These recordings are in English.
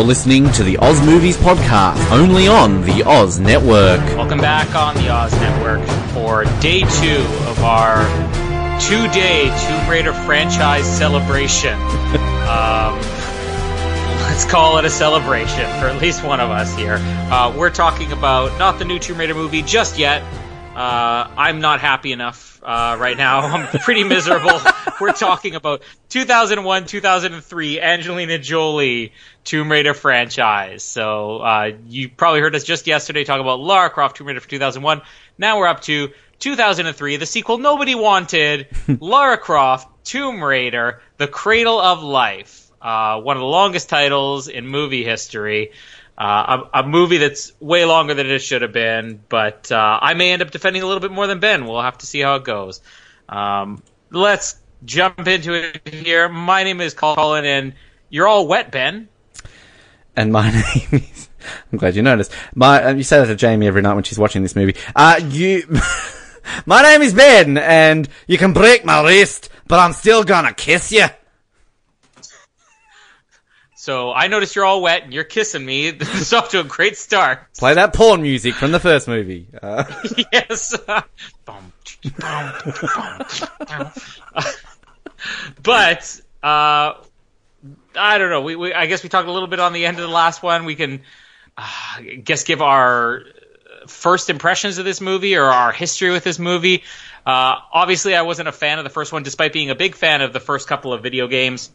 You're listening to the Oz Movies Podcast, only on the Oz Network. Welcome back on the Oz Network for day two of our two day Tomb Raider franchise celebration. um, let's call it a celebration for at least one of us here. Uh, we're talking about not the new Tomb Raider movie just yet. Uh, I'm not happy enough uh, right now. I'm pretty miserable. We're talking about 2001, 2003 Angelina Jolie Tomb Raider franchise. So uh, you probably heard us just yesterday talk about Lara Croft Tomb Raider for 2001. Now we're up to 2003, the sequel nobody wanted, Lara Croft Tomb Raider: The Cradle of Life. Uh, one of the longest titles in movie history. Uh, a, a, movie that's way longer than it should have been, but uh, I may end up defending a little bit more than Ben. We'll have to see how it goes. Um, let's jump into it here. My name is Colin, and you're all wet, Ben. And my name is. I'm glad you noticed. My uh, you say that to Jamie every night when she's watching this movie. Uh, you. my name is Ben, and you can break my wrist, but I'm still gonna kiss you. So I notice you're all wet and you're kissing me. This is off to a great start. Play that porn music from the first movie. Uh. yes. but uh, I don't know. We, we, I guess we talked a little bit on the end of the last one. We can uh, guess give our first impressions of this movie or our history with this movie. Uh, obviously, I wasn't a fan of the first one, despite being a big fan of the first couple of video games.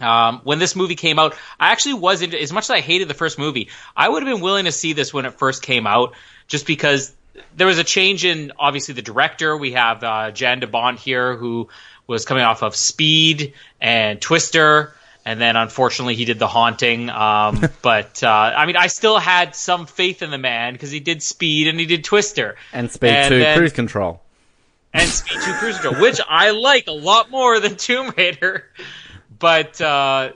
Um, when this movie came out, I actually wasn't as much as I hated the first movie. I would have been willing to see this when it first came out, just because there was a change in obviously the director. We have uh, Jan de Bont here, who was coming off of Speed and Twister, and then unfortunately he did The Haunting. Um, but uh, I mean, I still had some faith in the man because he did Speed and he did Twister and Speed and Two then, Cruise Control and Speed Two Cruise Control, which I like a lot more than Tomb Raider. But uh,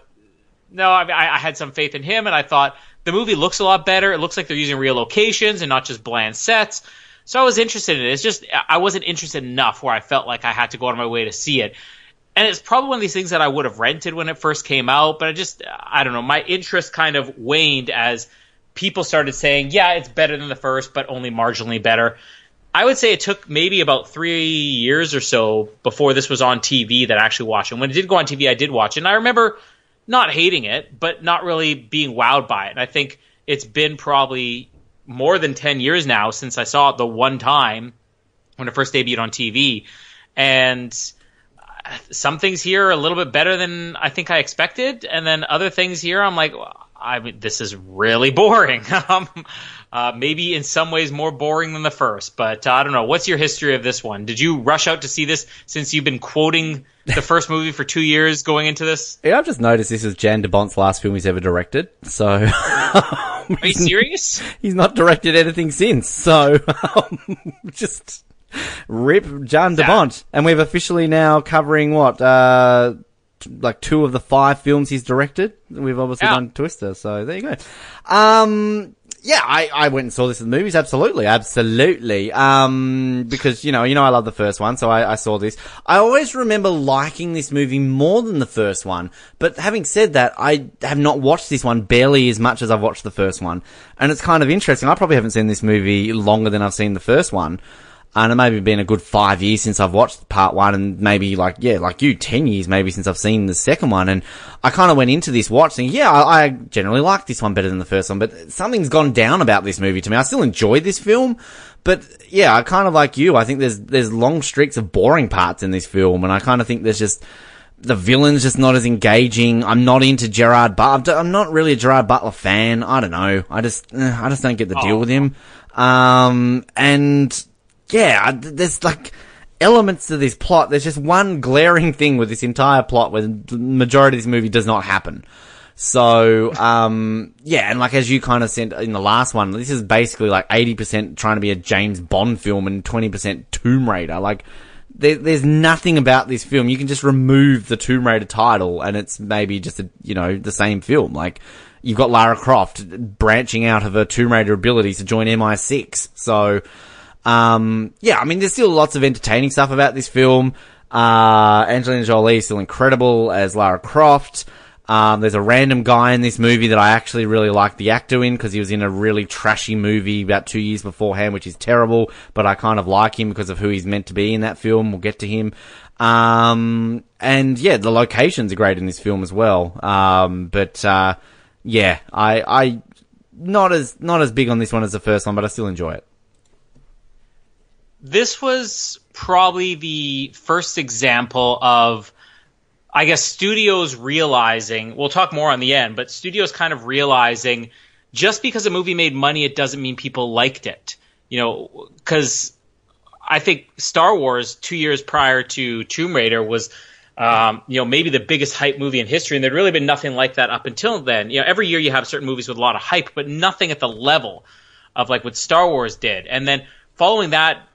no, I, mean, I, I had some faith in him, and I thought the movie looks a lot better. It looks like they're using real locations and not just bland sets. So I was interested in it. It's just I wasn't interested enough where I felt like I had to go out of my way to see it. And it's probably one of these things that I would have rented when it first came out, but I just I don't know, my interest kind of waned as people started saying, "Yeah, it's better than the first, but only marginally better." I would say it took maybe about three years or so before this was on TV that I actually watched it. When it did go on TV, I did watch it. And I remember not hating it, but not really being wowed by it. And I think it's been probably more than 10 years now since I saw it the one time when it first debuted on TV. And some things here are a little bit better than I think I expected. And then other things here, I'm like, I mean, this is really boring. um, uh, maybe in some ways more boring than the first, but uh, I don't know. What's your history of this one? Did you rush out to see this since you've been quoting the first movie for two years going into this? Yeah, I've just noticed this is Jan de Bont's last film he's ever directed. So, are you serious? He's not directed anything since. So, um, just rip Jan de Bont, and we've officially now covering what. Uh, like two of the five films he's directed. We've obviously yeah. done Twister, so there you go. Um, yeah, I, I went and saw this in the movies. Absolutely, absolutely. Um, because you know, you know, I love the first one, so I, I, saw this. I always remember liking this movie more than the first one. But having said that, I have not watched this one barely as much as I've watched the first one, and it's kind of interesting. I probably haven't seen this movie longer than I've seen the first one and it maybe been a good five years since I've watched part one and maybe like, yeah, like you, 10 years maybe since I've seen the second one. And I kind of went into this watching, yeah, I, I, generally like this one better than the first one, but something's gone down about this movie to me. I still enjoy this film, but yeah, I kind of like you. I think there's, there's long streaks of boring parts in this film and I kind of think there's just, the villain's just not as engaging. I'm not into Gerard Butler. I'm not really a Gerard Butler fan. I don't know. I just, eh, I just don't get the deal oh. with him. Um, and yeah, there's like elements to this plot. There's just one glaring thing with this entire plot where the majority of this movie does not happen. So, um, yeah, and like as you kind of said in the last one, this is basically like 80% trying to be a James Bond film and 20% Tomb Raider. Like, there, there's nothing about this film. You can just remove the Tomb Raider title and it's maybe just a, you know, the same film. Like, you've got Lara Croft branching out of her Tomb Raider abilities to join MI6. So, um, yeah, I mean, there's still lots of entertaining stuff about this film. Uh, Angelina Jolie is still incredible as Lara Croft. Um, there's a random guy in this movie that I actually really like the actor in because he was in a really trashy movie about two years beforehand, which is terrible, but I kind of like him because of who he's meant to be in that film. We'll get to him. Um, and yeah, the locations are great in this film as well. Um, but, uh, yeah, I, I, not as, not as big on this one as the first one, but I still enjoy it. This was probably the first example of, I guess, studios realizing, we'll talk more on the end, but studios kind of realizing just because a movie made money, it doesn't mean people liked it. You know, because I think Star Wars, two years prior to Tomb Raider, was um, you know, maybe the biggest hype movie in history, and there'd really been nothing like that up until then. You know, every year you have certain movies with a lot of hype, but nothing at the level of like what Star Wars did. And then following that,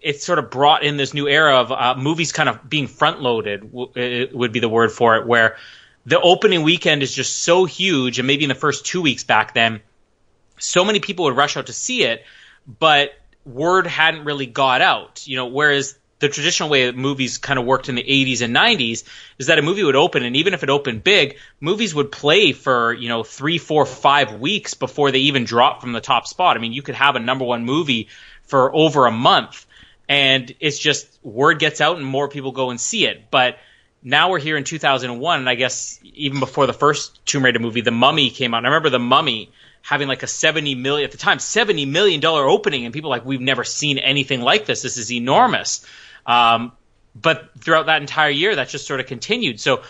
it sort of brought in this new era of uh, movies kind of being front loaded, w- would be the word for it, where the opening weekend is just so huge, and maybe in the first two weeks back then, so many people would rush out to see it, but word hadn't really got out. You know, whereas the traditional way that movies kind of worked in the 80s and 90s is that a movie would open and even if it opened big movies would play for you know three four five weeks before they even drop from the top spot i mean you could have a number one movie for over a month and it's just word gets out and more people go and see it. But now we're here in 2001 and i guess even before the first tomb raider movie the mummy came out. And i remember the mummy having like a 70 million at the time 70 million dollar opening and people like we've never seen anything like this. This is enormous. Um, but throughout that entire year, that just sort of continued. So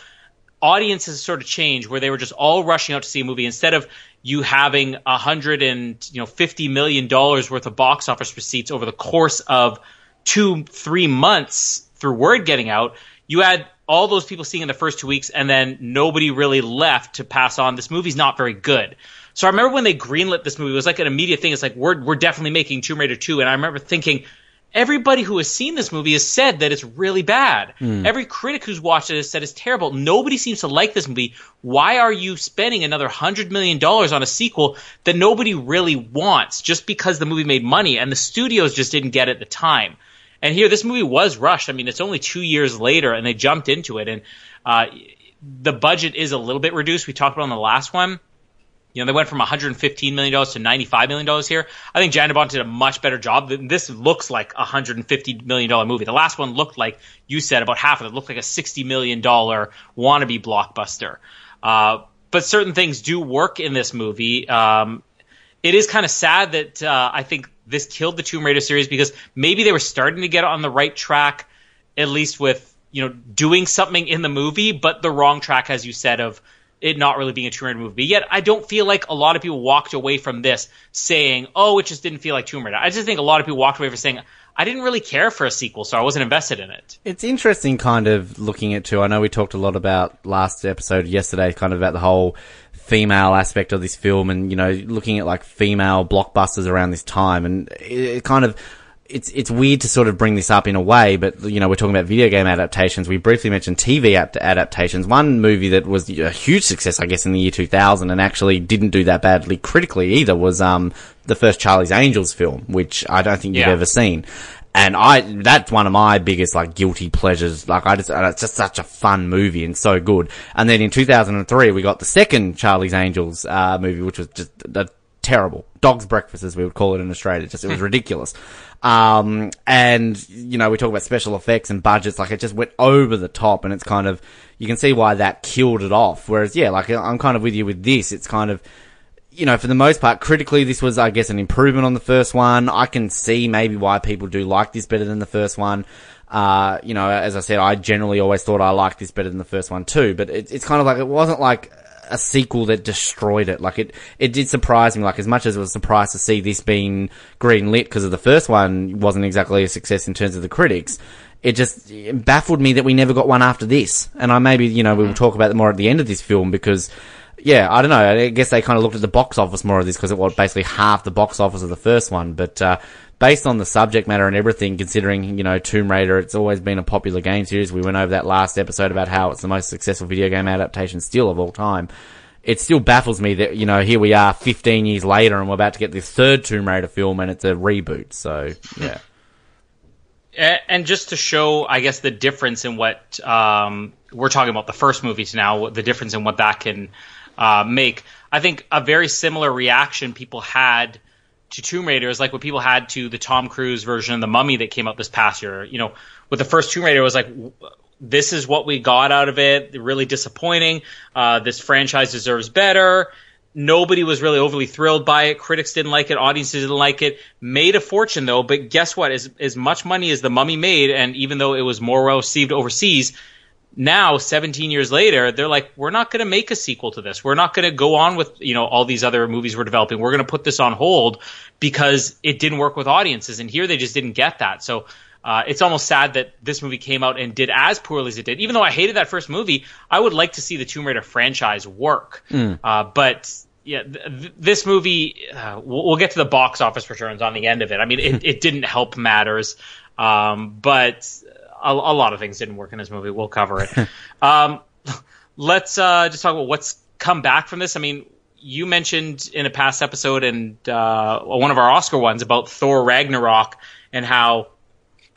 audiences sort of changed where they were just all rushing out to see a movie instead of you having a hundred and you know fifty million dollars worth of box office receipts over the course of two three months through word getting out. You had all those people seeing in the first two weeks, and then nobody really left to pass on. This movie's not very good. So I remember when they greenlit this movie, it was like an immediate thing. It's like we're we're definitely making Tomb Raider two, and I remember thinking everybody who has seen this movie has said that it's really bad. Mm. Every critic who's watched it has said it's terrible. Nobody seems to like this movie. Why are you spending another hundred million dollars on a sequel that nobody really wants just because the movie made money and the studios just didn't get it at the time? And here, this movie was rushed. I mean, it's only two years later, and they jumped into it, and uh, the budget is a little bit reduced. We talked about on the last one you know, they went from 115 million dollars to 95 million dollars here. I think Jan did a much better job. This looks like a 150 million dollar movie. The last one looked like you said about half of it looked like a 60 million dollar wannabe blockbuster. Uh, but certain things do work in this movie. Um, it is kind of sad that uh, I think this killed the Tomb Raider series because maybe they were starting to get on the right track, at least with you know doing something in the movie, but the wrong track, as you said, of it not really being a Tomb Raider movie. Yet I don't feel like a lot of people walked away from this saying, "Oh, it just didn't feel like Tomb Raider." I just think a lot of people walked away from saying, "I didn't really care for a sequel, so I wasn't invested in it." It's interesting, kind of looking at too. I know we talked a lot about last episode yesterday, kind of about the whole female aspect of this film, and you know, looking at like female blockbusters around this time, and it, it kind of it's it's weird to sort of bring this up in a way, but you know we're talking about video game adaptations. We briefly mentioned TV adaptations. One movie that was a huge success, I guess, in the year 2000, and actually didn't do that badly critically either, was um the first Charlie's Angels film, which I don't think you've yeah. ever seen. And I, that's one of my biggest, like, guilty pleasures. Like, I just, it's just such a fun movie and so good. And then in 2003, we got the second Charlie's Angels, uh, movie, which was just a terrible. Dog's breakfast, as we would call it in Australia. Just, it was ridiculous. Um, and, you know, we talk about special effects and budgets, like it just went over the top and it's kind of, you can see why that killed it off. Whereas, yeah, like I'm kind of with you with this. It's kind of, you know, for the most part, critically, this was, I guess, an improvement on the first one. I can see maybe why people do like this better than the first one. Uh, you know, as I said, I generally always thought I liked this better than the first one too, but it, it's kind of like, it wasn't like a sequel that destroyed it. Like it, it did surprise me. Like as much as it was surprised to see this being green lit because of the first one wasn't exactly a success in terms of the critics. It just it baffled me that we never got one after this. And I maybe you know we will talk about it more at the end of this film because. Yeah, I don't know. I guess they kind of looked at the box office more of this because it was basically half the box office of the first one. But uh, based on the subject matter and everything, considering, you know, Tomb Raider, it's always been a popular game series. We went over that last episode about how it's the most successful video game adaptation still of all time. It still baffles me that, you know, here we are 15 years later and we're about to get this third Tomb Raider film and it's a reboot. So, yeah. And just to show, I guess, the difference in what um, we're talking about the first movies now, the difference in what that can uh, make. I think a very similar reaction people had to Tomb Raider is like what people had to the Tom Cruise version of The Mummy that came out this past year. You know, with the first Tomb Raider, it was like, this is what we got out of it. Really disappointing. Uh, this franchise deserves better. Nobody was really overly thrilled by it. Critics didn't like it. Audiences didn't like it. Made a fortune though. But guess what? As as much money as the Mummy made, and even though it was more well received overseas, now 17 years later they're like we're not going to make a sequel to this we're not going to go on with you know all these other movies we're developing we're going to put this on hold because it didn't work with audiences and here they just didn't get that so uh, it's almost sad that this movie came out and did as poorly as it did. Even though I hated that first movie, I would like to see the Tomb Raider franchise work. Mm. Uh, but yeah, th- this movie, uh, we'll, we'll, get to the box office returns on the end of it. I mean, it, it didn't help matters, um, but a, a, lot of things didn't work in this movie. We'll cover it. um, let's uh, just talk about what's come back from this. I mean, you mentioned in a past episode and uh, one of our Oscar ones about Thor Ragnarok and how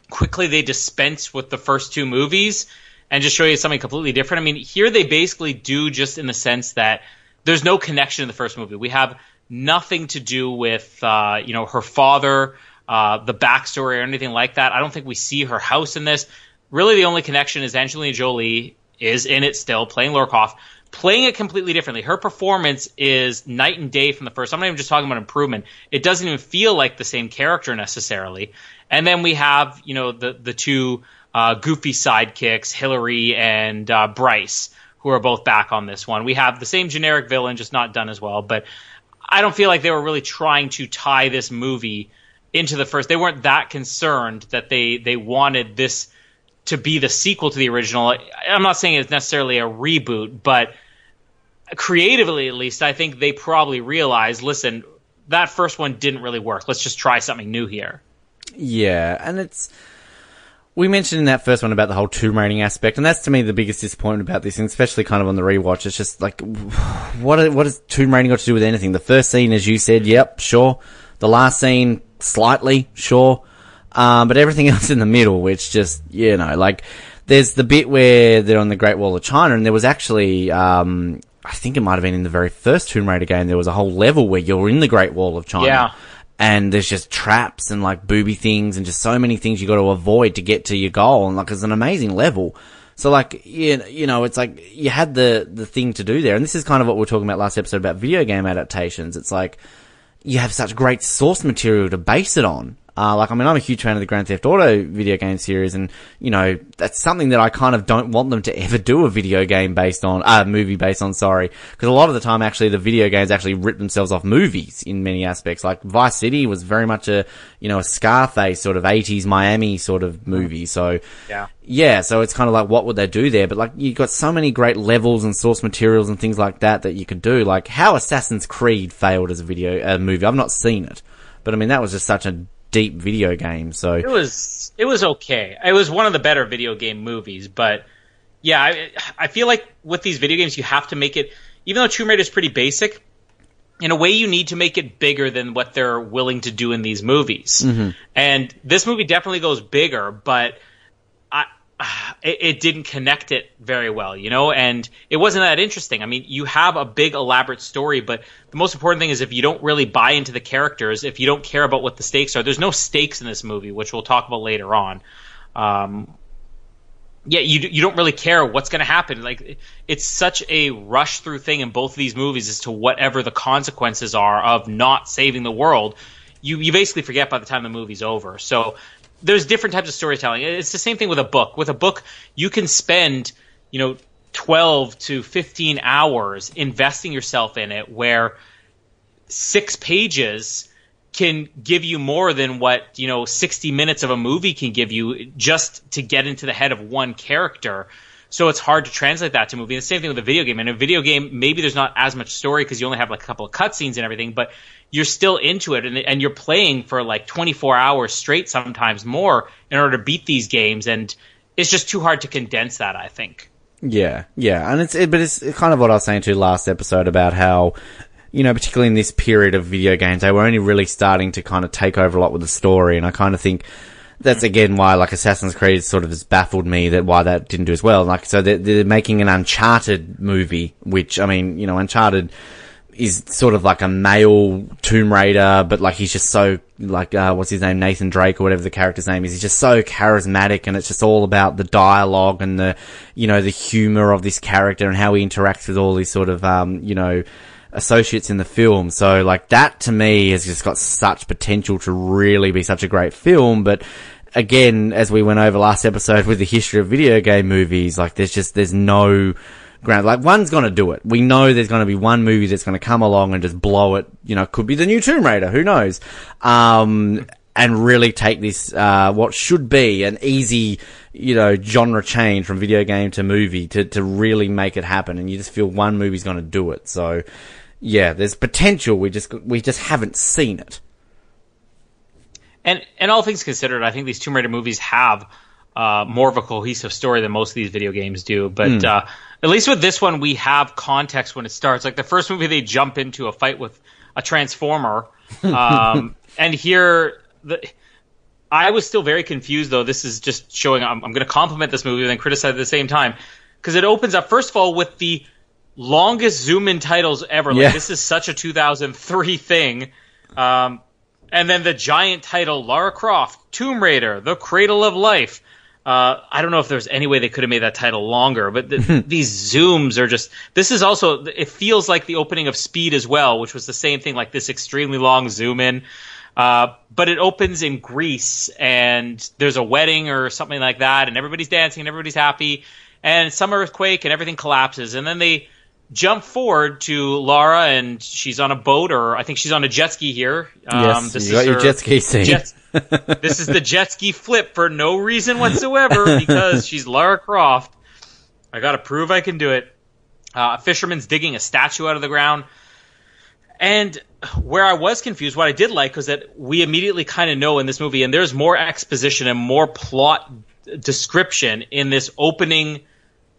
quickly they dispense with the first two movies and just show you something completely different. I mean, here they basically do just in the sense that there's no connection in the first movie. We have nothing to do with uh, you know her father, uh, the backstory or anything like that. I don't think we see her house in this. Really, the only connection is Angelina Jolie is in it still playing Croft, playing it completely differently. Her performance is night and day from the first. I'm not even just talking about improvement. It doesn't even feel like the same character necessarily. And then we have, you know, the the two uh, goofy sidekicks, Hillary and uh, Bryce, who are both back on this one. We have the same generic villain, just not done as well. But I don't feel like they were really trying to tie this movie into the first. They weren't that concerned that they they wanted this to be the sequel to the original. I'm not saying it's necessarily a reboot, but creatively at least, I think they probably realized, listen, that first one didn't really work. Let's just try something new here. Yeah, and it's we mentioned in that first one about the whole tomb raiding aspect, and that's to me the biggest disappointment about this, and especially kind of on the rewatch. It's just like, what what has tomb raiding got to do with anything? The first scene, as you said, yep, sure. The last scene, slightly, sure. Um, but everything else in the middle, which just you know, like there's the bit where they're on the Great Wall of China, and there was actually um, I think it might have been in the very first Tomb Raider game. There was a whole level where you're in the Great Wall of China. Yeah and there's just traps and like booby things and just so many things you got to avoid to get to your goal and like it's an amazing level so like you you know it's like you had the the thing to do there and this is kind of what we are talking about last episode about video game adaptations it's like you have such great source material to base it on uh, like, I mean, I'm a huge fan of the Grand Theft Auto video game series, and you know that's something that I kind of don't want them to ever do a video game based on, a uh, movie based on. Sorry, because a lot of the time, actually, the video games actually rip themselves off movies in many aspects. Like Vice City was very much a, you know, a Scarface sort of 80s Miami sort of movie. So yeah, yeah. So it's kind of like, what would they do there? But like, you've got so many great levels and source materials and things like that that you could do. Like how Assassin's Creed failed as a video a movie. I've not seen it. But I mean, that was just such a deep video game. So it was it was okay. It was one of the better video game movies, but yeah, I, I feel like with these video games, you have to make it. Even though Tomb Raider is pretty basic, in a way, you need to make it bigger than what they're willing to do in these movies. Mm-hmm. And this movie definitely goes bigger, but it, it, didn't connect it very well, you know, and it wasn't that interesting. I mean, you have a big elaborate story, but the most important thing is if you don't really buy into the characters, if you don't care about what the stakes are, there's no stakes in this movie, which we'll talk about later on. Um, yeah, you you don't really care what's going to happen. Like it's such a rush through thing in both of these movies as to whatever the consequences are of not saving the world. You you basically forget by the time the movie's over. So there's different types of storytelling. It's the same thing with a book. With a book, you can spend, you know, 12 to 15 hours investing yourself in it where six pages can give you more than what, you know, 60 minutes of a movie can give you just to get into the head of one character. So it's hard to translate that to movie. And the same thing with a video game. In a video game, maybe there's not as much story because you only have like a couple of cutscenes and everything, but you're still into it and, and you're playing for like 24 hours straight, sometimes more, in order to beat these games. And it's just too hard to condense that, I think. Yeah, yeah, and it's it, but it's kind of what I was saying to last episode about how you know, particularly in this period of video games, they were only really starting to kind of take over a lot with the story, and I kind of think that's again why like Assassin's Creed sort of has baffled me that why that didn't do as well. Like so they're, they're making an Uncharted movie, which I mean you know Uncharted is sort of like a male Tomb Raider, but like he's just so like uh, what's his name Nathan Drake or whatever the character's name is. He's just so charismatic, and it's just all about the dialogue and the you know the humor of this character and how he interacts with all these sort of um, you know associates in the film. So like that to me has just got such potential to really be such a great film, but. Again, as we went over last episode with the history of video game movies, like there's just, there's no, ground. Like one's gonna do it. We know there's gonna be one movie that's gonna come along and just blow it. You know, could be the new Tomb Raider. Who knows? Um, and really take this, uh, what should be an easy, you know, genre change from video game to movie to, to really make it happen. And you just feel one movie's gonna do it. So, yeah, there's potential. We just, we just haven't seen it. And and all things considered, I think these Tomb Raider movies have uh, more of a cohesive story than most of these video games do. But mm. uh, at least with this one, we have context when it starts. Like the first movie, they jump into a fight with a transformer, um, and here the. I was still very confused, though. This is just showing. I'm, I'm going to compliment this movie and then criticize at the same time because it opens up first of all with the longest zoom in titles ever. Like, Yeah. this is such a 2003 thing. Um, and then the giant title Lara Croft, Tomb Raider, The Cradle of Life. Uh, I don't know if there's any way they could have made that title longer, but th- these zooms are just. This is also. It feels like the opening of Speed as well, which was the same thing, like this extremely long zoom in. Uh, but it opens in Greece, and there's a wedding or something like that, and everybody's dancing, and everybody's happy, and some earthquake, and everything collapses, and then they jump forward to Lara, and she's on a boat, or I think she's on a jet ski here. Um, yes, you got your jet ski scene. jet- this is the jet ski flip for no reason whatsoever because she's Lara Croft. I got to prove I can do it. Uh, a fisherman's digging a statue out of the ground. And where I was confused, what I did like was that we immediately kind of know in this movie, and there's more exposition and more plot description in this opening,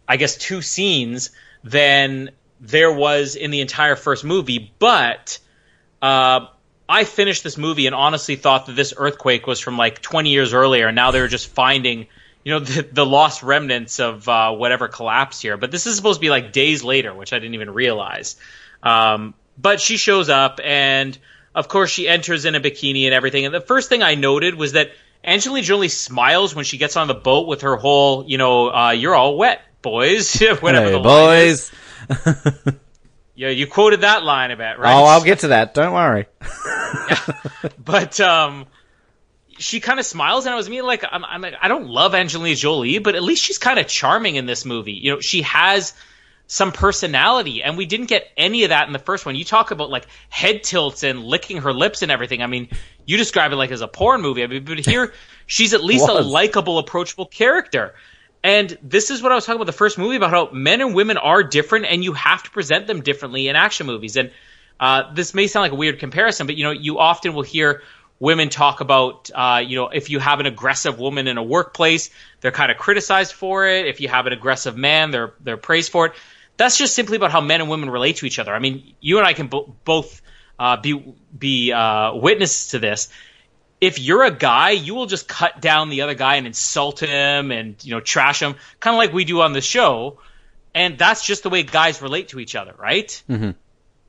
I guess, two scenes than there was in the entire first movie. But uh, I finished this movie and honestly thought that this earthquake was from like 20 years earlier, and now they're just finding, you know, the, the lost remnants of uh, whatever collapsed here. But this is supposed to be like days later, which I didn't even realize. Um, but she shows up, and of course she enters in a bikini and everything. And the first thing I noted was that Angelina Jolie smiles when she gets on the boat with her whole, you know, uh, "You're all wet, boys," whatever Hey, the boys. Yeah, you quoted that line a bit, right? Oh, I'll get to that. Don't worry. but um, she kind of smiles, and I was mean like, I'm, I'm like, I don't love Angelina Jolie, but at least she's kind of charming in this movie. You know, she has some personality, and we didn't get any of that in the first one. You talk about like head tilts and licking her lips and everything. I mean, you describe it like as a porn movie. I mean, but here she's at least a likable, approachable character. And this is what I was talking about the first movie about how men and women are different, and you have to present them differently in action movies. And uh, this may sound like a weird comparison, but you know, you often will hear women talk about, uh, you know, if you have an aggressive woman in a workplace, they're kind of criticized for it. If you have an aggressive man, they're they're praised for it. That's just simply about how men and women relate to each other. I mean, you and I can bo- both uh, be be uh, witnesses to this. If you're a guy, you will just cut down the other guy and insult him and you know trash him, kind of like we do on the show. And that's just the way guys relate to each other, right? Mm-hmm.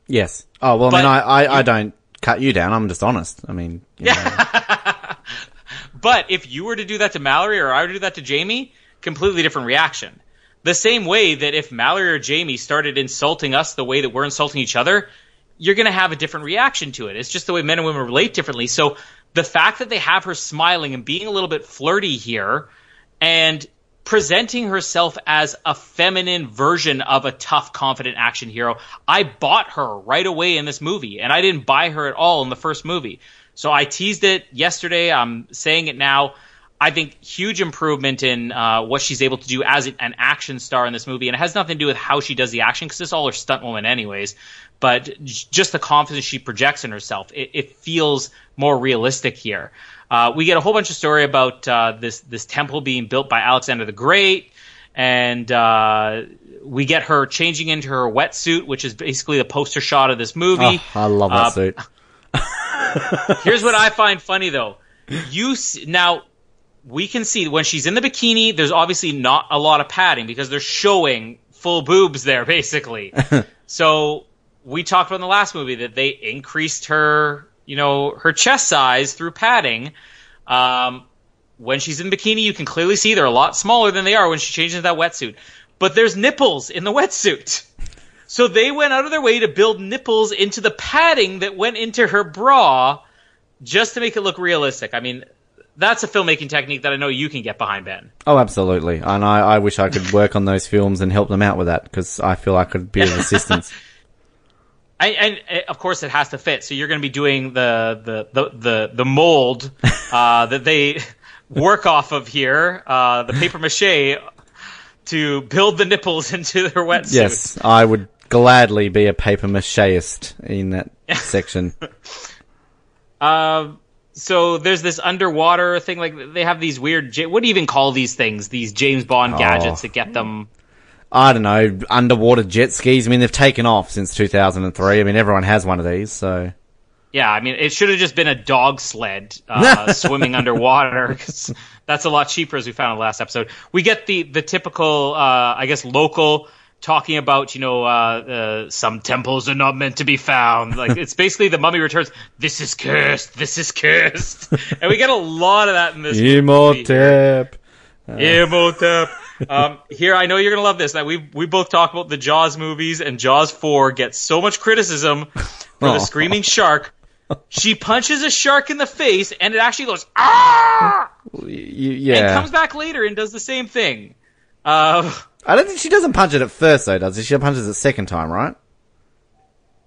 Yes. Oh well, I mean, I, I, I don't cut you down. I'm just honest. I mean, you know, But if you were to do that to Mallory or I were to do that to Jamie, completely different reaction. The same way that if Mallory or Jamie started insulting us the way that we're insulting each other, you're going to have a different reaction to it. It's just the way men and women relate differently. So the fact that they have her smiling and being a little bit flirty here and presenting herself as a feminine version of a tough, confident action hero, I bought her right away in this movie, and I didn't buy her at all in the first movie. So I teased it yesterday. I'm saying it now. I think huge improvement in uh, what she's able to do as an action star in this movie, and it has nothing to do with how she does the action because it's all her stunt woman, anyways. But just the confidence she projects in herself, it, it feels more realistic here. Uh, we get a whole bunch of story about uh, this this temple being built by Alexander the Great, and uh, we get her changing into her wetsuit, which is basically the poster shot of this movie. oh, I love that Uh, suit. Here's what I find funny though. You s- now we can see when she's in the bikini, there's obviously not a lot of padding because they're showing full boobs there, basically. so we talked about in the last movie that they increased her, you know, her chest size through padding. Um, when she's in bikini, you can clearly see they're a lot smaller than they are when she changes into that wetsuit. But there's nipples in the wetsuit. So they went out of their way to build nipples into the padding that went into her bra just to make it look realistic. I mean, that's a filmmaking technique that I know you can get behind, Ben. Oh, absolutely. And I, I wish I could work on those films and help them out with that because I feel I could be of assistance. I, and, and of course, it has to fit. So you're going to be doing the the the the, the mold uh, that they work off of here, uh, the paper mache, to build the nipples into their wetsuit. yes, I would gladly be a paper macheist in that section. Um, so there's this underwater thing. Like they have these weird. What do you even call these things? These James Bond gadgets that get them. I don't know, underwater jet skis. I mean, they've taken off since 2003. I mean, everyone has one of these, so. Yeah, I mean, it should have just been a dog sled uh, swimming underwater. 'cause that's a lot cheaper, as we found in the last episode. We get the the typical, uh, I guess, local talking about, you know, uh, uh, some temples are not meant to be found. Like it's basically the Mummy Returns. This is cursed. This is cursed. and we get a lot of that in this movie. Imhotep. Um, here, I know you're gonna love this. That we we both talk about the Jaws movies, and Jaws four gets so much criticism for Oh. the screaming shark. She punches a shark in the face, and it actually goes ah, Y- y- and comes back later and does the same thing. Uh, I don't think she doesn't punch it at first, though, does she? She punches it second time, right?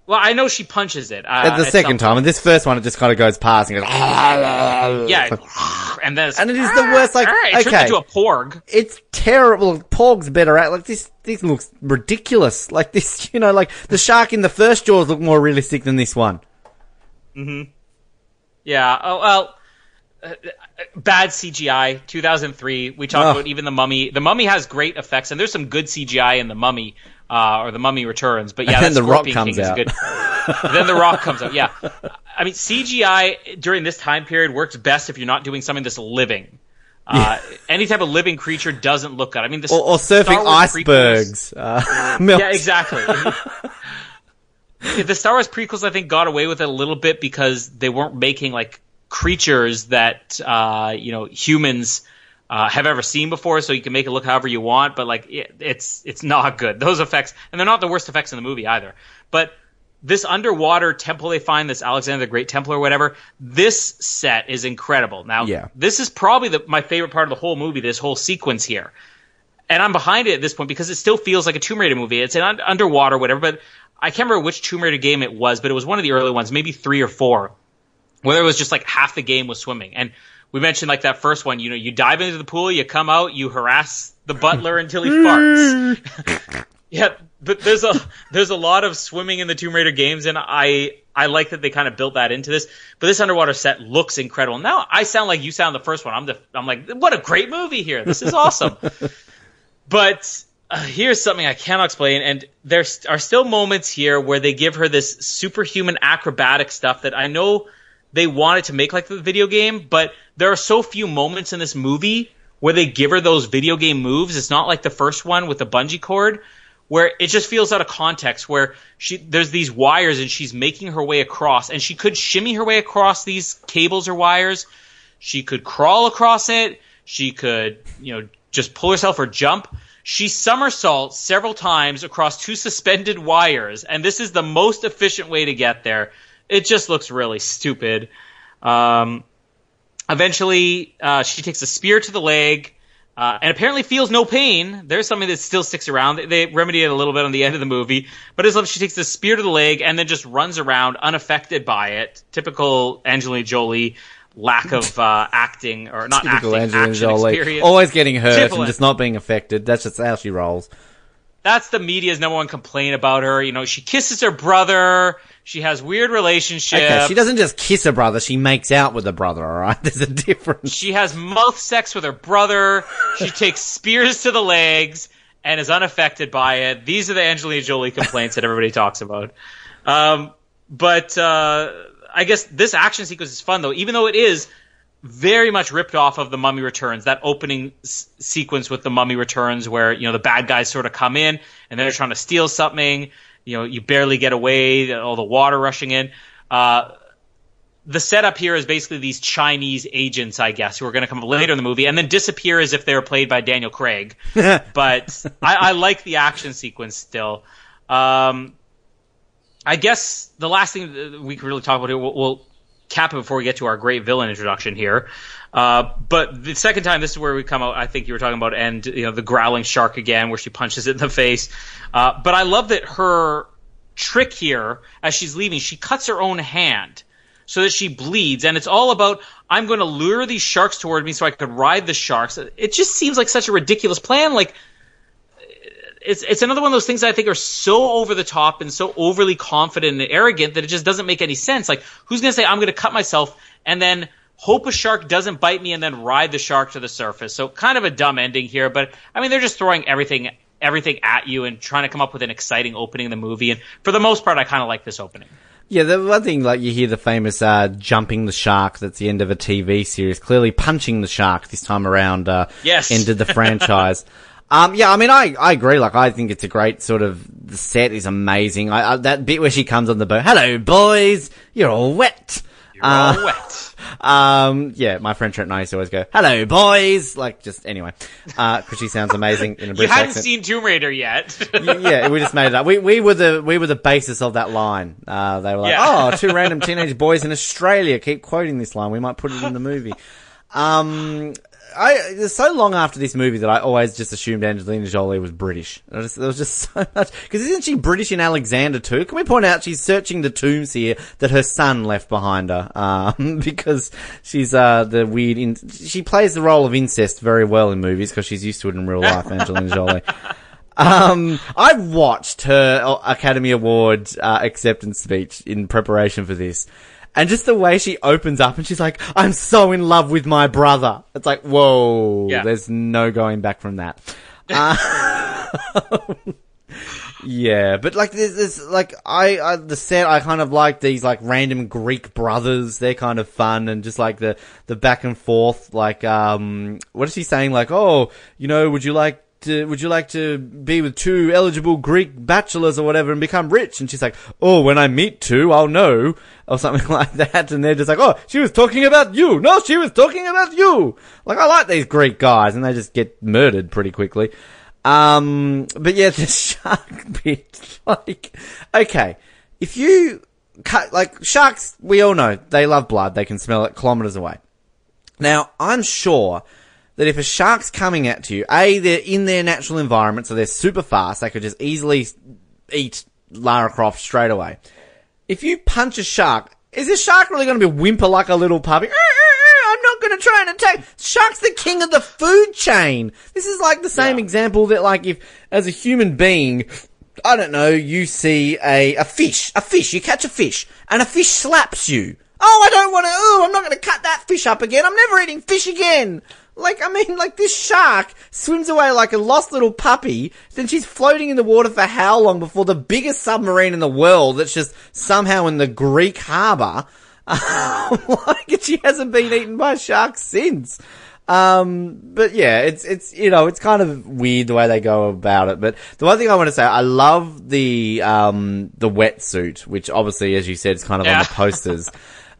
well, I know she punches it uh, At the second time. And this first one, it just kind of goes past and goes. Ah. Yeah, and then it's, And it is the worst, like, "Ah," it okay. into a porg. It's terrible. Porg's better at like this. This looks ridiculous. Like this, you know, like the shark in the first Jaws look more realistic than this one. Hmm. Yeah. Oh well. Uh, bad CGI. 2003. We talked Oh. about even the Mummy. The Mummy has great effects, and there's some good CGI in the Mummy, uh, or the Mummy Returns. But yeah, And then The Rock comes King out. good. then the Rock comes out. Yeah. I mean, CGI during this time period works best if you're not doing something that's living. Uh, any type of living creature doesn't look good. I mean, the Or, or surfing icebergs. Uh, yeah, exactly. the Star Wars prequels, I think, got away with it a little bit because they weren't making like creatures that uh, you know humans uh, have ever seen before, so you can make it look however you want. But like, it, it's it's not good. Those effects, and they're not the worst effects in the movie either. But this underwater temple they find, this Alexander the Great Temple or whatever, this set is incredible. Now, Yeah. this is probably the, my favorite part of the whole movie. This whole sequence here and I'm behind it at this point because it still feels like a Tomb Raider movie. It's an un- underwater, whatever, but I can't remember which Tomb Raider game it was, but it was one of the early ones, maybe three or four, where it was just like half the game was swimming. And we mentioned like that first one, you know, you dive into the pool, you come out, you harass the butler until he farts. yeah, but there's a there's a lot of swimming in the Tomb Raider games, and I I like that they kind of built that into this. But this underwater set looks incredible. Now I sound like you sound the first one. I'm the I'm like, what a great movie here. This is awesome. But uh, here's something I cannot explain, and there are still moments here where they give her this superhuman acrobatic stuff that I know they wanted to make like the video game, but there are so few moments in this movie where they give her those video game moves. It's not like the first one with the bungee cord, where it just feels out of context. Where she there's these wires and she's making her way across, and she could shimmy her way across these cables or wires. She could crawl across it. She could, you know, just pull herself or jump. She somersaults several times across two suspended wires, and this is the most efficient way to get there. It just looks really stupid. Um, eventually, uh, she takes a spear to the leg. Uh, and apparently feels no pain. There's something that still sticks around. They, they remedy it a little bit on the end of the movie, but it's like she takes the spear to the leg and then just runs around unaffected by it. Typical Angelina Jolie lack of uh, acting or not Typical acting, Angelina action Jolie. experience. Always getting hurt Typical- and just not being affected. That's just how she rolls. That's the media's number one complaint about her. You know, she kisses her brother. She has weird relationships. Okay, she doesn't just kiss her brother, she makes out with her brother, alright? There's a difference. She has mouth sex with her brother. She takes spears to the legs and is unaffected by it. These are the Angelina Jolie complaints that everybody talks about. Um, but uh, I guess this action sequence is fun though, even though it is very much ripped off of the Mummy Returns. That opening s- sequence with the Mummy Returns, where you know the bad guys sort of come in and they're trying to steal something. You know, you barely get away. All the water rushing in. Uh, the setup here is basically these Chinese agents, I guess, who are going to come up later in the movie and then disappear as if they were played by Daniel Craig. but I, I like the action sequence still. Um, I guess the last thing that we can really talk about here, we'll, we'll cap it before we get to our great villain introduction here. Uh, but the second time, this is where we come out. I think you were talking about, and you know, the growling shark again, where she punches it in the face. Uh, but I love that her trick here, as she's leaving, she cuts her own hand so that she bleeds, and it's all about I'm going to lure these sharks toward me so I could ride the sharks. It just seems like such a ridiculous plan. Like it's it's another one of those things I think are so over the top and so overly confident and arrogant that it just doesn't make any sense. Like who's going to say I'm going to cut myself and then hope a shark doesn't bite me and then ride the shark to the surface? So kind of a dumb ending here, but I mean they're just throwing everything everything at you and trying to come up with an exciting opening in the movie. And for the most part, I kind of like this opening. Yeah, the one thing, like, you hear the famous, uh, jumping the shark, that's the end of a TV series, clearly punching the shark this time around, uh, Yes. ended the franchise. Um, yeah, I mean, I, I agree, like, I think it's a great sort of, the set is amazing. I, I, that bit where she comes on the boat, hello boys, you're all wet. You're Uh, all wet. Um, yeah, my friend Trent and I used to always go, hello boys, like, just, anyway, uh, cause she sounds amazing in a You British hadn't accent. seen Tomb Raider yet. yeah, we just made it up. We we were the we were the basis of that line. Uh, they were like, Yeah. "Oh, two random teenage boys in Australia keep quoting this line. We might put it in the movie." Um, I it's so long after this movie that I always just assumed Angelina Jolie was British. I just, there was just so much because isn't she British in Alexander too? Can we point out she's searching the tombs here that her son left behind her? Um, because she's uh the weird. In- she plays the role of incest very well in movies because she's used to it in real life. Angelina Jolie. Um, I watched her Academy Award uh, acceptance speech in preparation for this. And just the way she opens up and she's like, I'm so in love with my brother. It's like, whoa, Yeah. there's no going back from that. Uh, yeah, but like, there's, there's like, I, I, the set, I kind of like these like random Greek brothers. They're kind of fun and just like the, the back and forth, like, um, what is she saying? Like, oh, you know, would you like to, would you like to be with two eligible Greek bachelors or whatever and become rich? And she's like, oh, when I meet two, I'll know, or something like that. And they're just like, oh, she was talking about you. No, she was talking about you. Like, I like these Greek guys, and they just get murdered pretty quickly. Um, but yeah, the shark bit, like, okay, if you cut, like, sharks, we all know, they love blood, they can smell it kilometers away. Now, I'm sure that if a shark's coming at you, A, they're in their natural environment, so they're super fast, they could just easily eat Lara Croft straight away. If you punch a shark, is this shark really going to be whimper like a little puppy? "Eh, eh, eh, I'm not going to try and attack. Shark's the king of the food chain. This is like the same Yeah. example that like if, as a human being, I don't know, you see a, a fish, a fish, you catch a fish, and a fish slaps you. Oh, I don't want to, oh, I'm not going to cut that fish up again. I'm never eating fish again. Like, I mean, like this shark swims away like a lost little puppy, then she's floating in the water for how long before the biggest submarine in the world that's just somehow in the Greek harbour, like, she hasn't been eaten by sharks since. Um, but yeah, it's, it's, you know, it's kind of weird the way they go about it. But the one thing I want to say, I love the, um, the wetsuit, which obviously, as you said, is kind of on the posters.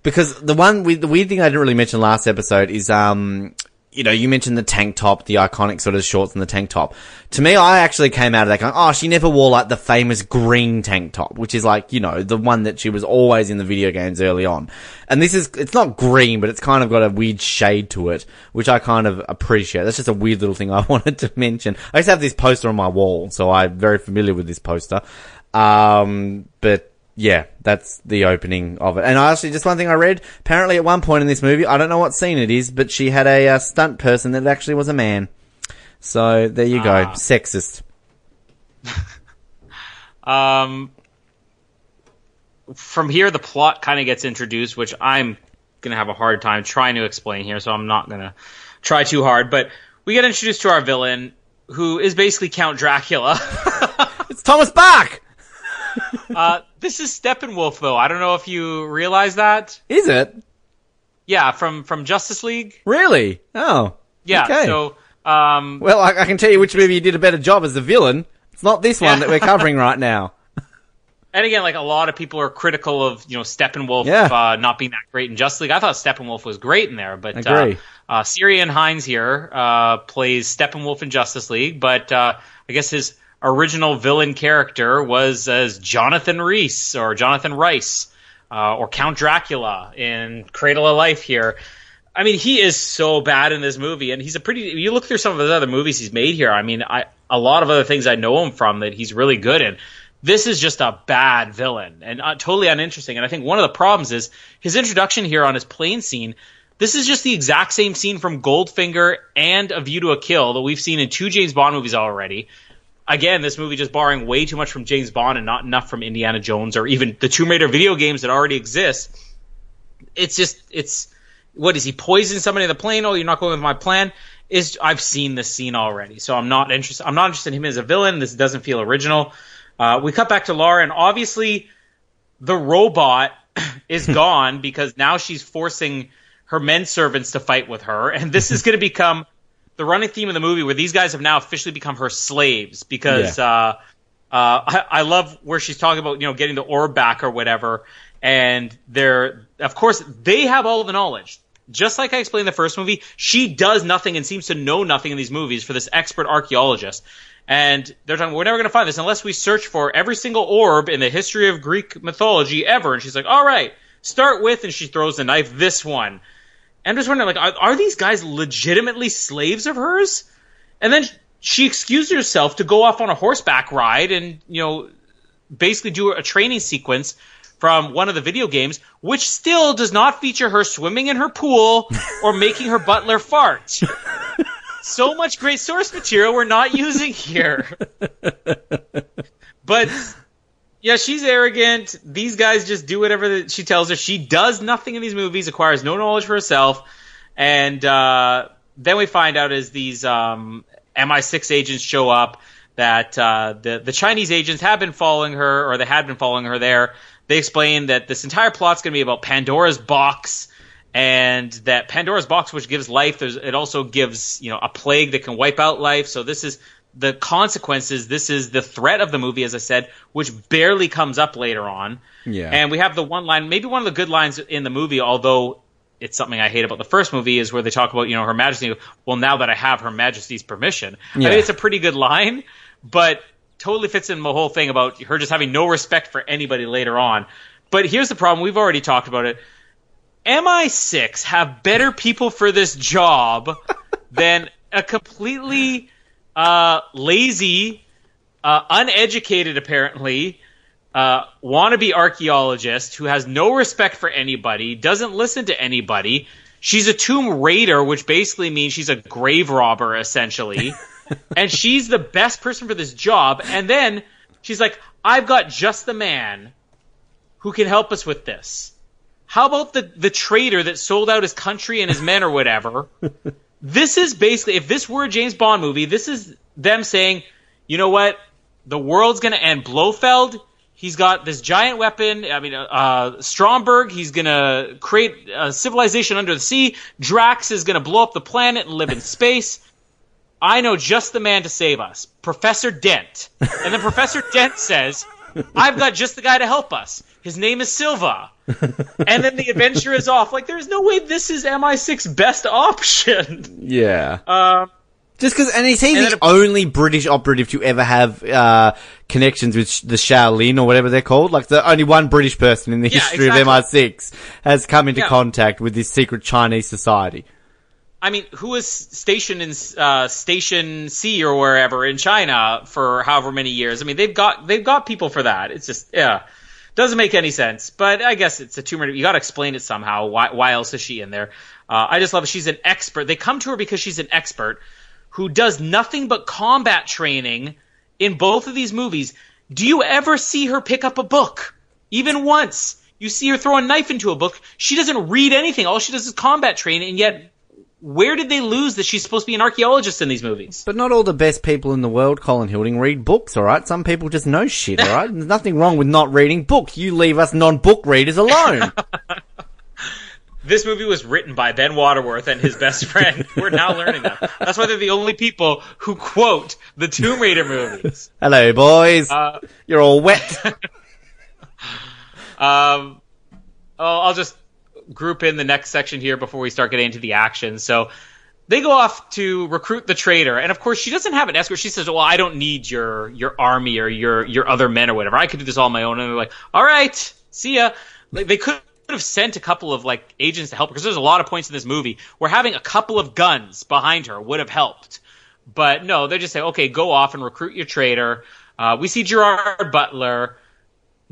because the one, the weird thing I didn't really mention last episode is, um, you know, you mentioned the tank top, the iconic sort of shorts and the tank top. To me, I actually came out of that going, oh, she never wore like the famous green tank top, which is like, you know, the one that she was always in the video games early on. And this is, it's not green, but it's kind of got a weird shade to it, which I kind of appreciate. That's just a weird little thing I wanted to mention. I to have this poster on my wall, so I'm very familiar with this poster. Um, but yeah, that's the opening of it. And actually, just one thing I read, apparently at one point in this movie, I don't know what scene it is, but she had a uh, stunt person that actually was a man. So there you go, Ah. sexist. Um, from here, the plot kind of gets introduced, which I'm going to have a hard time trying to explain here, so I'm not going to try too hard. But we get introduced to our villain, who is basically Count Dracula. It's Thomas Bach! uh, this is Steppenwolf, though. I don't know if you realize that. Is it? Yeah, from from Justice League. Really? Oh. Yeah. Okay. So um, Well, I, I can tell you which movie you did a better job as the villain. It's not this one Yeah. that we're covering right now. and again, like a lot of people are critical of you know Steppenwolf Yeah. uh, not being that great in Justice League. I thought Steppenwolf was great in there, but uh, uh, Ciarán Hinds here uh, plays Steppenwolf in Justice League, but uh, I guess his original villain character was as Jonathan Reese or Jonathan Rice uh, or Count Dracula in Cradle of Life here. I mean, he is so bad in this movie, and he's a pretty. You look through some of his other movies he's made here. I mean, I a lot of other things I know him from that he's really good in. This is just a bad villain and uh, totally uninteresting. And I think one of the problems is his introduction here on his plane scene. This is just the exact same scene from Goldfinger and A View to a Kill that we've seen in two James Bond movies already. Again, this movie just borrowing way too much from James Bond and not enough from Indiana Jones or even the Tomb Raider video games that already exist. It's just it's what is he poisoning somebody in the plane? Oh, you're not going with my plan. Is I've seen this scene already, so I'm not interested. I'm not interested in him as a villain. This doesn't feel original. Uh, we cut back to Laura, and obviously the robot is gone because now she's forcing her men servants to fight with her, and this is going to become the running theme of the movie, where these guys have now officially become her slaves because. Yeah. Uh, uh, I, I love where she's talking about you know getting the orb back or whatever, and they're of course they have all of the knowledge. Just like I explained in the first movie, she does nothing and seems to know nothing in these movies for this expert archaeologist. And they're talking, we're never going to find this unless we search for every single orb in the history of Greek mythology ever. And she's like, all right, start with, and she throws the knife, this one. I'm just wondering, like, are, are these guys legitimately slaves of hers? And then she excused herself to go off on a horseback ride and, you know, basically do a training sequence from one of the video games, which still does not feature her swimming in her pool or making her butler fart. so much great source material we're not using here. but yeah, she's arrogant. These guys just do whatever that she tells her. She does nothing in these movies, acquires no knowledge for herself, and uh, then we find out as these um, MI6 agents show up that uh, the the Chinese agents have been following her, or they had been following her there. They explain that this entire plot's going to be about Pandora's box, and that Pandora's box, which gives life, there's, it also gives you know a plague that can wipe out life. So this is the consequences. This is the threat of the movie, as I said, which barely comes up later on. Yeah. And we have the one line, maybe one of the good lines in the movie, although it's something I hate about the first movie, is where they talk about, you know, Her Majesty. Well, now that I have Her Majesty's permission, I Yeah. mean, it's a pretty good line, but totally fits in the whole thing about her just having no respect for anybody later on. But here's the problem: we've already talked about it. MI6 have better people for this job than a completely uh, lazy, uh, uneducated, apparently, uh, wannabe archaeologist who has no respect for anybody, doesn't listen to anybody. She's a tomb raider, which basically means she's a grave robber, essentially. and she's the best person for this job. And then she's like, I've got just the man who can help us with this. How about the, the traitor that sold out his country and his men or whatever? this is basically, if this were a James Bond movie, this is them saying, you know what? The world's going to end. Blofeld, he's got this giant weapon. I mean, uh, Stromberg, he's going to create a civilization under the sea. Drax is going to blow up the planet and live in space. I know just the man to save us, Professor Dent. And then Professor Dent says, I've got just the guy to help us. His name is Silva. And then the adventure is off. Like, there's no way this is MI6 best option. Yeah. Um, Just because, and is he And the it- only British operative to ever have uh, connections with sh- the Shaolin or whatever they're called? Like the only one British person in the Yeah, history exactly. of MI6 has come into Yeah. contact with this secret Chinese society. I mean, who was stationed in uh, Station C or wherever in China for however many years? I mean, they've got they've got people for that. It's just yeah, doesn't make any sense. But I guess it's a Raider. You got to explain it somehow. Why why else is she in there? Uh, I just love it. She's an expert. They come to her because she's an expert who does nothing but combat training in both of these movies. Do you ever see her pick up a book? Even once. You see her throw a knife into a book. She doesn't read anything. All she does is combat train, and yet where did they lose that she's supposed to be an archaeologist in these movies? But not all the best people in the world, Colin Hilding, read books, alright? Some people just know shit, alright? There's nothing wrong with not reading books. You leave us non-book readers alone. this movie was written by Ben Waterworth and his best friend. We're now learning that. That's why they're the only people who quote the Tomb Raider movies. Hello, boys. Uh, You're all wet. Um, I'll I'll just group in the next section here before we start getting into the action. So they go off to recruit the traitor, and of course she doesn't have an escort. She says, "Well, I don't need your your army or your your other men or whatever. I could do this all on my own." And they're like, "All right, see ya." Like, they could have sent a couple of like agents to help because there's a lot of points in this movie where having a couple of guns behind her would have helped. But no, they just say, "Okay, go off and recruit your traitor." Uh, we see Gerard Butler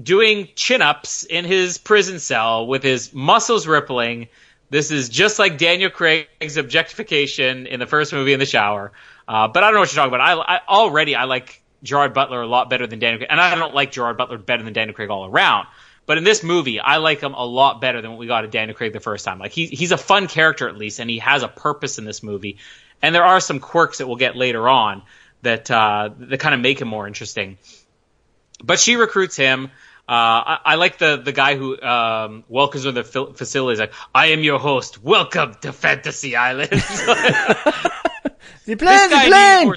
doing chin ups in his prison cell with his muscles rippling. This is just like Daniel Craig's objectification in the first movie in the shower. Uh, but I don't know what you're talking about. I, I already I like Gerard Butler a lot better than Daniel Craig, and I don't like Gerard Butler better than Daniel Craig all around. But in this movie, I like him a lot better than what we got at Daniel Craig the first time. Like he, he's a fun character at least, and he has a purpose in this movie. And there are some quirks that we'll get later on that uh, that kind of make him more interesting. But she recruits him. Uh, I, I like the the guy who um, welcomes her to the fil- facility. He's like, "I am your host. Welcome to Fantasy Island." the this plan, the plan.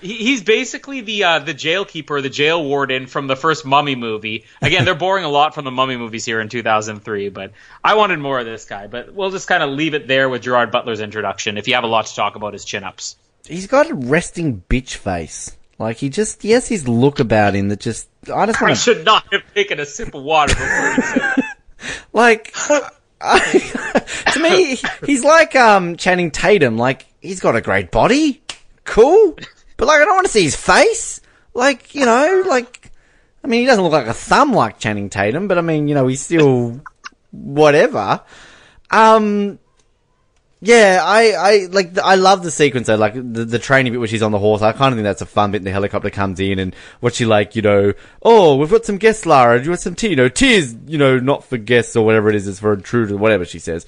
He, he's basically the uh, the jail keeper, the jail warden from the first Mummy movie. Again, they're boring a lot from the Mummy movies here in 2003, but I wanted more of this guy. But we'll just kind of leave it there with Gerard Butler's introduction. If you have a lot to talk about his chin ups. He's got a resting bitch face. Like he just, he has his look about him that just, I just I want to, should not have taken a sip of water before he said that. like, I, to me, he's like, um, Channing Tatum. Like, he's got a great body. Cool. But like, I don't want to see his face. Like, you know, like, I mean, he doesn't look like a thumb like Channing Tatum, but I mean, you know, he's still whatever. Um, yeah, I, I like. I love the sequence though, like the, the training bit where she's on the horse. I kind of think that's a fun bit. And the helicopter comes in, and what she like, you know, oh, we've got some guests, Lara. Do you want some tea? You know, tea is, you know, not for guests or whatever it is. It's for intruders, whatever she says.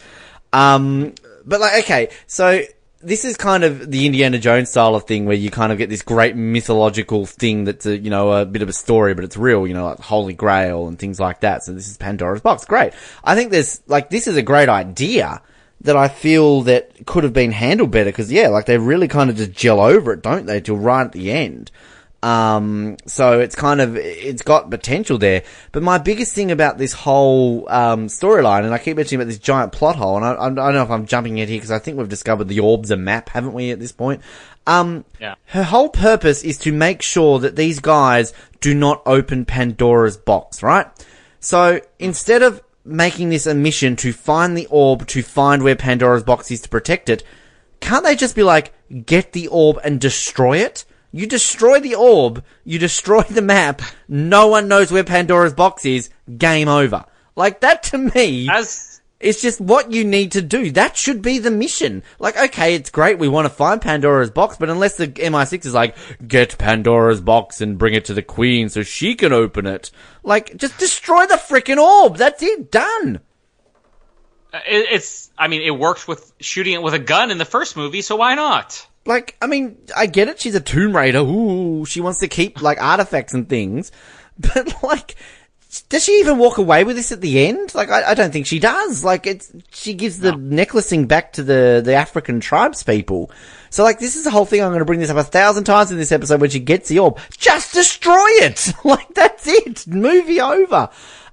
Um, but like, okay, so this is kind of the Indiana Jones style of thing where you kind of get this great mythological thing that's a, you know, a bit of a story, but it's real, you know, like Holy Grail and things like that. So this is Pandora's box. Great. I think there's, like, this is a great idea that I feel that could have been handled better because yeah, like they really kind of just gel over it, don't they, till right at the end. Um, so it's kind of, it's got potential there. But my biggest thing about this whole, um, storyline, and I keep mentioning about this giant plot hole, and I, I don't know if I'm jumping in here because I think we've discovered the orb's a map, haven't we, at this point? Um, Yeah. her whole purpose is to make sure that these guys do not open Pandora's box, right? So instead of making this a mission to find the orb, to find where Pandora's box is to protect it, can't they just be like, get the orb and destroy it? You destroy the orb, you destroy the map, no one knows where Pandora's box is, game over. Like that to me As it's just what you need to do. That should be the mission. Like, okay, it's great. We want to find Pandora's box, but unless the MI6 is like, get Pandora's box and bring it to the Queen so she can open it. Like, just destroy the freaking orb. That's it. Done. Uh, it's, I mean, it worked with shooting it with a gun in the first movie, so why not? Like, I mean, I get it. She's a Tomb Raider. Ooh, she wants to keep like artifacts and things. But like, does she even walk away with this at the end? Like, I, I don't think she does. Like, it's she gives the necklacing back to the the African tribes people. So like, this is the whole thing. I'm going to bring this up a thousand times in this episode when she gets the orb. Just destroy it. like, that's it. Movie over.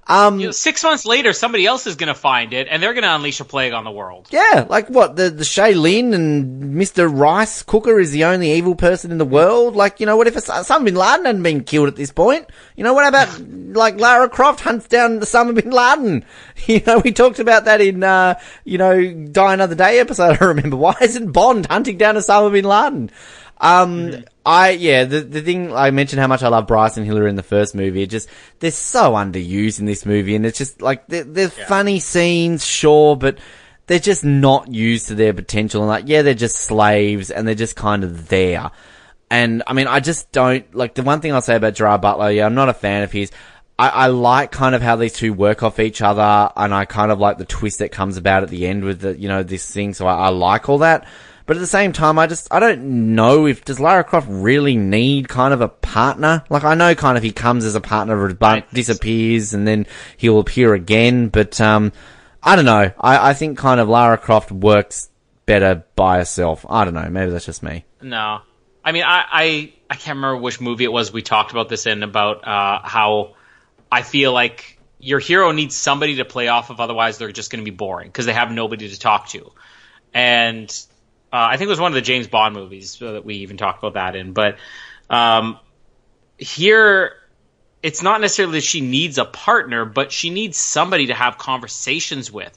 Um, You know, six months later, somebody else is going to find it, and they're going to unleash a plague on the world. Yeah, like what the the Shaylin and Mr. Rice Cooker is the only evil person in the world. Like you know, what if Osama bin Laden hadn't been killed at this point? You know, what about like Lara Croft hunts down Osama bin Laden? You know, we talked about that in uh, you know Die Another Day episode. I remember. Why isn't Bond hunting down Osama bin Laden? Um, I yeah, the the thing I mentioned how much I love Bryce and Hillary in the first movie. It just they're so underused in this movie, and it's just like they're, they're funny scenes, sure, but they're just not used to their potential. And like, yeah, they're just slaves, and they're just kind of there. And I mean, I just don't like the one thing I'll say about Gerard Butler. Yeah, I'm not a fan of his. I, I like kind of how these two work off each other, and I kind of like the twist that comes about at the end with the you know this thing. So I, I like all that. But at the same time, I just, I don't know if, does Lara Croft really need kind of a partner? Like, I know kind of he comes as a partner, but Right. disappears, and then he'll appear again, but, um, I don't know. I, I think kind of Lara Croft works better by herself. I don't know. Maybe that's just me. No, I mean, I, I, I can't remember which movie it was we talked about this in about uh, how I feel like your hero needs somebody to play off of, otherwise they're just going to be boring because they have nobody to talk to. And I think it was one of the James Bond movies uh, that we even talked about that in. But um, here, it's not necessarily that she needs a partner, but she needs somebody to have conversations with.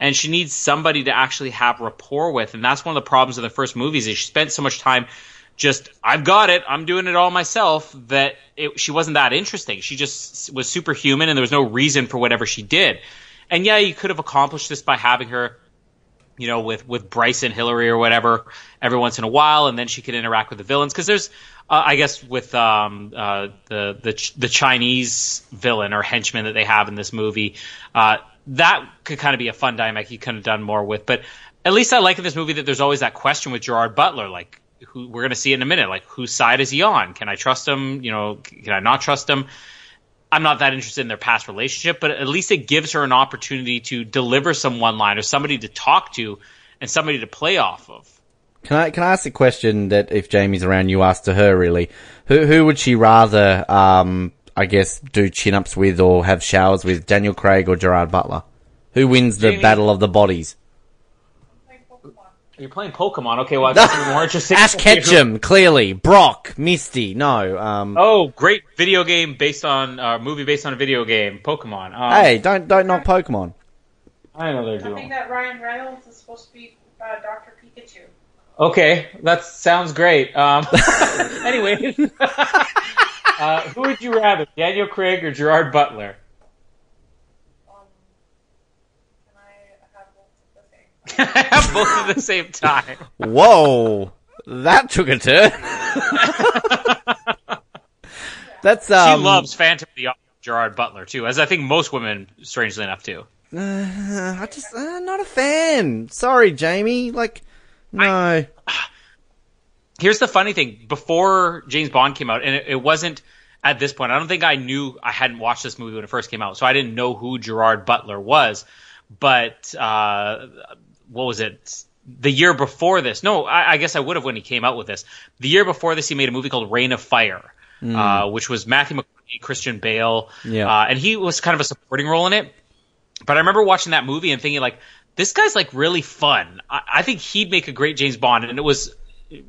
And she needs somebody to actually have rapport with. And that's one of the problems of the first movies is she spent so much time just, I've got it, I'm doing it all myself, that it, she wasn't that interesting. She just was superhuman and there was no reason for whatever she did. And yeah, you could have accomplished this by having her you know, with with Bryce and Hillary or whatever every once in a while, and then she could interact with the villains because there's, uh, I guess, with um, uh, the the the Chinese villain or henchman that they have in this movie, uh, that could kind of be a fun dynamic you could have done more with. But at least I like in this movie that there's always that question with Gerard Butler, like who we're going to see in a minute, like whose side is he on? Can I trust him? You know, can I not trust him? I'm not that interested in their past relationship, but at least it gives her an opportunity to deliver some one line or somebody to talk to and somebody to play off of. Can I can I ask a question that if Jamie's around, you ask to her really? Who who would she rather, um, I guess, do chin ups with or have showers with, Daniel Craig or Gerard Butler? Who wins the Jamie- battle of the bodies? You're playing Pokemon, okay? Well, that's even more interesting. Ash Ketchum, clearly. Brock, Misty, no. Um, Oh, great video game based on uh, movie based on a video game, Pokemon. Um, hey, don't don't knock Pokemon. I know they're I think that Ryan Reynolds is supposed to be uh, Dr. Pikachu. Okay, that sounds great. Um, anyway, uh, who would you rather, Daniel Craig or Gerard Butler? Um, can I have both at the same time? Both at the same time. Whoa, that took a turn. That's um, She loves Phantom of the Opera, Gerard Butler too, as I think most women, strangely enough, do. Uh, I just uh, not a fan. Sorry, Jamie. Like, no. here's the funny thing before james bond came out and it, it wasn't at this point i don't think i knew i hadn't watched this movie when it first came out so i didn't know who gerard butler was but uh, what was it the year before this no I, I guess i would have when he came out with this the year before this he made a movie called reign of fire uh, which was matthew mcconaughey christian bale Yeah. uh, and he was kind of a supporting role in it but I remember watching that movie and thinking like, this guy's like really fun. I, I think he'd make a great James Bond. And it was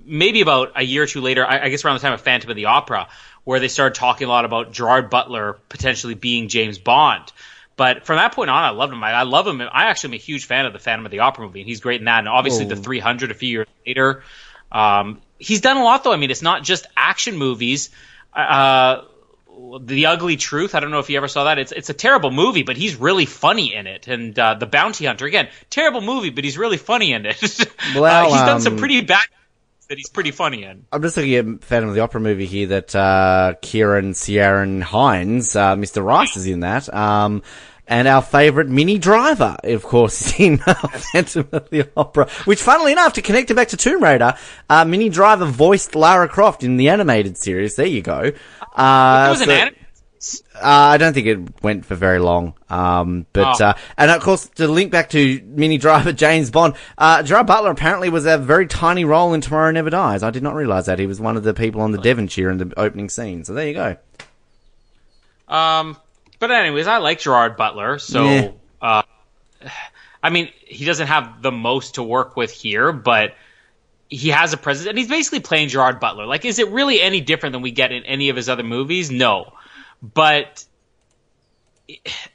maybe about a year or two later, I, I guess around the time of Phantom of the Opera, where they started talking a lot about Gerard Butler potentially being James Bond. But from that point on, I loved him. I, I love him. I actually am a huge fan of the Phantom of the Opera movie, and he's great in that. And obviously, Oh. the 300 a few years later. Um, he's done a lot, though. I mean, it's not just action movies. Uh, the Ugly Truth. I don't know if you ever saw that. It's it's a terrible movie, but he's really funny in it. And uh, The Bounty Hunter again, terrible movie, but he's really funny in it. Well, uh, he's done some um, pretty bad that he's pretty funny in. I'm just looking at Phantom of the Opera movie here that uh, Kieran Ciarán Hinds, uh, Mr. Rice, is in that. Um, and our favourite Minnie Driver, of course, is in uh, Phantom of the Opera. Which, funnily enough, to connect it back to Tomb Raider, uh, Minnie Driver voiced Lara Croft in the animated series. There you go. Uh, It was an so- anime. Uh, I don't think it went for very long. Um, but, Oh. uh, and of course, to link back to Minnie Driver James Bond, uh, Gerard Butler apparently was a very tiny role in Tomorrow Never Dies. I did not realize that. He was one of the people on the Devonshire in the opening scene. So there you go. Um, but anyways, I like Gerard Butler. So, Yeah. uh, I mean, he doesn't have the most to work with here, but he has a presence, and he's basically playing Gerard Butler. Like, is it really any different than we get in any of his other movies? No, but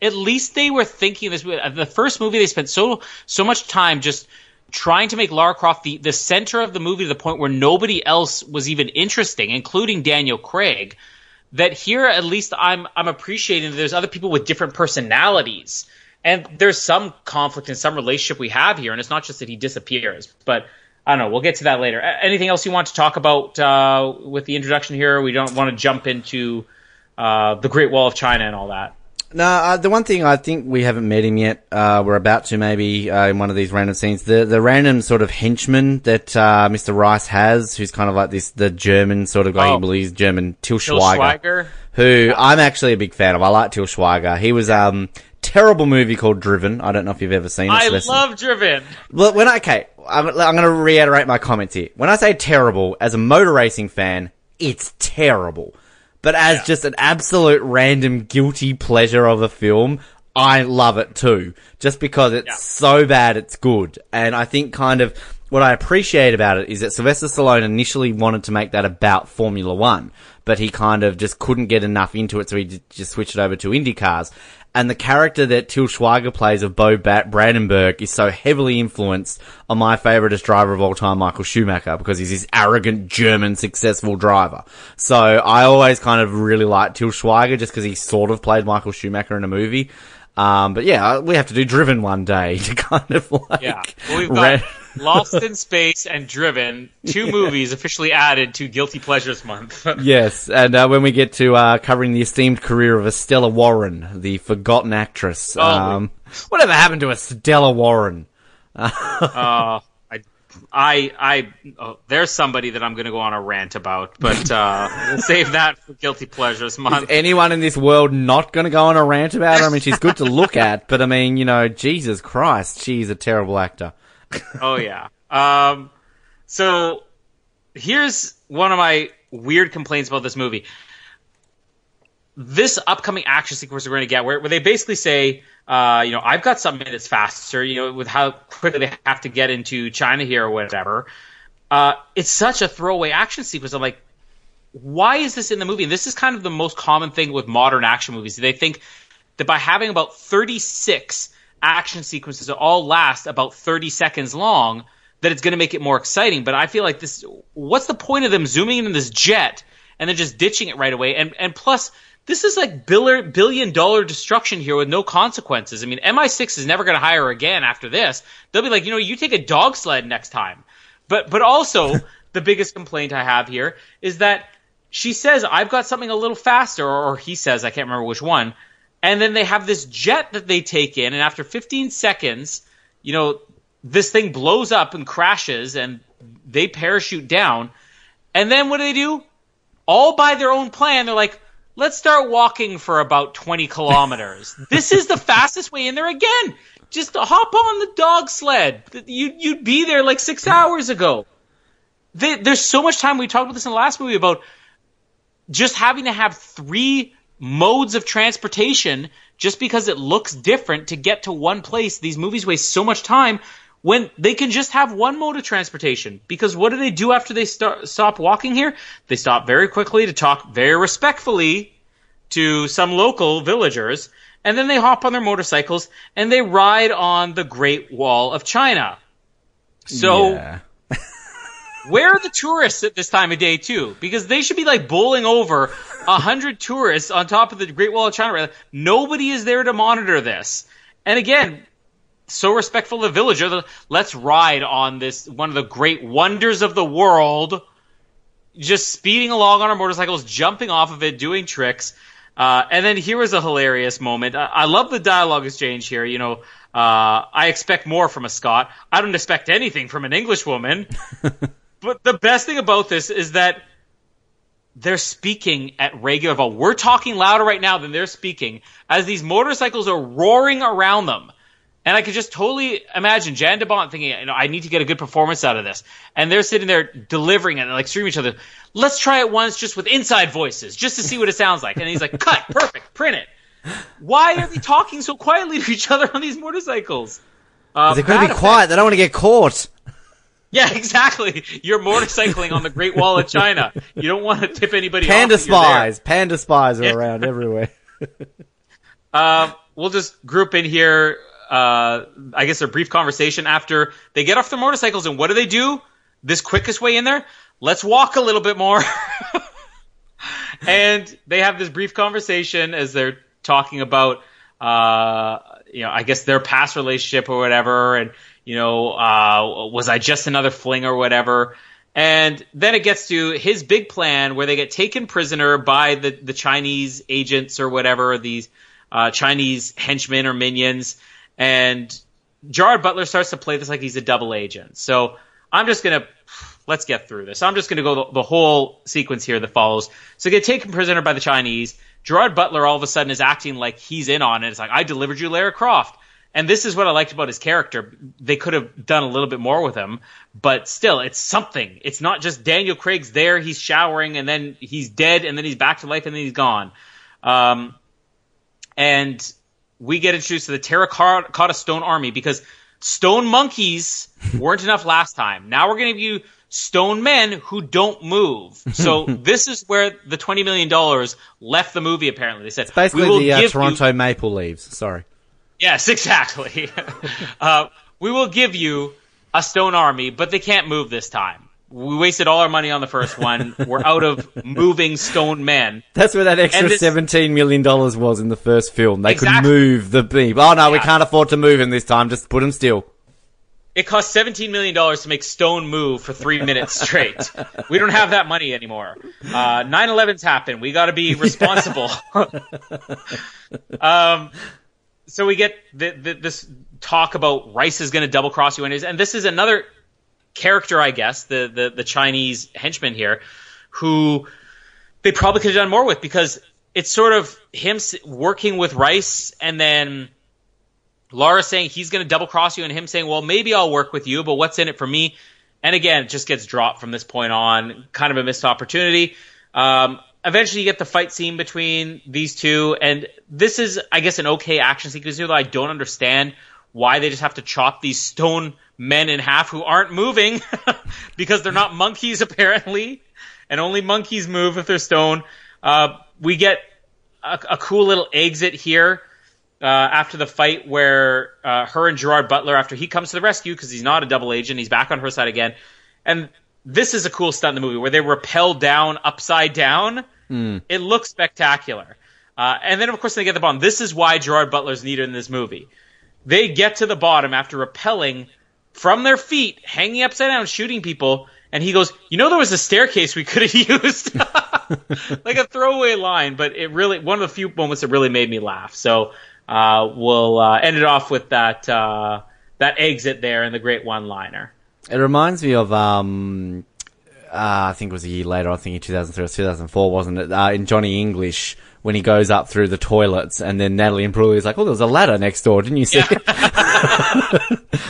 at least they were thinking this. The first movie, they spent so so much time just trying to make Lara Croft the, the center of the movie to the point where nobody else was even interesting, including Daniel Craig. That here, at least, I'm I'm appreciating that there's other people with different personalities, and there's some conflict in some relationship we have here, and it's not just that he disappears, but. I don't know. We'll get to that later. Anything else you want to talk about uh, with the introduction here? We don't want to jump into uh, the Great Wall of China and all that. No, uh, the one thing I think we haven't met him yet. Uh, we're about to maybe uh, in one of these random scenes. The the random sort of henchman that uh, Mr. Rice has, who's kind of like this the German sort of guy. Oh. He believes German Til Schweiger. Schweiger. who I'm actually a big fan of. I like Til Schweiger. He was um, terrible movie called Driven. I don't know if you've ever seen it. I love Driven. Well, when I, okay, I'm, I'm going to reiterate my comments here. When I say terrible, as a motor racing fan, it's terrible. But as Yeah. just an absolute random guilty pleasure of a film, I love it too. Just because it's Yeah. so bad, it's good. And I think kind of what I appreciate about it is that Sylvester Stallone initially wanted to make that about Formula One, but he kind of just couldn't get enough into it, so he just switched it over to Indy cars. And the character that Til Schweiger plays of Beau Bat- Brandenburg is so heavily influenced on my favouriteest driver of all time, Michael Schumacher, because he's this arrogant German successful driver. So I always kind of really liked Til Schweiger just because he sort of played Michael Schumacher in a movie. Um, but yeah, we have to do Driven one day to kind of like. Yeah. Well, we've got Lost in Space and Driven, two movies officially added to Guilty Pleasures Month. Yes, and uh, when we get to uh, covering the esteemed career of Estella Warren, the forgotten actress, Oh. um, whatever happened to Estella Warren? Uh, I, I, I oh, there's somebody that I'm going to go on a rant about, but uh, we'll save that for Guilty Pleasures month. Is anyone in this world not going to go on a rant about her? I mean, she's good to look at, but I mean, you know, Jesus Christ, she's a terrible actor. Oh yeah. Um, so here's one of my weird complaints about this movie. This upcoming action sequence we're going to get, where, where they basically say, uh, you know, I've got something that's faster, you know, with how quickly they have to get into China here or whatever. Uh, it's such a throwaway action sequence. I'm like, why is this in the movie? And this is kind of the most common thing with modern action movies. They think that by having about 36 action sequences that all last about 30 seconds long, that it's going to make it more exciting. But I feel like this, what's the point of them zooming in this jet and then just ditching it right away? And, and plus, this is like billion, billion dollar destruction here with no consequences. I mean, MI6 is never going to hire again after this. They'll be like, you know, you take a dog sled next time. But, but also, the biggest complaint I have here is that she says, I've got something a little faster, or he says, I can't remember which one. And then they have this jet that they take in, and after 15 seconds, you know, this thing blows up and crashes, and they parachute down. And then what do they do? All by their own plan, they're like, let's start walking for about 20 kilometers. this is the fastest way in there again. Just hop on the dog sled. You, you'd be there like six hours ago. They, there's so much time. We talked about this in the last movie about just having to have three modes of transportation just because it looks different to get to one place. These movies waste so much time when they can just have one mode of transportation. Because what do they do after they start, stop walking here? They stop very quickly to talk very respectfully to some local villagers, and then they hop on their motorcycles and they ride on the Great Wall of China. So Yeah. Where are the tourists at this time of day too? Because they should be like bowling over a hundred tourists on top of the Great Wall of China. Nobody is there to monitor this. And again, so respectful of the villager. Let's ride on this one of the great wonders of the world. Just speeding along on our motorcycles, jumping off of it, doing tricks. Uh, and then here was a hilarious moment. I, I love the dialogue exchange here. You know, uh, I expect more from a Scot. I don't expect anything from an English woman. But the best thing about this is that they're speaking at regular volume. We're talking louder right now than they're speaking as these motorcycles are roaring around them. And I could just totally imagine Jan de Bont thinking, you know, I need to get a good performance out of this. And they're sitting there delivering it like screaming at each other. Let's try it once just with inside voices, just to see what it sounds like. And he's like, cut, perfect, print it. Why are they talking so quietly to each other on these motorcycles? Uh, They've got to be effect. quiet. They don't want to get caught. Yeah, exactly. You're motorcycling on the Great Wall of China. You don't want to tip anybody Panda off. that you're there. spies. Panda spies are around everywhere. Um, we'll just group in here. Uh, I guess a brief conversation after they get off their motorcycles, and what do they do? This quickest way in there? Let's walk a little bit more. and they have this brief conversation as they're talking about, uh, you know, I guess their past relationship or whatever, and you know, uh, was I just another fling or whatever? And then it gets to his big plan where they get taken prisoner by the, the Chinese agents or whatever, these uh, Chinese henchmen or minions. And Gerard Butler starts to play this like he's a double agent. So I'm just going to let's get through this. I'm just going to go the, the whole sequence here that follows. So get taken prisoner by the Chinese. Gerard Butler all of a sudden is acting like he's in on it. It's like I delivered you Lara Croft. And this is what I liked about his character. They could have done a little bit more with him, but still, it's something. It's not just Daniel Craig's there, he's showering, and then he's dead, and then he's back to life, and then he's gone. Um, and we get introduced to the Terracotta Stone Army because stone monkeys weren't enough last time. Now we're going to you stone men who don't move. So this is where the $20 million left the movie, apparently. They said, it's Basically, we will the uh, give you- Toronto Maple Leaves. Sorry. Yes, exactly. uh, we will give you a stone army, but they can't move this time. We wasted all our money on the first one. We're out of moving stone men. That's where that extra this- seventeen million dollars was in the first film. They Exactly. could move the beam. Oh no, we can't afford to move him this time. Just put him still. It cost $17 million to make stone move for three minutes straight. we don't have that money anymore. Uh, 9-11's happened. We gotta be responsible. um, so we get the, the, this talk about Rice is gonna double cross you, and and this is another character, I guess, the, the, the Chinese henchman here, who they probably could have done more with because it's sort of him working with Rice and then Laura saying he's going to double cross you and him saying, well, maybe I'll work with you, but what's in it for me? And again, it just gets dropped from this point on. Kind of a missed opportunity. Um, eventually you get the fight scene between these two. And this is, I guess, an okay action sequence here, though I don't understand why they just have to chop these stone men in half who aren't moving because they're not monkeys apparently. And only monkeys move if they're stone. Uh, we get a, a cool little exit here uh, after the fight where uh, her and Gerard Butler, after he comes to the rescue because he's not a double agent, he's back on her side again. And this is a cool stunt in the movie where they rappel down upside down. It looks spectacular. Uh, and then, of course, they get the bottom. This is why Gerard Butler's needed in this movie. They get to the bottom after rappelling from their feet, hanging upside down, shooting people. And he goes, "You know, there was a staircase we could have used." like a throwaway line, but it really one of the few moments that really made me laugh. So uh, we'll uh, end it off with that uh, that exit there and the great one liner. It reminds me of um, uh, I think it was a year later. I think in 2003 or 2004, wasn't it? Uh, in Johnny English, when he goes up through the toilets, and then Natalie and Imbruglia is like, "Oh, there was a ladder next door, didn't you see?" it?"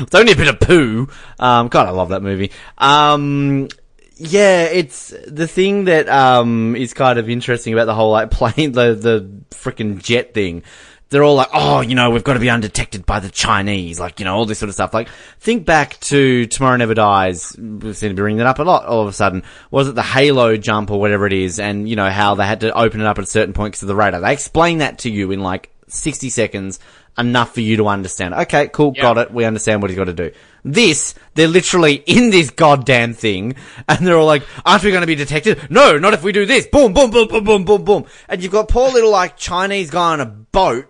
it's only a bit of poo. Um, God, I love that movie. Um, yeah, it's the thing that um is kind of interesting about the whole like plane, the the freaking jet thing. They're all like, oh, you know, we've got to be undetected by the Chinese, like, you know, all this sort of stuff. Like, think back to Tomorrow Never Dies. We seem to be bringing that up a lot all of a sudden. Was it the Halo jump or whatever it is? And, you know, how they had to open it up at a certain point because of the radar. They explain that to you in like 60 seconds, enough for you to understand. Okay, cool, Yeah. got it. We understand what he's got to do. This, they're literally in this goddamn thing, and they're all like, aren't we going to be detected? No, not if we do this. Boom, boom, boom, boom, boom, boom, boom. And you've got poor little, like, Chinese guy on a boat,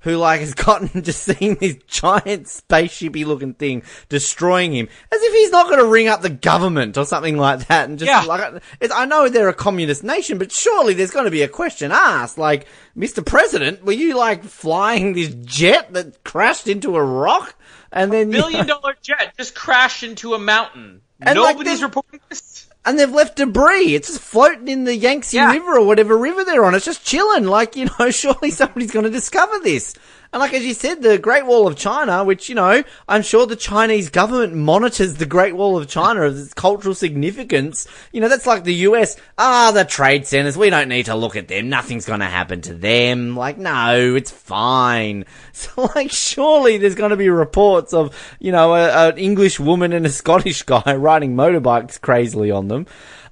who, like, has gotten, just seeing this giant spaceshipy looking thing destroying him, as if he's not going to ring up the government or something like that, and just, Yeah. like, it's, I know they're a communist nation, but surely there's going to be a question asked, like, Mr. President, were you, like, flying this jet that crashed into a rock? And then, Billion dollar jet just crashed into a mountain. And, Nobody's this- reporting this. And they've left debris. It's just floating in the Yangtze Yeah. River or whatever river they're on. It's just chilling. Like, you know, surely somebody's going to discover this. And like, as you said, the Great Wall of China, which, you know, I'm sure the Chinese government monitors the Great Wall of China of its cultural significance. You know, that's like the US. Ah, the trade centers. We don't need to look at them. Nothing's going to happen to them. Like, no, it's fine. So, like, surely there's going to be reports of, you know, an English woman and a Scottish guy riding motorbikes crazily on them.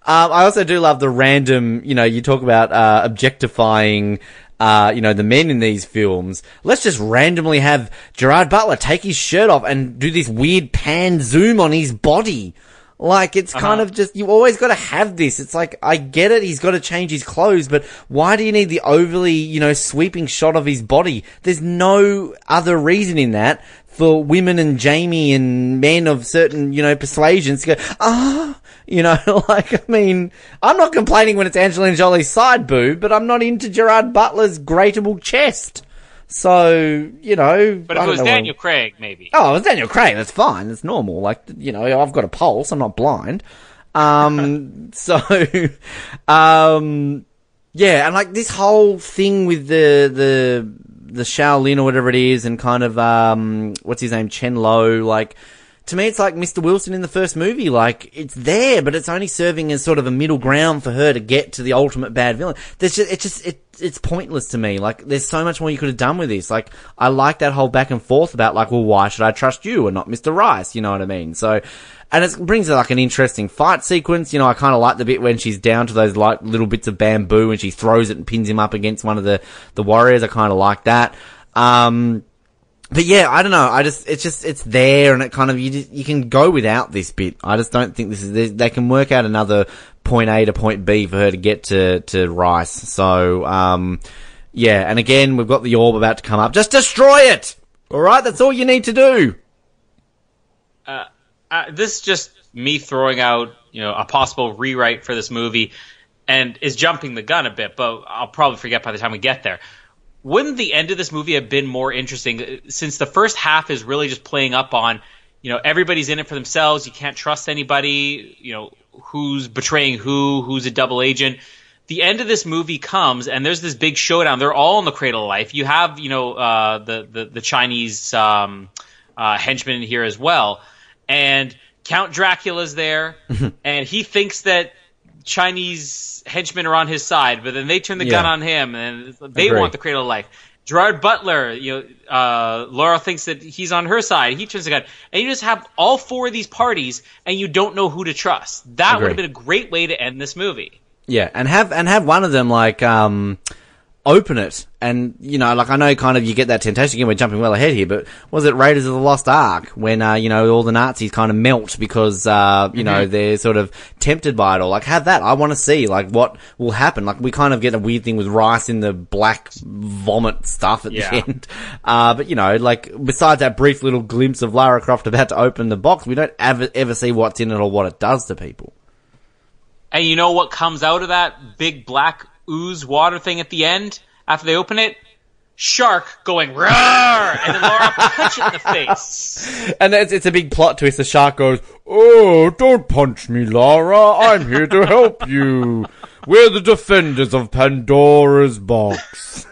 Um, I also do love the random, you know, you talk about uh, objectifying, uh, you know, the men in these films. Let's just randomly have Gerard Butler take his shirt off and do this weird pan zoom on his body. Like, it's kind of just, you always gotta have this. It's like, I get it, he's gotta change his clothes, but why do you need the overly, you know, sweeping shot of his body? There's no other reason in that for women and Jamie and men of certain, you know, persuasions to go, ah, you know, like, I mean, I'm not complaining when it's Angelina Jolie's side boob, but I'm not into Gerard Butler's grateable chest. So, you know. But if it was what- Daniel Craig, maybe. Oh, it's Daniel Craig. That's fine. That's normal. Like, you know, I've got a pulse. I'm not blind. Um, so, um, yeah, and like this whole thing with the the the Shaolin or whatever it is, and kind of um, what's his name, Chen Lo, like. To me, it's like Mr. Wilson in the first movie. Like, it's there, but it's only serving as sort of a middle ground for her to get to the ultimate bad villain. There's just, it's just, it, it's pointless to me. Like, there's so much more you could have done with this. Like, I like that whole back and forth about, like, well, why should I trust you and not Mr. Rice? You know what I mean? So, and it brings like an interesting fight sequence. You know, I kind of like the bit when she's down to those like little bits of bamboo and she throws it and pins him up against one of the, the warriors. I kind of like that. Um, but yeah, I don't know. I just, it's just, it's there and it kind of, you just, you can go without this bit. I just don't think this is, they- they can work out another point A to point B for her to get to, to Rice. So, um, yeah, and again, we've got the orb about to come up. Just destroy it! Alright, that's all you need to do. uh, this is just me throwing out, you know, a possible rewrite for this movie, and is jumping the gun a bit. But I'll probably forget by the time we get there. Wouldn't the end of this movie have been more interesting? Since the first half is really just playing up on, you know, everybody's in it for themselves. You can't trust anybody. You know, who's betraying who, who's a double agent. The end of this movie comes, and there's this big showdown. They're all in the cradle of life. You have, you know, uh, the, the the Chinese um, uh, henchman in here as well and Count Dracula's there, and he thinks that Chinese henchmen are on his side, but then they turn the gun on him, and they want the cradle of life. Gerard Butler, you know, uh, Laura thinks that he's on her side. He turns the gun, and you just have all four of these parties, and you don't know who to trust. That would have been a great way to end this movie. Yeah, and have and have one of them like um open it, and you know, like I know kind of you get that temptation again. We're jumping well ahead here, but was it Raiders of the Lost Ark when uh, you know all the Nazis kind of melt because uh, you know they're sort of tempted by it all? Like have that. I want to see like what will happen. Like we kind of get a weird thing with Rice in the black vomit stuff at Yeah. the end. Uh, but you know, like besides that brief little glimpse of Lara Croft about to open the box, we don't ever ever see what's in it or what it does to people. And you know what comes out of that big black ooze water thing at the end after they open it? Shark going roar, and then Laura punch it in the face. And it's, it's a big plot twist. The shark goes, Oh, don't punch me, Laura. I'm here to help you. We're the defenders of Pandora's box.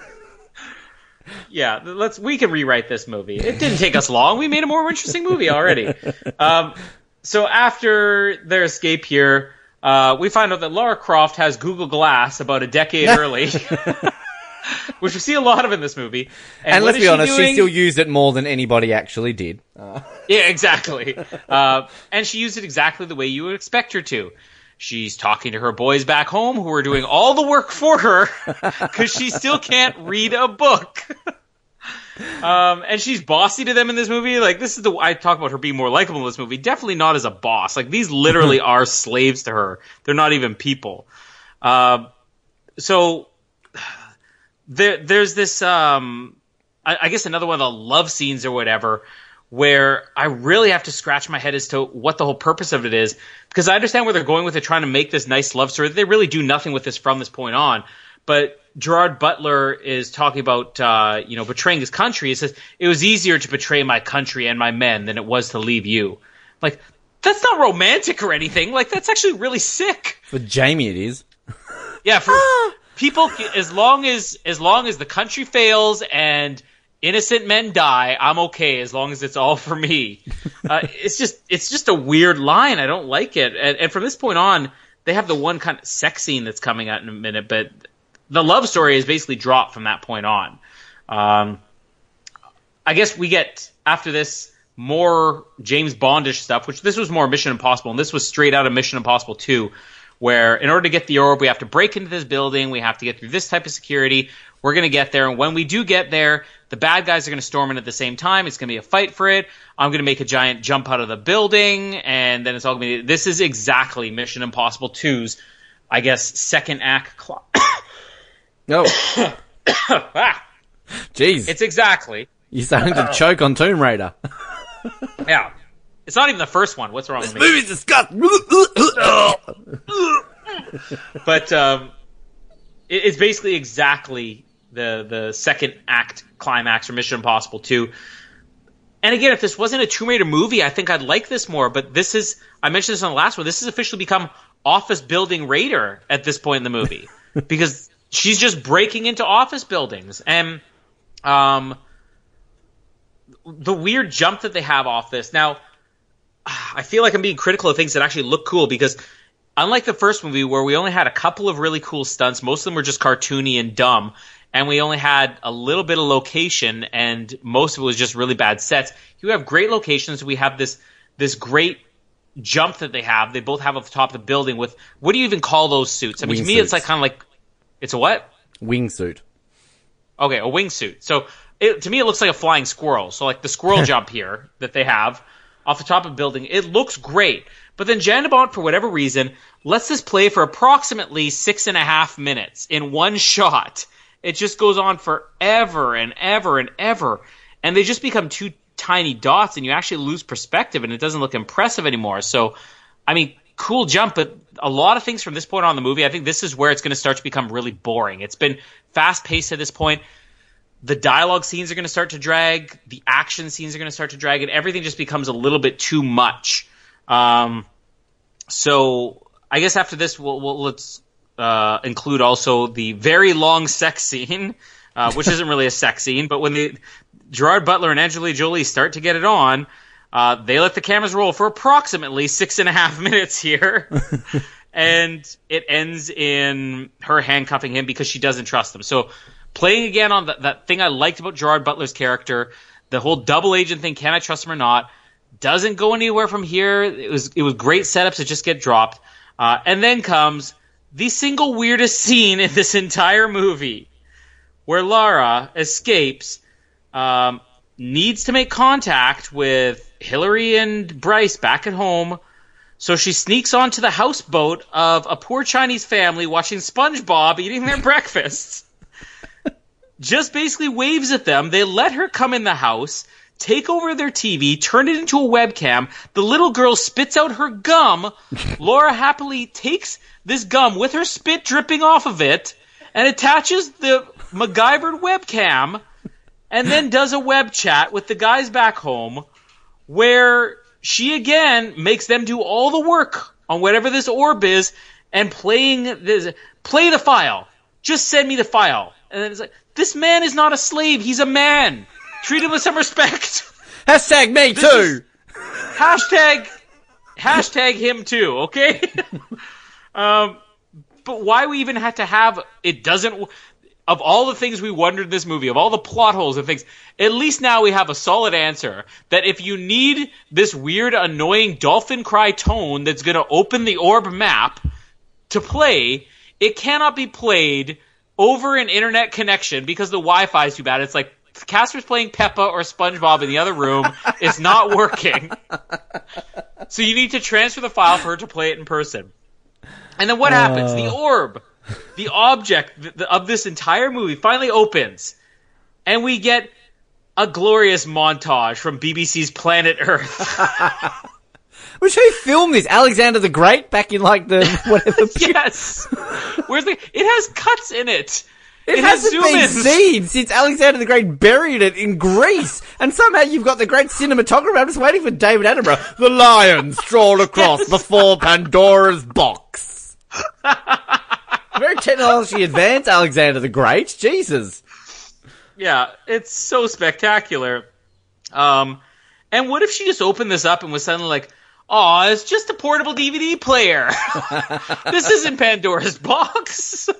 Yeah, let's. We can rewrite this movie. It didn't take us long. We made a more interesting movie already. Um, so after their escape here, uh, we find out that Lara Croft has Google Glass about a decade early, which we see a lot of in this movie. And, what let's be honest, doing? she still used it more than anybody actually did. Yeah, exactly. uh, and she used it exactly the way you would expect her to. She's talking to her boys back home who are doing all the work for her because she still can't read a book. Um, and she's bossy to them in this movie. Like this is the I talk about her being more likable in this movie. Definitely not as a boss. Like these literally are slaves to her. They're not even people. Um, so there, there's this. Um, I, I guess another one of the love scenes or whatever, where I really have to scratch my head as to what the whole purpose of it is, because I understand where they're going with it, trying to make this nice love story. They really do nothing with this from this point on. But Gerard Butler is talking about, uh, you know, betraying his country. He says it was easier to betray my country and my men than it was to leave you. Like that's not romantic or anything. Like that's actually really sick. For Jamie, it is. Yeah, for people, as long as as long as the country fails and innocent men die, I'm okay. As long as it's all for me. Uh, it's just it's just a weird line. I don't like it. And, and from this point on, they have the one kind of sex scene that's coming out in a minute, but the love story is basically dropped from that point on. Um, I guess we get after this more James Bondish stuff, which this was more Mission Impossible, and this was straight out of Mission Impossible 2, where in order to get the orb, we have to break into this building, we have to get through this type of security. We're going to get there, and when we do get there, the bad guys are going to storm in at the same time. It's going to be a fight for it. I'm going to make a giant jump out of the building, and then it's all going to be. This is exactly Mission Impossible 2's, I guess, second act. No. ah, Jeez. it's exactly. You're starting to choke on Tomb Raider. Yeah. It's not even the first one. What's wrong with me? Movie's disgusting. but um, it, it's basically exactly the the second act climax for Mission Impossible 2. and again, if this wasn't a Tomb Raider movie, I think I'd like this more. But this is, I mentioned this on the last one. This has officially become office building Raider at this point in the movie because she's just breaking into office buildings and um the weird jump that they have off this. Now, I feel like I'm being critical of things that actually look cool because unlike the first movie where we only had a couple of really cool stunts, most of them were just cartoony and dumb, and we only had a little bit of location and most of it was just really bad sets. You have great locations. We have this this great jump that they have. They both have off the top of the building with what do you even call those suits? I mean, to me, it's like kind of like it's a what? Wingsuit. Okay, a wingsuit. So it, to me, it looks like a flying squirrel. So like the squirrel jump here that they have off the top of a building, it looks great. But then Jan de Bont, for whatever reason, lets this play for approximately six and a half minutes in one shot. It just goes on forever and ever and ever, and they just become two tiny dots, and you actually lose perspective, and it doesn't look impressive anymore. So, I mean, cool jump, but a lot of things from this point on the movie, I think this is where it's going to start to become really boring. It's been fast paced at this point. The dialogue scenes are going to start to drag. The action scenes are going to start to drag, and everything just becomes a little bit too much. Um, so I guess after this, we'll, we'll let's uh, include also the very long sex scene, uh, which isn't really a sex scene, but when the Gerard Butler and Angelina Jolie start to get it on, uh, they let the cameras roll for approximately six and a half minutes here. and it ends in her handcuffing him because she doesn't trust him. So playing again on that, that thing I liked about Gerard Butler's character, the whole double agent thing, can I trust him or not, doesn't go anywhere from here. It was it was great setups that just get dropped. Uh, and then comes the single weirdest scene in this entire movie, where Lara escapes, um, needs to make contact with Hillary and Bryce back at home. So she sneaks onto the houseboat of a poor Chinese family watching SpongeBob eating their breakfasts. Just basically waves at them. They let her come in the house, take over their TV, turn it into a webcam. The little girl spits out her gum. Laura happily takes this gum with her spit dripping off of it and attaches the MacGyvered webcam and then does a web chat with the guys back home where she again makes them do all the work on whatever this orb is and playing this play the file. Just send me the file. And then it's like, this man is not a slave, he's a man. Treat him with some respect. Hashtag me This too. hashtag hashtag him too, okay? um but why we even had to have it doesn't of all the things we wondered in this movie, of all the plot holes and things, at least now we have a solid answer that if you need this weird, annoying dolphin cry tone that's going to open the orb map to play, it cannot be played over an internet connection because the Wi-Fi is too bad. It's like Casper's playing Peppa or SpongeBob in the other room. it's not working. So you need to transfer the file for her to play it in person. And then what happens? The uh. orb, the object of this entire movie finally opens, and we get a glorious montage from BBC's Planet Earth. Which who filmed this? Alexander the Great back in like the whatever. yes. Where's the? It has cuts in it. It, It has hasn't been zoom-ins. seen since Alexander the Great buried it in Greece, and somehow you've got the great cinematographer. I'm just waiting for David Attenborough. The lion strolled across Yes. before Pandora's box. Very technology advanced, Alexander the Great. Jesus. Yeah, it's so spectacular. Um, and what if she just opened this up and was suddenly like, "Oh, it's just a portable DVD player. this isn't Pandora's box."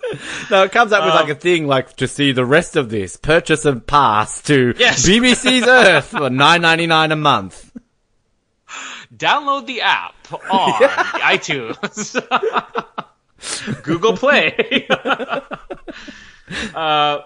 No, it comes up with Um, like a thing like to see the rest of this. Purchase a pass to Yes. BBC's Earth for nine ninety nine a month. Download the app on iTunes, Google Play. uh,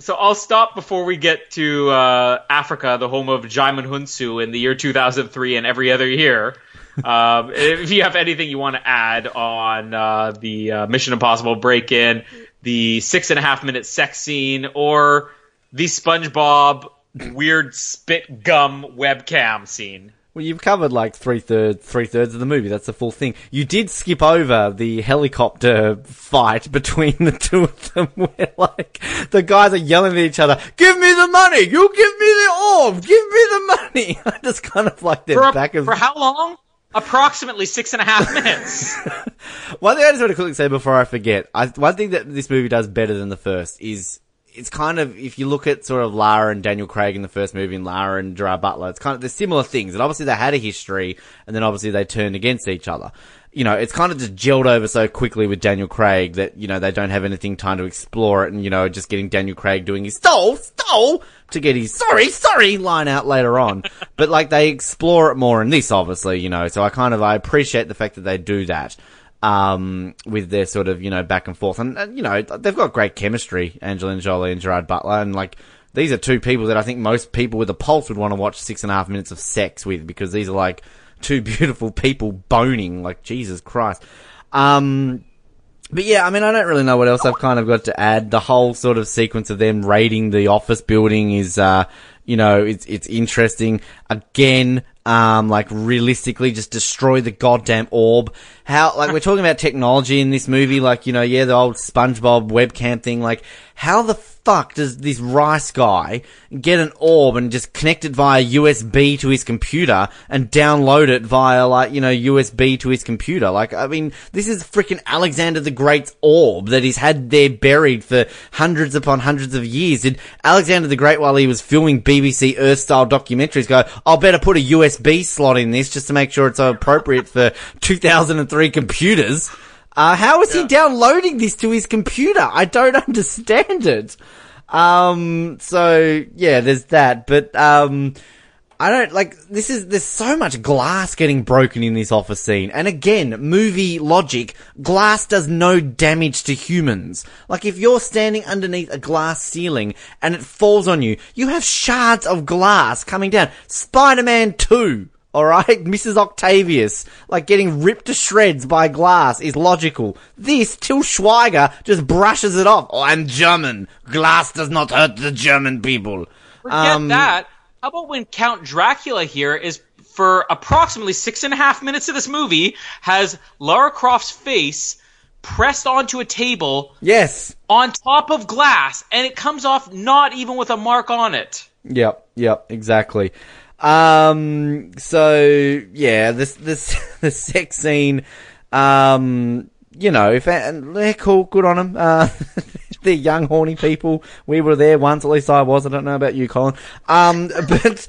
so I'll stop before we get to uh, Africa, the home of Djimon Hounsou in the year 2003 and every other year. Um, if you have anything you want to add on uh, the uh, Mission Impossible break-in, the six and a half minute sex scene, or the SpongeBob weird spit gum webcam scene. Well, you've covered like three thirds, three thirds of the movie. That's the full thing. You did skip over the helicopter fight between the two of them, where like the guys are yelling at each other, "Give me the money! You give me the orb! Give me the money!" I just kind of like they're For, back and for how long? Approximately six and a half minutes. One thing I just want to quickly say before I forget, I, one thing that this movie does better than the first is it's kind of if you look at sort of Lara and Daniel Craig in the first movie and Lara and Gerard Butler, it's kind of they're similar things, and obviously they had a history, and then obviously they turned against each other. You know, it's kind of just gelled over so quickly with Daniel Craig that you know they don't have anything time to explore it, and you know just getting Daniel Craig doing his stole stole to get his sorry sorry line out later on, but like they explore it more in this, obviously, you know. So I kind of I appreciate the fact that they do that um, with their sort of, you know, back and forth. And, and, you know, they've got great chemistry, Angelina Jolie and Gerard Butler. And, like, these are two people that I think most people with a pulse would want to watch six and a half minutes of sex with because these are, like, two beautiful people boning. Like, Jesus Christ. Um, but yeah, I mean, I don't really know what else I've kind of got to add. The whole sort of sequence of them raiding the office building is, uh, you know, it's, it's interesting. Again, um, like realistically just destroy the goddamn orb. How, like, we're talking about technology in this movie, like, you know, yeah, the old SpongeBob webcam thing, like, how the fuck does this rice guy get an orb and just connect it via USB to his computer and download it via, like, you know, USB to his computer? Like, I mean, this is freaking Alexander the Great's orb that he's had there buried for hundreds upon hundreds of years. Did Alexander the Great, while he was filming BBC Earth style documentaries, go, I'll better put a USB slot in this just to make sure it's appropriate for 2003 computers. Uh, how is he downloading this to his computer? I don't understand it. Um, so yeah, there's that, but, um, I don't like this is there's so much glass getting broken in this office scene. And again, movie logic, glass does no damage to humans. Like if you're standing underneath a glass ceiling and it falls on you, you have shards of glass coming down. Spider-Man 2 Alright, Mrs. Octavius, like getting ripped to shreds by glass is logical. This, Till Schweiger just brushes it off. Oh, I'm German. Glass does not hurt the German people. Forget Um, that. How about when Count Dracula here is for approximately six and a half minutes of this movie has Lara Croft's face pressed onto a table Yes. on top of glass, and it comes off not even with a mark on it. Yep, yep, exactly. Um, so yeah, this this the sex scene, um, you know, if and they're cool, good on them. Uh, they're young, horny people. We were there once, at least I was. I don't know about you, Colin. Um, but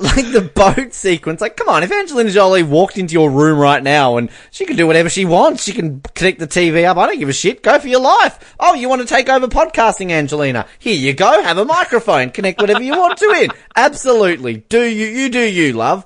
like the boat sequence, like come on, if Angelina Jolie walked into your room right now and she can do whatever she wants, she can connect the TV up. I don't give a shit. Go for your life. Oh, you want to take over podcasting, Angelina? Here you go. Have a microphone. Connect whatever you want to in. Absolutely. Do you, you do you, love.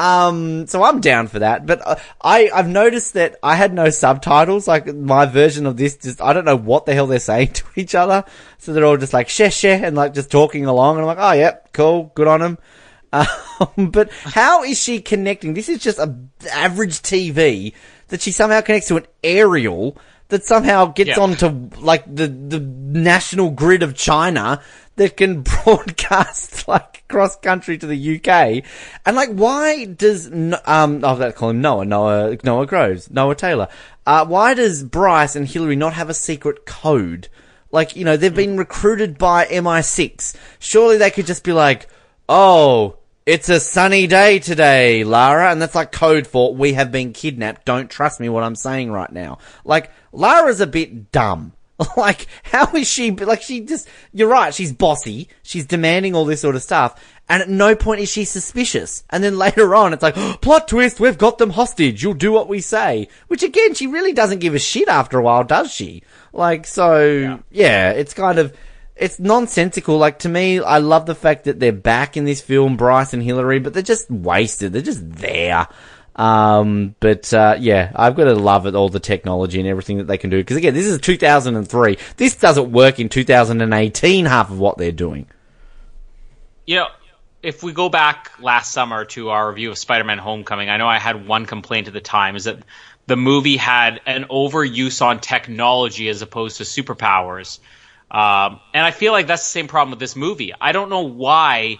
Um, so I'm down for that, but uh, I, I've noticed that I had no subtitles, like my version of this, just, I don't know what the hell they're saying to each other. So they're all just like, sheh, sheh, and like just talking along, and I'm like, oh, yep, cool, good on them. Um, but how is she connecting? This is just a average TV that she somehow connects to an aerial that somehow gets Yeah. onto like the the national grid of China that can broadcast like cross country to the UK. And like, why does um oh, I call him Noah Noah Noah Groves Noah Taylor? Uh, why does Bryce and Hillary not have a secret code? Like, you know, they've been recruited by MI6. Surely they could just be like, oh, it's a sunny day today, Lara, and that's like code for we have been kidnapped. Don't trust me what I'm saying right now. Like, Lara's a bit dumb. Like, how is she, like, she just, you're right, she's bossy, she's demanding all this sort of stuff, and at no point is she suspicious. And then later on, it's like, plot twist, we've got them hostage, you'll do what we say. Which again, she really doesn't give a shit after a while, does she? Like, so, yeah, it's kind of, it's nonsensical. Like to me, I love the fact that they're back in this film, Bryce and Hillary, but they're just wasted. They're just there. Um, but uh, yeah, I've got to love it, all the technology and everything that they can do. Because again, this is 2003. This doesn't work in 2018. Half of what they're doing. Know, if we go back last summer to our review of Spider-Man: Homecoming, I know I had one complaint at the time is that the movie had an overuse on technology as opposed to superpowers, um, and I feel like that's the same problem with this movie. I don't know why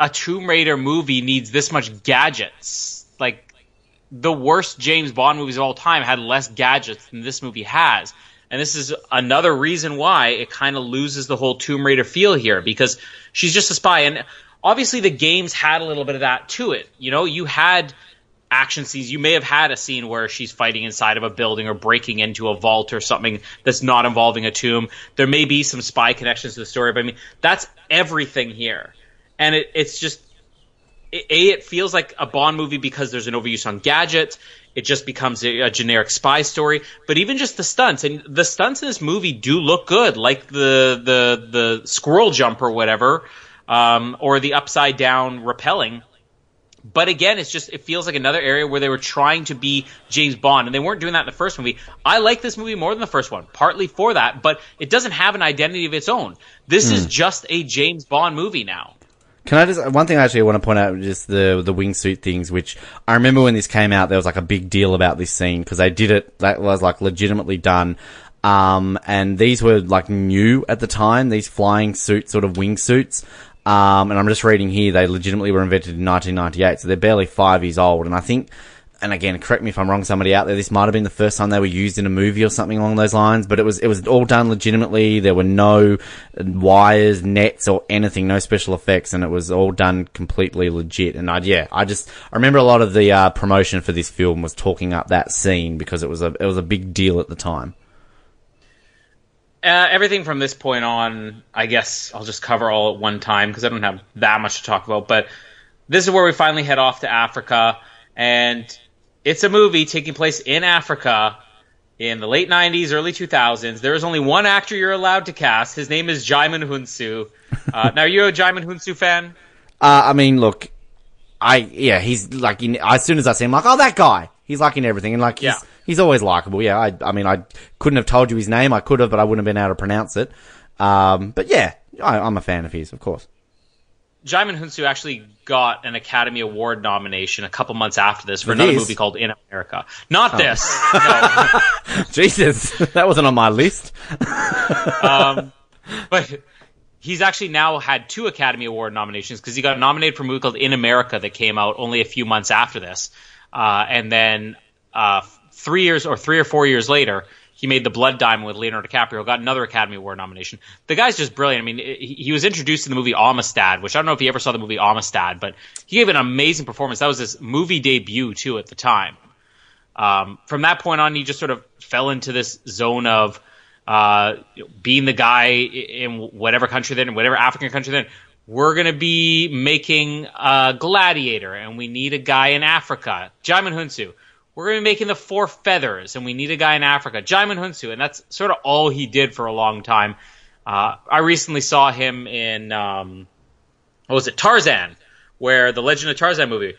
a Tomb Raider movie needs this much gadgets. Like the worst James Bond movies of all time had less gadgets than this movie has. And this is another reason why it kind of loses the whole Tomb Raider feel here because she's just a spy. And obviously the games had a little bit of that to it. You know, you had action scenes. You may have had a scene where she's fighting inside of a building or breaking into a vault or something that's not involving a tomb. There may be some spy connections to the story, but I mean, that's everything here. And it, it's just, a, it feels like a Bond movie because there's an overuse on gadgets. It just becomes a, a generic spy story. But even just the stunts, and the stunts in this movie do look good, like the, the, the squirrel jump or whatever, um, or the upside down rappelling but again, it's just it feels like another area where they were trying to be James Bond, and they weren't doing that in the first movie. I like this movie more than the first one, partly for that, but it doesn't have an identity of its own. This is just a James Bond movie now. Can I just one thing I actually want to point out just the the wingsuit things, which I remember when this came out, there was like a big deal about this scene because they did it that was like legitimately done. Um, and these were like new at the time, these flying suit sort of wingsuits. Um, and I'm just reading here, they legitimately were invented in 1998, so they're barely five years old. And I think, and again, correct me if I'm wrong, somebody out there, this might have been the first time they were used in a movie or something along those lines, but it was, it was all done legitimately. There were no wires, nets, or anything, no special effects, and it was all done completely legit. And I, yeah, I just, I remember a lot of the, uh, promotion for this film was talking up that scene because it was a, it was a big deal at the time. Uh, everything from this point on, I guess I'll just cover all at one time because I don't have that much to talk about. But this is where we finally head off to Africa, and it's a movie taking place in Africa in the late 90s, early 2000s. There is only one actor you're allowed to cast. His name is Djimon Hounsou. Uh, now, are you a Djimon Hounsou fan? Uh, I mean, look, I yeah, he's like in, as soon as I see him, like oh that guy, he's like in everything, and like he's Yeah. he's always likable. Yeah, I I mean I couldn't have told you his name, I could have, but I wouldn't have been able to pronounce it. Um, but yeah, I, I'm a fan of his, of course. Djimon Hounsou actually got an Academy Award nomination a couple months after this for another movie called In America. Not this. No. Jesus, that wasn't on my list. um, but he's actually now had two Academy Award nominations because he got nominated for a movie called In America that came out only a few months after this, uh, and then uh, three years or three or four years later. He made the Blood Diamond with Leonardo DiCaprio, got another Academy Award nomination. The guy's just brilliant. I mean, he was introduced in the movie Amistad, which I don't know if you ever saw the movie Amistad, but he gave an amazing performance. That was his movie debut too at the time. Um, from that point on, he just sort of fell into this zone of uh, being the guy in whatever country they're in, whatever African country they're in. We're going to be making a Gladiator, and we need a guy in Africa. Djimon Hounsou. We're going to be making the Four Feathers, and we need a guy in Africa. Djimon Hounsou, and that's sort of all he did for a long time. Uh, I recently saw him in um, what was it, Tarzan, where the Legend of Tarzan movie.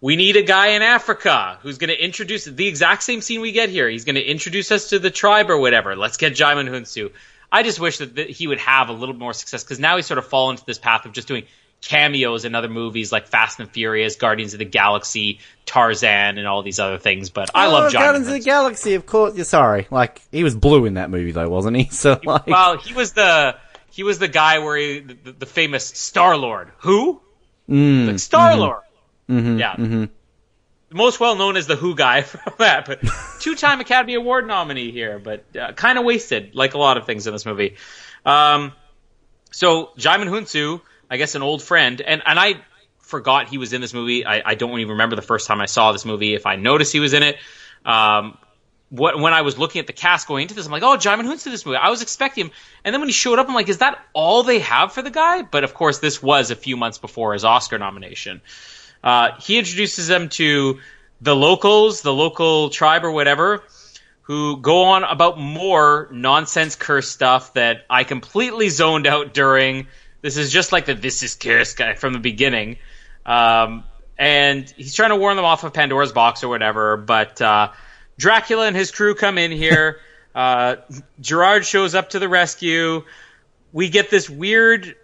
We need a guy in Africa who's going to introduce the exact same scene we get here. He's going to introduce us to the tribe or whatever. Let's get Djimon Hounsou. I just wish that, that he would have a little more success because now he's sort of fallen into this path of just doing cameos in other movies like Fast and Furious, Guardians of the Galaxy, Tarzan, and all these other things. But I love oh, Djimon Guardians of the Galaxy, of course. Yeah, sorry, like he was blue in that movie though, wasn't he? So like, Well, he was the he was the guy where he the, the famous Star Lord. Who? mm, Like Star Lord. mhm, Yeah. mhm. most well known as the Who guy from that, but two-time Academy Award nominee here, but uh, kind of wasted, like a lot of things in this movie. Um, so Djimon Hounsou, I guess an old friend, and and I forgot he was in this movie. I, I don't even remember the first time I saw this movie. If I noticed he was in it, um, what, when I was looking at the cast going into this, I'm like, oh, Djimon Hounsou, this movie. I was expecting him, and then when he showed up, I'm like, is that all they have for the guy? But of course, this was a few months before his Oscar nomination. Uh, he introduces them to the locals, the local tribe or whatever, who go on about more nonsense curse stuff that I completely zoned out during. This is just like the "This is Curse" guy from the beginning, um, and he's trying to warn them off of Pandora's box or whatever. But uh, Dracula and his crew come in here. Uh, Gerard shows up to the rescue. We get this weird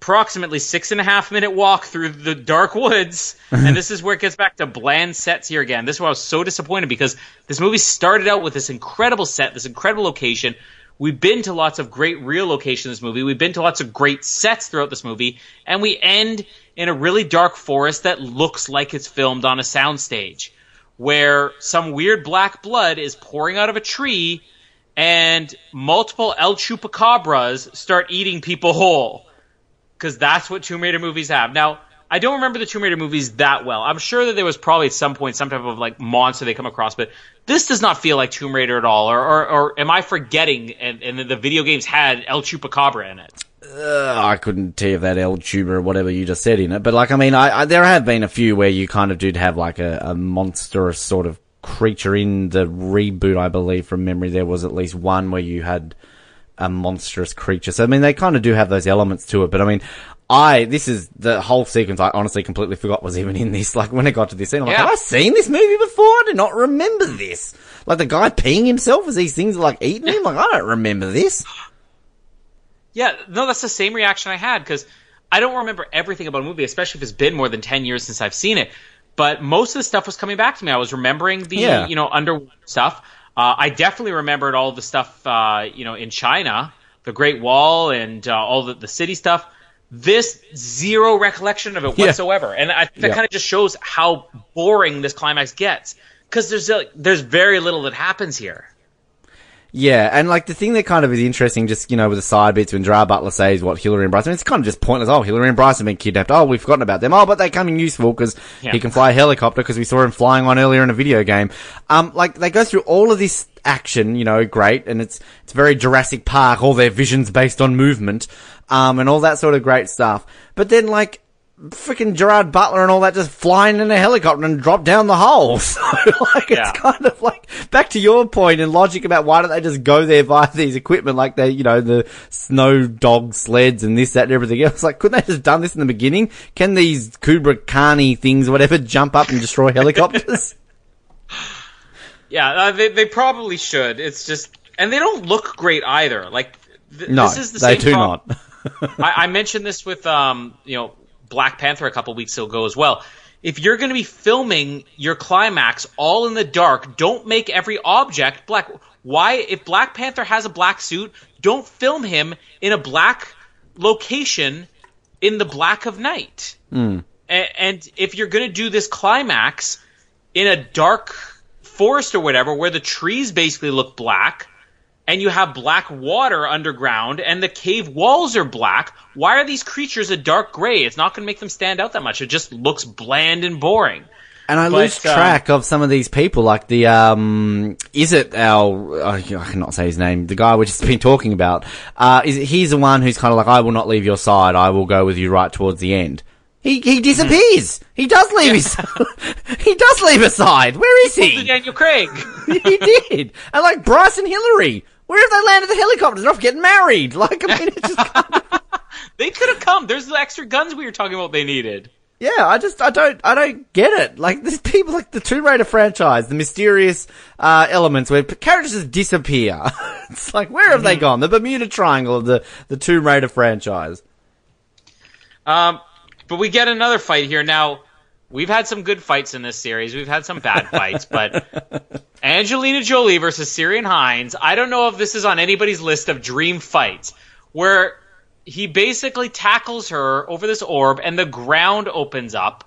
approximately six and a half minute walk through the dark woods. and this is where it gets back to bland sets here again. This is why I was so disappointed because this movie started out with this incredible set, this incredible location. We've been to lots of great real locations in this movie. We've been to lots of great sets throughout this movie, and we end in a really dark forest that looks like it's filmed on a soundstage, where some weird black blood is pouring out of a tree, and multiple El Chupacabras start eating people whole because that's what Tomb Raider movies have. Now, I don't remember the Tomb Raider movies that well. I'm sure that there was probably at some point some type of like monster they come across, but this does not feel like Tomb Raider at all. Or, or, or am I forgetting? And, and the video games had El Chupacabra in it. Uh, I couldn't tell you that El Tuber or whatever you just said in it, but like, I mean, I, I there have been a few where you kind of did have like a, a monstrous sort of creature in the reboot, I believe, from memory. There was at least one where you had a monstrous creature. So, I mean, they kind of do have those elements to it, but I mean, I, this is the whole sequence I honestly completely forgot was even in this. Like, when it got to this scene, I'm like, Yeah. have I seen this movie before? I do not remember this. Like, the guy peeing himself as these things are like eating him? Like, I don't remember this. Yeah, no, that's the same reaction I had because I don't remember everything about a movie, especially if it's been more than 10 years since I've seen it. But most of the stuff was coming back to me. I was remembering the, Yeah. you know, underwater stuff. Uh, I definitely remembered all the stuff, uh, you know, in China, the Great Wall and uh, all the, the city stuff. This zero recollection of it Yeah. whatsoever, and I, that Yeah. kind of just shows how boring this climax gets because there's uh, there's very little that happens here. Yeah, and like the thing that kind of is interesting, just you know, with the side bits when Gerard Butler says what Hillary and Bryce, I mean, it's kind of just pointless. Oh, Hillary and Bryce have been kidnapped. Oh, we've forgotten about them. Oh, but they come in useful because Yeah. he can fly a helicopter because we saw him flying one earlier in a video game. Um, like they go through all of this action, you know, great, and it's it's very Jurassic Park, all their visions based on movement, um, and all that sort of great stuff. But then like. Freaking Gerard Butler and all that just flying in a helicopter and drop down the hole. So, like, Yeah. it's kind of like, back to your point and logic about why don't they just go there via these equipment like they, you know, the snow dog sleds and this, that and everything else. Like, couldn't they just done this in the beginning? Can these Kubra Khani things, whatever, jump up and destroy helicopters? Yeah, uh, they they probably should. It's just, and they don't look great either. Like th- no, this is the they same do not. I, I mentioned this with um, you know, Black Panther a couple weeks ago as well. If you're going to be filming your climax all in the dark, don't make every object black. Why, if Black Panther has a black suit, don't film him in a black location in the black of night. Hmm. A- and if you're going to do this climax in a dark forest or whatever, where the trees basically look black, and you have black water underground, and the cave walls are black, why are these creatures a dark gray? It's not going to make them stand out that much. It just looks bland and boring. And I But, lose um, track of some of these people, like the, um, is it our, I cannot say his name, the guy we've just been talking about, uh, is it, he's the one who's kind of like, I will not leave your side, I will go with you right towards the end. He, he disappears! He does leave his, he does leave his side! Where is he? Daniel Craig. he did! And like Bryce and Hillary! Where have they landed the helicopters? They're off getting married! Like, I mean, it's just kind of, they could have come. There's the extra guns we were talking about they needed. Yeah, I just I don't I don't get it. Like there's people like the Tomb Raider franchise, the mysterious uh, elements where characters just disappear. it's like where have they gone? The Bermuda Triangle of the the Tomb Raider franchise. Um, but we get another fight here. Now, we've had some good fights in this series. We've had some bad fights, but Angelina Jolie versus Ciarán Hinds. I don't know if this is on anybody's list of dream fights where he basically tackles her over this orb and the ground opens up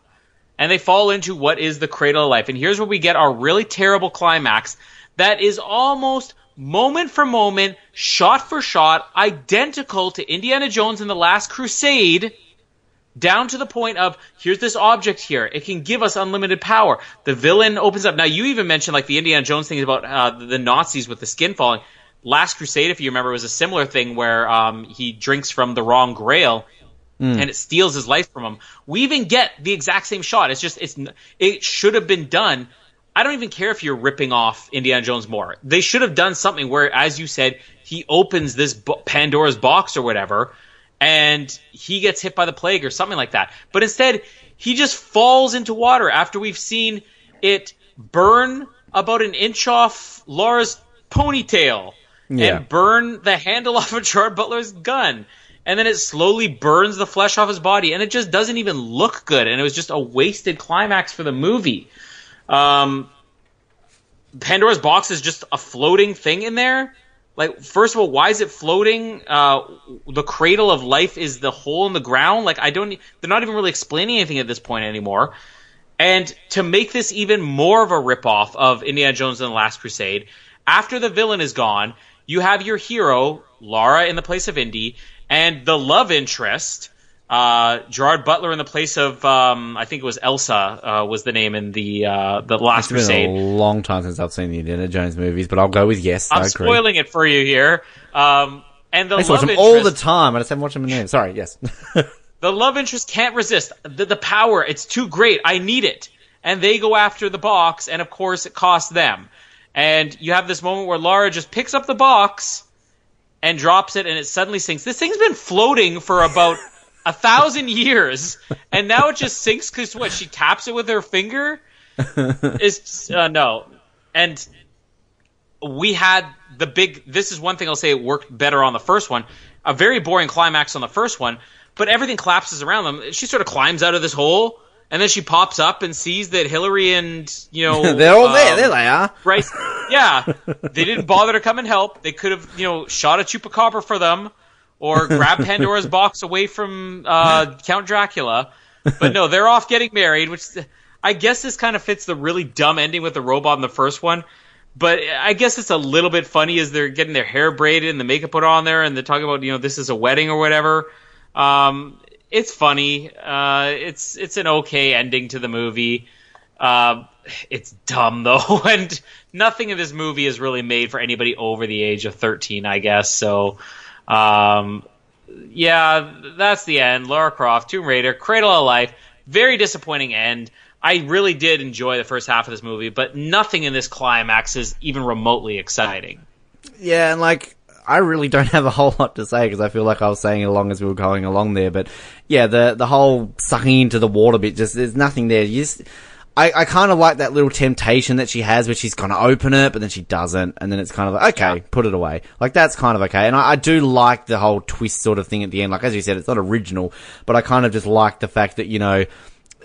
and they fall into what is the cradle of life. And here's where we get our really terrible climax that is almost moment for moment, shot for shot, identical to Indiana Jones and the Last Crusade down to the point of here's this object here. It can give us unlimited power. The villain opens up. Now you even mentioned like the Indiana Jones thing about uh, the Nazis with the skin falling. Last Crusade, if you remember, was a similar thing where um, he drinks from the wrong Grail and it steals his life from him. We even get the exact same shot. It's just it's it should have been done. I don't even care if you're ripping off Indiana Jones more. They should have done something where, as you said, he opens this bo- Pandora's box or whatever, and he gets hit by the plague or something like that. But instead, he just falls into water after we've seen it burn about an inch off Laura's ponytail Yeah. and burn the handle off of Gerard Butler's gun. And then it slowly burns the flesh off his body, and it just doesn't even look good. And it was just a wasted climax for the movie. Um, Pandora's box is just a floating thing in there. Like, first of all, why is it floating? Uh, the cradle of life is the hole in the ground. Like, I don't. They're not even really explaining anything at this point anymore. And to make this even more of a ripoff of Indiana Jones and the Last Crusade, after the villain is gone, you have your hero, lara in the place of Indy, and the love interest, uh, Gerard Butler in the place of, um, I think it was Elsa, uh, was the name in the, uh, the Last It's been a long time since I've seen the Indiana Jones movies, but I'll go with yes. I'm spoiling it for you here. Um, and the I watch them interest, all the time. I just haven't watched them in there. Sorry, yes. the love interest can't resist the, the power. It's too great. I need it. And they go after the box, and of course, it costs them. And you have this moment where Laura just picks up the box and drops it, and it suddenly sinks. This thing's been floating for about a thousand years, and now it just sinks because what? She taps it with her finger. Is uh, no, and we had the big. This is one thing I'll say it worked better on the first one. A very boring climax on the first one, but everything collapses around them. She sort of climbs out of this hole, and then she pops up and sees that Hillary and you know They're all there. um, There they are. Right? Yeah, they didn't bother to come and help. They could have, you know, shot a chupacabra for them, or grab Pandora's box away from uh, Count Dracula. But no, they're off getting married, which I guess this kind of fits the really dumb ending with the robot in the first one. But I guess it's a little bit funny as they're getting their hair braided and the makeup put on there, and they're talking about, you know, this is a wedding or whatever. Um, it's funny. Uh, it's it's an okay ending to the movie. Uh, it's dumb though, and nothing in this movie is really made for anybody over the age of thirteen, I guess. So, um, yeah, that's the end. Lara Croft, Tomb Raider, Cradle of Life. Very disappointing end. I really did enjoy the first half of this movie, but nothing in this climax is even remotely exciting. Yeah, and like I really don't have a whole lot to say because I feel like I was saying it along as we were going along there. But yeah, the the whole sucking into the water bit, just there's nothing there. You just, I, I kind of like that little temptation that she has where she's going to open it, but then she doesn't, and then it's kind of like okay, put it away. Like that's kind of okay, and I, I do like the whole twist sort of thing at the end. Like as you said, it's not original, but I kind of just like the fact that you know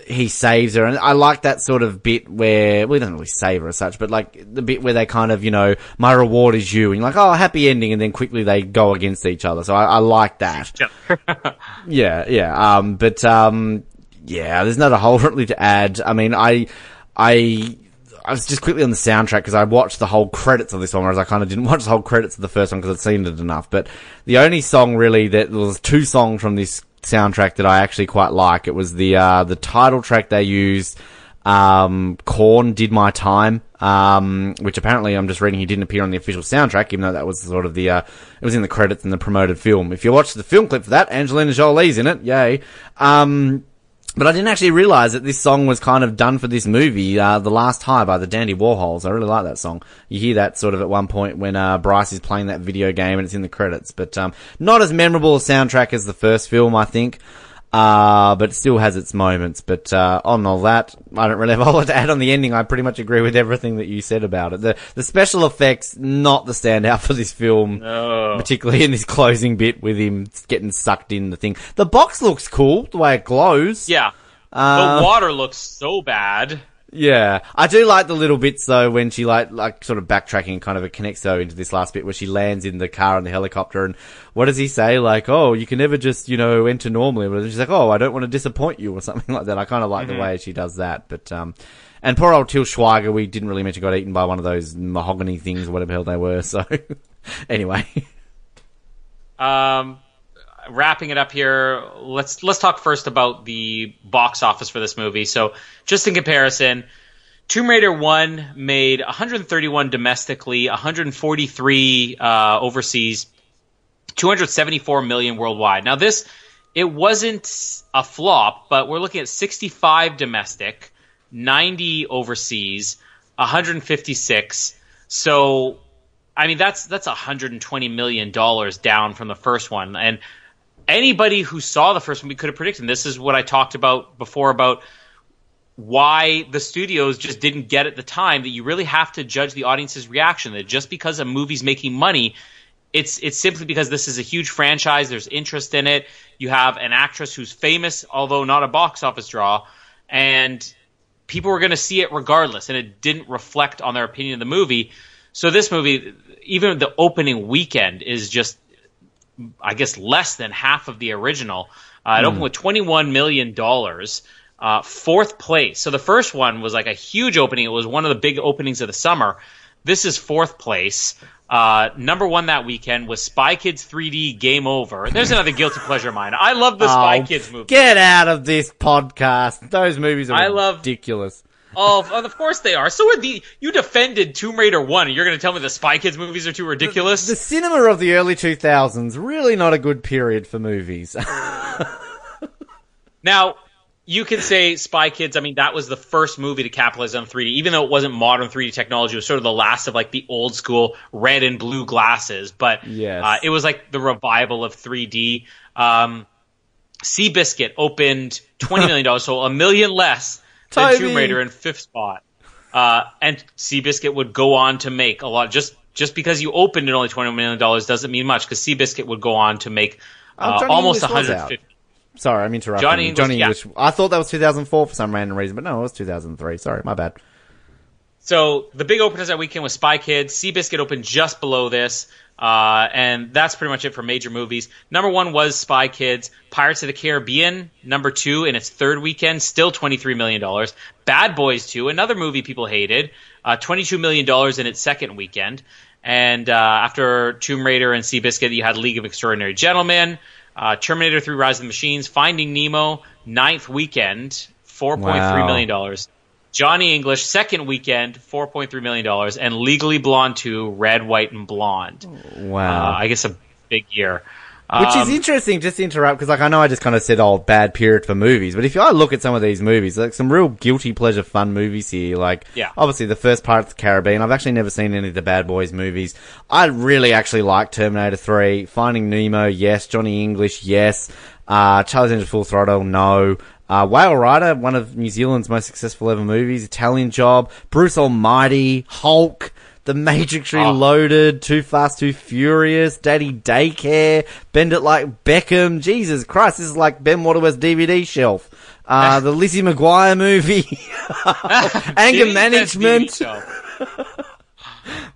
he saves her, and I like that sort of bit where well, he doesn't really save her as such, but like the bit where they kind of, you know, my reward is you, and you're like, oh, happy ending, and then quickly they go against each other. So I, I like that. Yeah, yeah. Um, but um, yeah, there's not a whole lot really to add. I mean, I, I. I was just quickly on the soundtrack because I watched the whole credits of this one, whereas I kind of didn't watch the whole credits of the first one because I'd seen it enough. But the only song really that was two songs from this soundtrack that I actually quite like. It was the uh, the title track they used. Um, Korn did my time. Um, which apparently I'm just reading he didn't appear on the official soundtrack, even though that was sort of the uh, it was in the credits in the promoted film. If you watch the film clip for that, Angelina Jolie's in it. Yay. Um, but I didn't actually realize that this song was kind of done for this movie, uh, The Last High by the Dandy Warhols. I really like that song. You hear that sort of at one point when, uh, Bryce is playing that video game and it's in the credits. But, um, not as memorable a soundtrack as the first film, I think. Uh, but it still has its moments. But, uh, on all that, I don't really have a whole lot to add on the ending. I pretty much agree with everything that you said about it. The, the special effects, not the standout for this film No. particularly in this closing bit with him getting sucked in the thing. The box looks cool, the way it glows. Yeah. Uh, the water looks so bad. Yeah. I do like the little bits though when she like, like sort of backtracking kind of it connects though into this last bit where she lands in the car and the helicopter and what does he say? Like, oh, you can never just, you know, enter normally. But she's like, oh, I don't want to disappoint you or something like that. I kind of like the way she does that. But, um, and poor old Till Schweiger, we didn't really mention got eaten by one of those mahogany things, or whatever the hell they were. So, anyway. Um, wrapping it up here, let's let's talk first about the box office for this movie. So, just in comparison, Tomb Raider One made 131 domestically, 143 uh, overseas, 274 million worldwide. Now, this it wasn't a flop, but we're looking at 65 domestic, 90 overseas, 156. So I mean, that's that's 120 million dollars down from the first one, and anybody who saw the first we could have predicted. This is what I talked about before about why the studios just didn't get at the time that you really have to judge the audience's reaction. That just because a movie's making money, it's it's simply because this is a huge franchise. There's interest in it. You have an actress who's famous, although not a box office draw, and people were going to see it regardless, and it didn't reflect on their opinion of the movie. So this movie, even the opening weekend is just, I guess, less than half of the original. Uh, it opened with $21 million. Uh, fourth place. So the first one was like a huge opening. It was one of the big openings of the summer. This is fourth place. Uh, number one that weekend was Spy Kids 3D Game Over. There's another guilty pleasure of mine. I love the Spy Oh, Kids movie. Get out of this podcast. Those movies are I love- ridiculous. Oh, of- of course they are. So are the you defended Tomb Raider one, and you're going to tell me the Spy Kids movies are too ridiculous? The cinema of the early 2000s, really not a good period for movies. Now, you can say Spy Kids. I mean, that was the first movie to capitalize on 3D, even though it wasn't modern 3D technology. It was sort of the last of like the old school red and blue glasses. But Yes. uh, it was like the revival of 3D. Um, Seabiscuit opened $20 million, so a million less than Toby. Tomb Raider in fifth spot. Uh, and Seabiscuit would go on to make a lot. Just just because you opened at only $20 million doesn't mean much, because Seabiscuit would go on to make Oh, uh, almost English was 150 Sorry, I'm interrupting. Johnny. English, Johnny yeah. I thought that was 2004 for some random reason, but no, it was 2003. Sorry, my bad. So the big openers that weekend was Spy Kids. Seabiscuit opened just below this. Uh, and that's pretty much it for major movies. Number one was Spy Kids. Pirates of the Caribbean, number two in its third weekend, still $23 million. Bad Boys 2, another movie people hated, uh, $22 million in its second weekend. And uh, after Tomb Raider and Seabiscuit, you had League of Extraordinary Gentlemen, uh, Terminator 3 Rise of the Machines, Finding Nemo, ninth weekend, $4.3 Wow. million dollars. Johnny English, second weekend, $4.3 million, and Legally Blonde 2, Red, White, and Blonde. Uh, Wow. I guess a big year. Which is Um, interesting, just to interrupt, because like I know I just kind of said, oh, bad period for movies, but if I look at some of these movies, like some real guilty pleasure fun movies here, like Yeah. obviously the first part of the Caribbean. I've actually never seen any of the Bad Boys movies. I really actually like Terminator 3, Finding Nemo, yes, Johnny English, yes, uh, Charlie's Angels Full Throttle, no. Uh, Whale Rider, one of New Zealand's most successful ever movies, Italian Job, Bruce Almighty, Hulk, The Matrix Oh. Reloaded, Too Fast, Too Furious, Daddy Daycare, Bend It Like Beckham. Jesus Christ, this is like Ben Waterworth's DVD shelf. Uh, the Lizzie McGuire movie. Anger Management.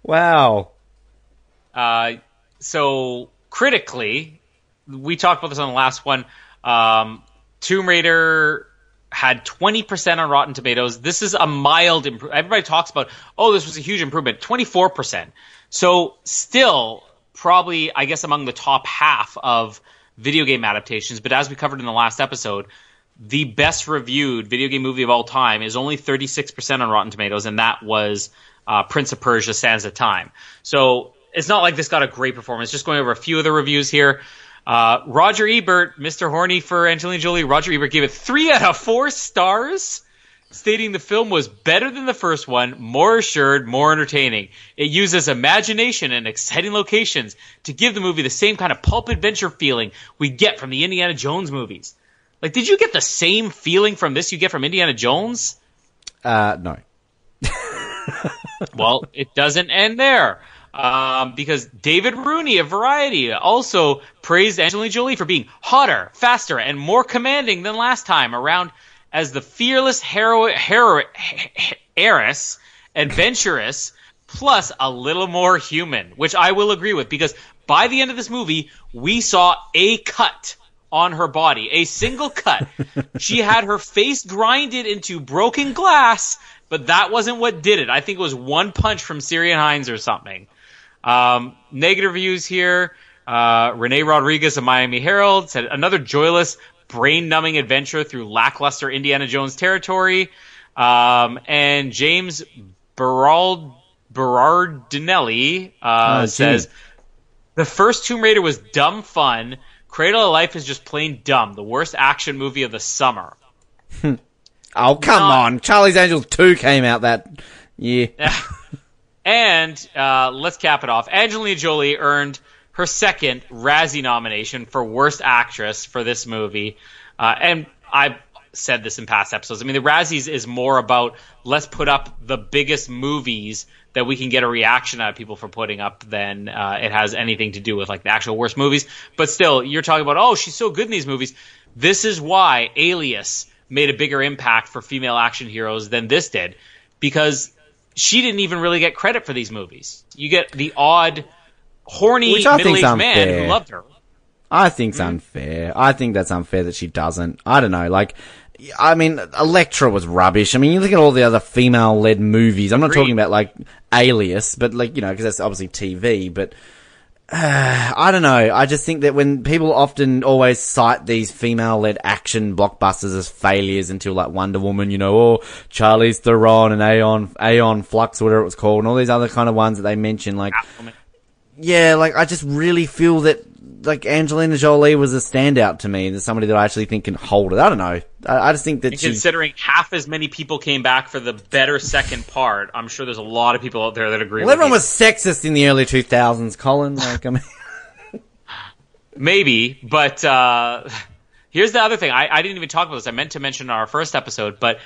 Wow. Uh, so critically, we talked about this on the last one. Um, Tomb Raider had 20% on Rotten Tomatoes. This is a mild improvement. Everybody talks about, oh, this was a huge improvement. 24%. So still probably, I guess, among the top half of video game adaptations. But as we covered in the last episode, the best reviewed video game movie of all time is only 36% on Rotten Tomatoes, and that was uh, Prince of Persia Sands of Time. So it's not like this got a great performance. Just going over a few of the reviews here. Uh, Roger Ebert, Mr. Horny for Angelina Jolie, Roger Ebert gave it three out of four stars, stating the film was better than the first one, more assured, more entertaining. It uses imagination and exciting locations to give the movie the same kind of pulp adventure feeling we get from the Indiana Jones movies. Like, did you get the same feeling from this you get from Indiana Jones? Uh, no. well, it doesn't end there. Um, because David Rooney of Variety also praised Angelina Jolie for being hotter, faster, and more commanding than last time around as the fearless hero, hero, heiress, adventurous, plus a little more human, which I will agree with because by the end of this movie, we saw a cut on her body, a single cut. she had her face grinded into broken glass, but that wasn't what did it. I think it was one punch from Ciarán Hinds or something. Um, negative reviews here. Uh, Renee Rodriguez of Miami Herald said another joyless, brain-numbing adventure through lackluster Indiana Jones territory. Um, and James Berald, Berardinelli uh, Oh, says the first Tomb Raider was dumb fun. Cradle of Life is just plain dumb. The worst action movie of the summer. Oh, come Not- on. Charlie's Angels 2 came out that year. And uh, let's cap it off. Angelina Jolie earned her second Razzie nomination for Worst Actress for this movie. Uh, and I've said this in past episodes. I mean, the Razzies is more about let's put up the biggest movies that we can get a reaction out of people for putting up than uh, it has anything to do with like the actual worst movies. But still, you're talking about, oh, she's so good in these movies. This is why Alias made a bigger impact for female action heroes than this did. Because she didn't even really get credit for these movies. You get the odd, horny Which I think's middle-aged man who loved her. I think's unfair. I think that's unfair that she doesn't. I don't know. Like, I mean, Elektra was rubbish. I mean, you look at all the other female-led movies. I'm not Agreed. talking about like Alias, but like you know, because that's obviously TV. But uh, I don't know. I just think that when people often always cite these female-led action blockbusters as failures until like Wonder Woman, you know, or Charlize Theron and Aeon, Aeon Flux, whatever it was called, and all these other kind of ones that they mention, like yeah, like I just really feel that like Angelina Jolie was a standout to me. There's somebody that I actually think can hold it. I don't know. I, I just think that And she. considering half as many people came back for the better second part, I'm sure there's a lot of people out there that agree well, everyone you. was sexist in the early 2000s, Colin. Like, I mean, Maybe, but uh, here's the other thing. I, I didn't even talk about this. I meant to mention in our first episode, but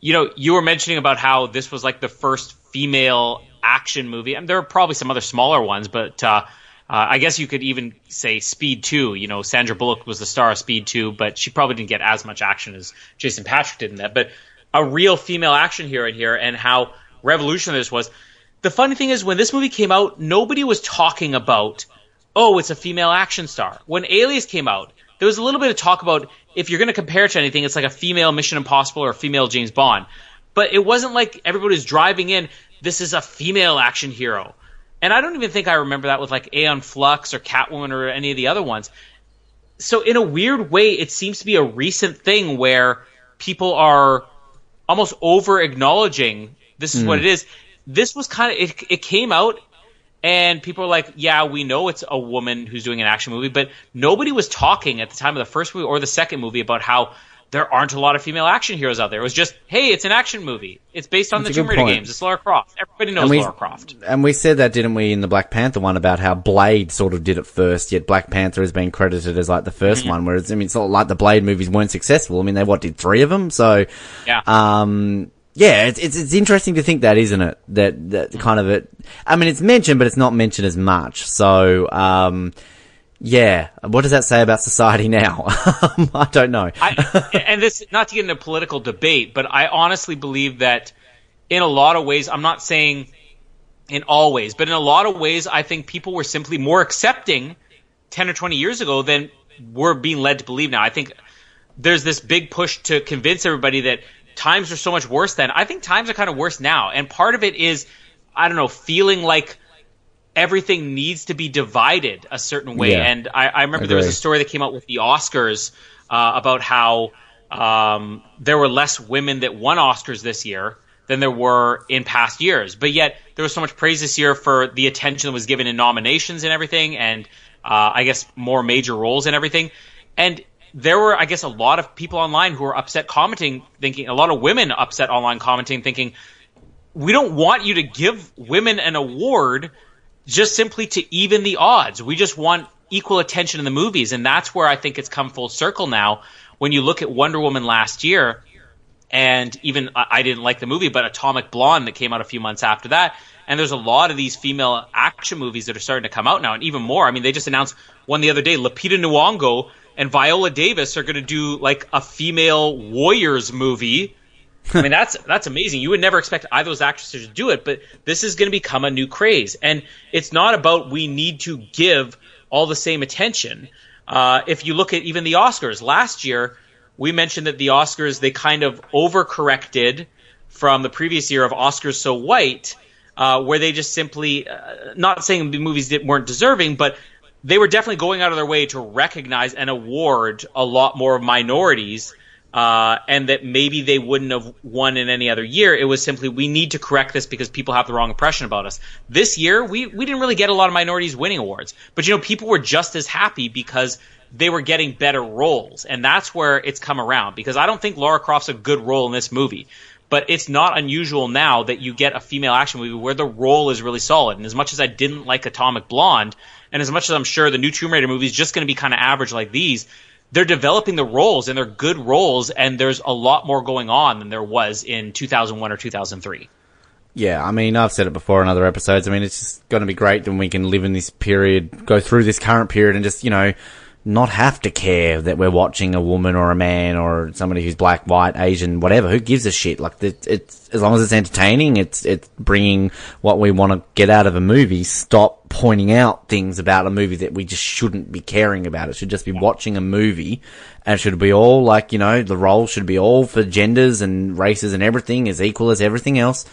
you know, you were mentioning about how this was like the first female action movie. And there are probably some other smaller ones, but uh, uh, I guess you could even say Speed 2. You know, Sandra Bullock was the star of Speed 2, but she probably didn't get as much action as Jason Patric did in that. But a real female action hero in here, and how revolutionary this was. The funny thing is, when this movie came out, nobody was talking about oh, it's a female action star. When Alias came out, there was a little bit of talk about if you're going to compare it to anything, it's like a female Mission Impossible or a female James Bond. But it wasn't like everybody was driving in, this is a female action hero. And I don't even think I remember that with like Aeon Flux or Catwoman or any of the other ones. So in a weird way, it seems to be a recent thing where people are almost over acknowledging this is what hmm. it is. This was kind of it, it came out and people were like, "Yeah, we know it's a woman who's doing an action movie," but nobody was talking at the time of the first movie or the second movie about how there aren't a lot of female action heroes out there. It was just, "Hey, it's an action movie. It's based on That's the Tomb Raider games. It's Lara Croft. Everybody knows And we- Lara Croft." and we said that, didn't we, in the Black Panther one about how Blade sort of did it first, yet Black Panther has been credited as like the 1st Mm-hmm. one, whereas, I mean, it's not like the Blade movies weren't successful. I mean, they, what, did three of them? So, Yeah. um, yeah, it's, it's, it's interesting to think that, isn't it? That, that kind of it, I mean, it's mentioned, but it's not mentioned as much. So, um, yeah, what does that say about society now? Um, I don't know. I, and this not to get into political debate, but I honestly believe that in a lot of ways, I'm not saying in all ways, but in a lot of ways, I think people were simply more accepting 10 or 20 years ago than we're being led to believe now. I think there's this big push to convince everybody that times are so much worse then. I think times are kind of worse now. And part of it is, I don't know, feeling like everything needs to be divided a certain way. Yeah. And I, I remember there was a story that came out with the Oscars uh, about how um, there were less women that won Oscars this year than there were in past years. But yet there was so much praise this year for the attention that was given in nominations and everything, and uh, I guess more major roles and everything. And there were, I guess, a lot of people online who were upset commenting, thinking a lot of women upset online commenting, thinking we don't want you to give women an award just simply to even the odds. We just want equal attention in the movies, and that's where I think it's come full circle now. When you look at Wonder Woman last year, and even I didn't like the movie, but Atomic Blonde that came out a few months after that. And there's a lot of these female action movies that are starting to come out now, and even more. I mean, they just announced one the other day. Lupita Nyong'o and Viola Davis are going to do like a female warriors movie. I mean, that's that's amazing. You would never expect either of those actresses to do it, but this is going to become a new craze, and it's not about we need to give all the same attention. Uh, if you look at even the Oscars last year, we mentioned that the Oscars they kind of overcorrected from the previous year of Oscars so white, uh, where they just simply uh, not saying the movies that weren't deserving, but they were definitely going out of their way to recognize and award a lot more minorities. Uh, and that maybe they wouldn't have won in any other year. It was simply we need to correct this because people have the wrong impression about us. This year, we we didn't really get a lot of minorities winning awards, but you know people were just as happy because they were getting better roles, and that's where it's come around. Because I don't think Lara Croft's a good role in this movie, but it's not unusual now that you get a female action movie where the role is really solid. And as much as I didn't like Atomic Blonde, and as much as I'm sure the new Tomb Raider movie is just going to be kind of average like these, they're developing the roles and they're good roles, and there's a lot more going on than there was in 2001 or 2003. Yeah, I mean, I've said it before in other episodes. I mean, it's just going to be great when we can live in this period, go through this current period, and just you know not have to care that we're watching a woman or a man or somebody who's black, white, Asian, whatever. Who gives a shit? Like it's, it's as long as it's entertaining, it's it's bringing what we want to get out of a movie. Stop pointing out things about a movie that we just shouldn't be caring about. It should just be watching a movie, and it should be all like you know the role should be all for genders and races and everything as equal as everything else.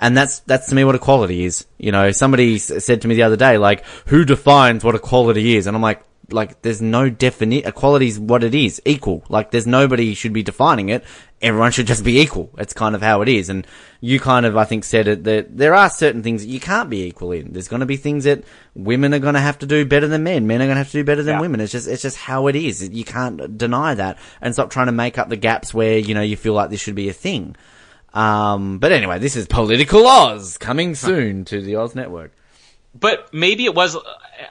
And that's, that's to me what equality is. You know, somebody said to me the other day, like, who defines what equality is? And I'm like, like, there's no definition. Equality is what it is. Equal. Like, there's nobody should be defining it. Everyone should just be equal. It's kind of how it is. And you kind of, I think, said it that there are certain things that you can't be equal in. There's going to be things that women are going to have to do better than men. Men are going to have to do better than Yeah. women. It's just, it's just how it is. You can't deny that and stop trying to make up the gaps where, you know, you feel like this should be a thing. Um, but anyway, this is Political Oz coming soon to the Oz Network. but maybe it was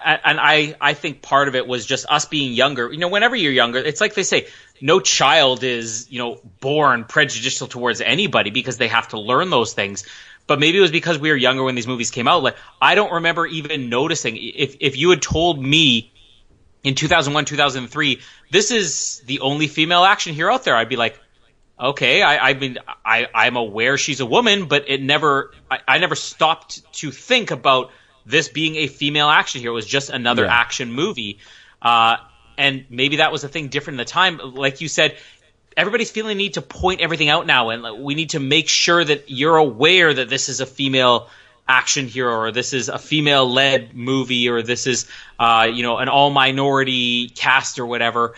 and i i think part of it was just us being younger. You know whenever you're younger it's like they say no child is you know born prejudicial towards anybody because they have to learn those things. But maybe it was because we were younger when these movies came out. Like i don't remember even noticing. If if you had told me in 2001 2003 this is the only female action hero out there i'd be like okay i i mean i i'm aware she's a woman but it never i, I never stopped to think about this being a female action hero was just another Yeah. action movie. Uh and maybe that was a thing different in the time. Like you said everybody's feeling the need to point everything out now and like, we need to make sure that you're aware that this is a female action hero or this is a female led movie or this is uh, you know an all minority cast or whatever.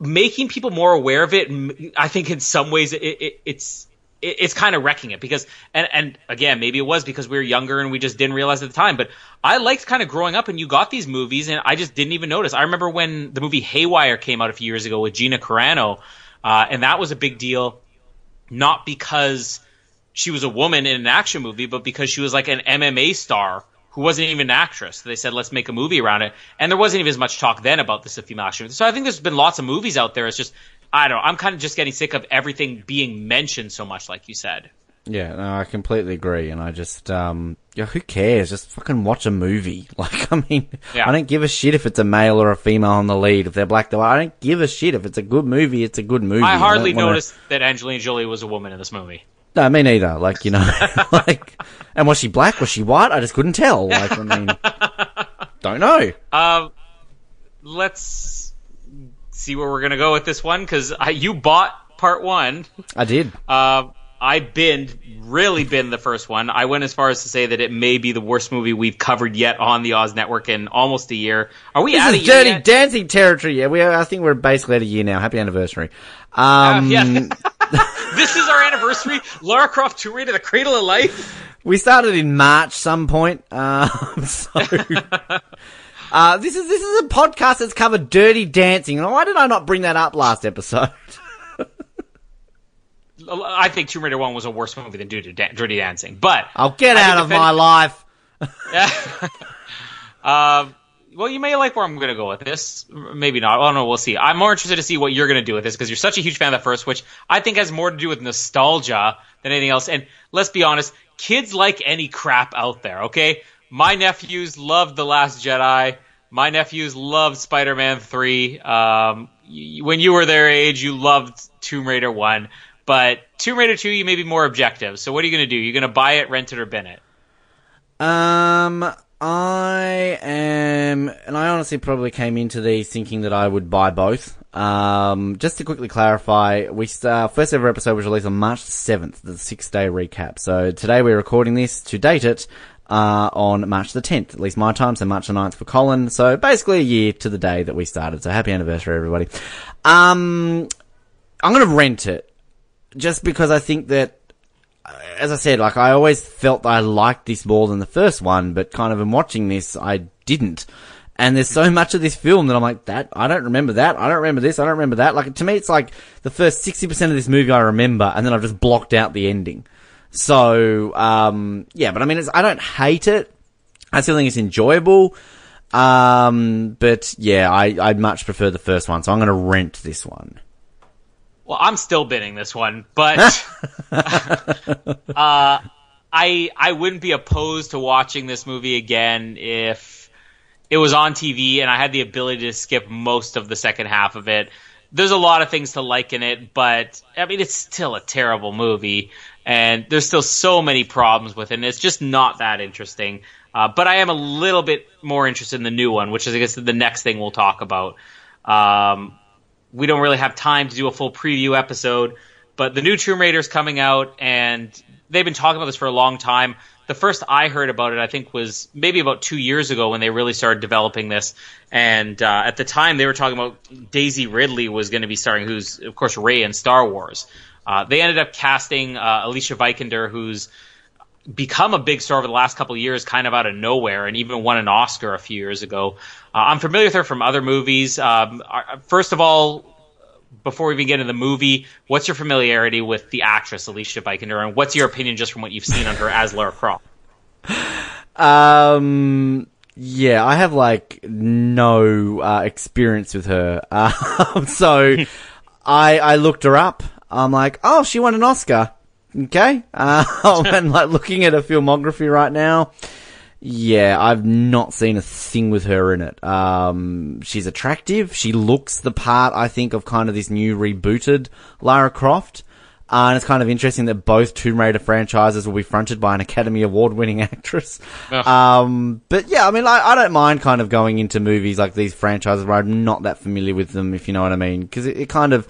Making people more aware of it I think in some ways it, it, it's it, it's kind of wrecking it because and and again maybe it was because we were younger and we just didn't realize at the time but i liked kind of growing up and you got these movies and i just didn't even notice i remember when the movie haywire came out a few years ago with gina carano uh, and that was a big deal not because she was a woman in an action movie, but because she was like an MMA star who wasn't even an actress. They said, let's make a movie around it. And there wasn't even as much talk then about this a female action. So I think there's been lots of movies out there. It's just, I don't know. I'm kind of just getting sick of everything being mentioned so much, like you said. Yeah, no, I completely agree, and I just, um, yeah, who cares? Just fucking watch a movie. Like, I mean, Yeah. I don't give a shit if it's a male or a female on the lead. If they're black, though, I don't give a shit if it's a good movie. It's a good movie. I hardly don't wanna- noticed that Angelina Jolie was a woman in this movie. No, me neither. Like, you know, like, and was she black? Was she white? I just couldn't tell. Like, I mean, don't know. Um, let's see where we're gonna go with this one because you bought part one. I did. Uh, I binned, really binned the first one. I went as far as to say that it may be the worst movie we've covered yet on the Oz Network in almost a year. Are we This out is dirty yet? dancing territory. Yeah, we are, I think we're basically at a year now. Happy anniversary. Uh, Um, yeah. this is our anniversary. Lara Croft Tomb Raider: The Cradle of Life. We started in March, some point. Um, so, uh, this is this is a podcast that's covered Dirty Dancing. Why did I not bring that up last episode? I think Tomb Raider One was a worse movie than Dirty, Dancing, but I'll get I out of my life. Um, well, you may like where I'm going to go with this. Maybe not. Oh no, we'll see. I'm more interested to see what you're going to do with this because you're such a huge fan of the first, which I think has more to do with nostalgia than anything else. And let's be honest, kids like any crap out there. Okay, my nephews loved the Last Jedi. My nephews loved Spider-Man Three. Um, y- when you were their age, you loved Tomb Raider One. But Tomb Raider 2, you may be more objective. So what are you going to do? You're going to buy it, rent it, or bin it? Um, I am, and I honestly probably came into these thinking that I would buy both. Um, just to quickly clarify, we uh, first ever episode was released on March seventh, the six day recap. So today we're recording this to date it uh, on March the tenth, at least my time. So March the 9th for Colin. So basically a year to the day that we started. So happy anniversary, everybody. Um, I'm gonna rent it just because I think that as I said, like I always felt that I liked this more than the first one, but kind of in watching this, I didn't. And there's so much of this film that I'm like, that, I don't remember that, I don't remember this, I don't remember that. Like, to me, it's like the first 60% of this movie I remember, and then I've just blocked out the ending. So, um, yeah, but I mean, it's, I don't hate it. I still think it's enjoyable. Um, but yeah, I, I'd much prefer the first one, so I'm gonna rent this one. Well, I'm still bidding this one, but uh, I I wouldn't be opposed to watching this movie again if it was on TV and I had the ability to skip most of the second half of it. There's a lot of things to like in it, but I mean, it's still a terrible movie and there's still so many problems with it. And it's just not that interesting. Uh, but I am a little bit more interested in the new one, which is, I guess, the next thing we'll talk about. Um, we don't really have time to do a full preview episode, but the new Tomb Raider is coming out, and they've been talking about this for a long time. The first I heard about it, I think, was maybe about two years ago when they really started developing this. And uh, at the time, they were talking about Daisy Ridley was going to be starring, who's of course Rey in Star Wars. Uh, they ended up casting uh, Alicia Vikander, who's become a big star over the last couple of years, kind of out of nowhere, and even won an Oscar a few years ago. Uh, I'm familiar with her from other movies. Um, first of all, before we even get into the movie, what's your familiarity with the actress Alicia Vikander, and what's your opinion just from what you've seen on her as Lara Croft? Um, yeah, I have like no uh, experience with her, um, so I I looked her up. I'm like, oh, she won an Oscar. Okay, um, and like looking at her filmography right now. Yeah, I've not seen a thing with her in it. Um, she's attractive. She looks the part, I think, of kind of this new rebooted Lara Croft. Uh, and it's kind of interesting that both Tomb Raider franchises will be fronted by an Academy Award winning actress. Um, but yeah, I mean, I, I don't mind kind of going into movies like these franchises where I'm not that familiar with them, if you know what I mean. Because it, it kind of,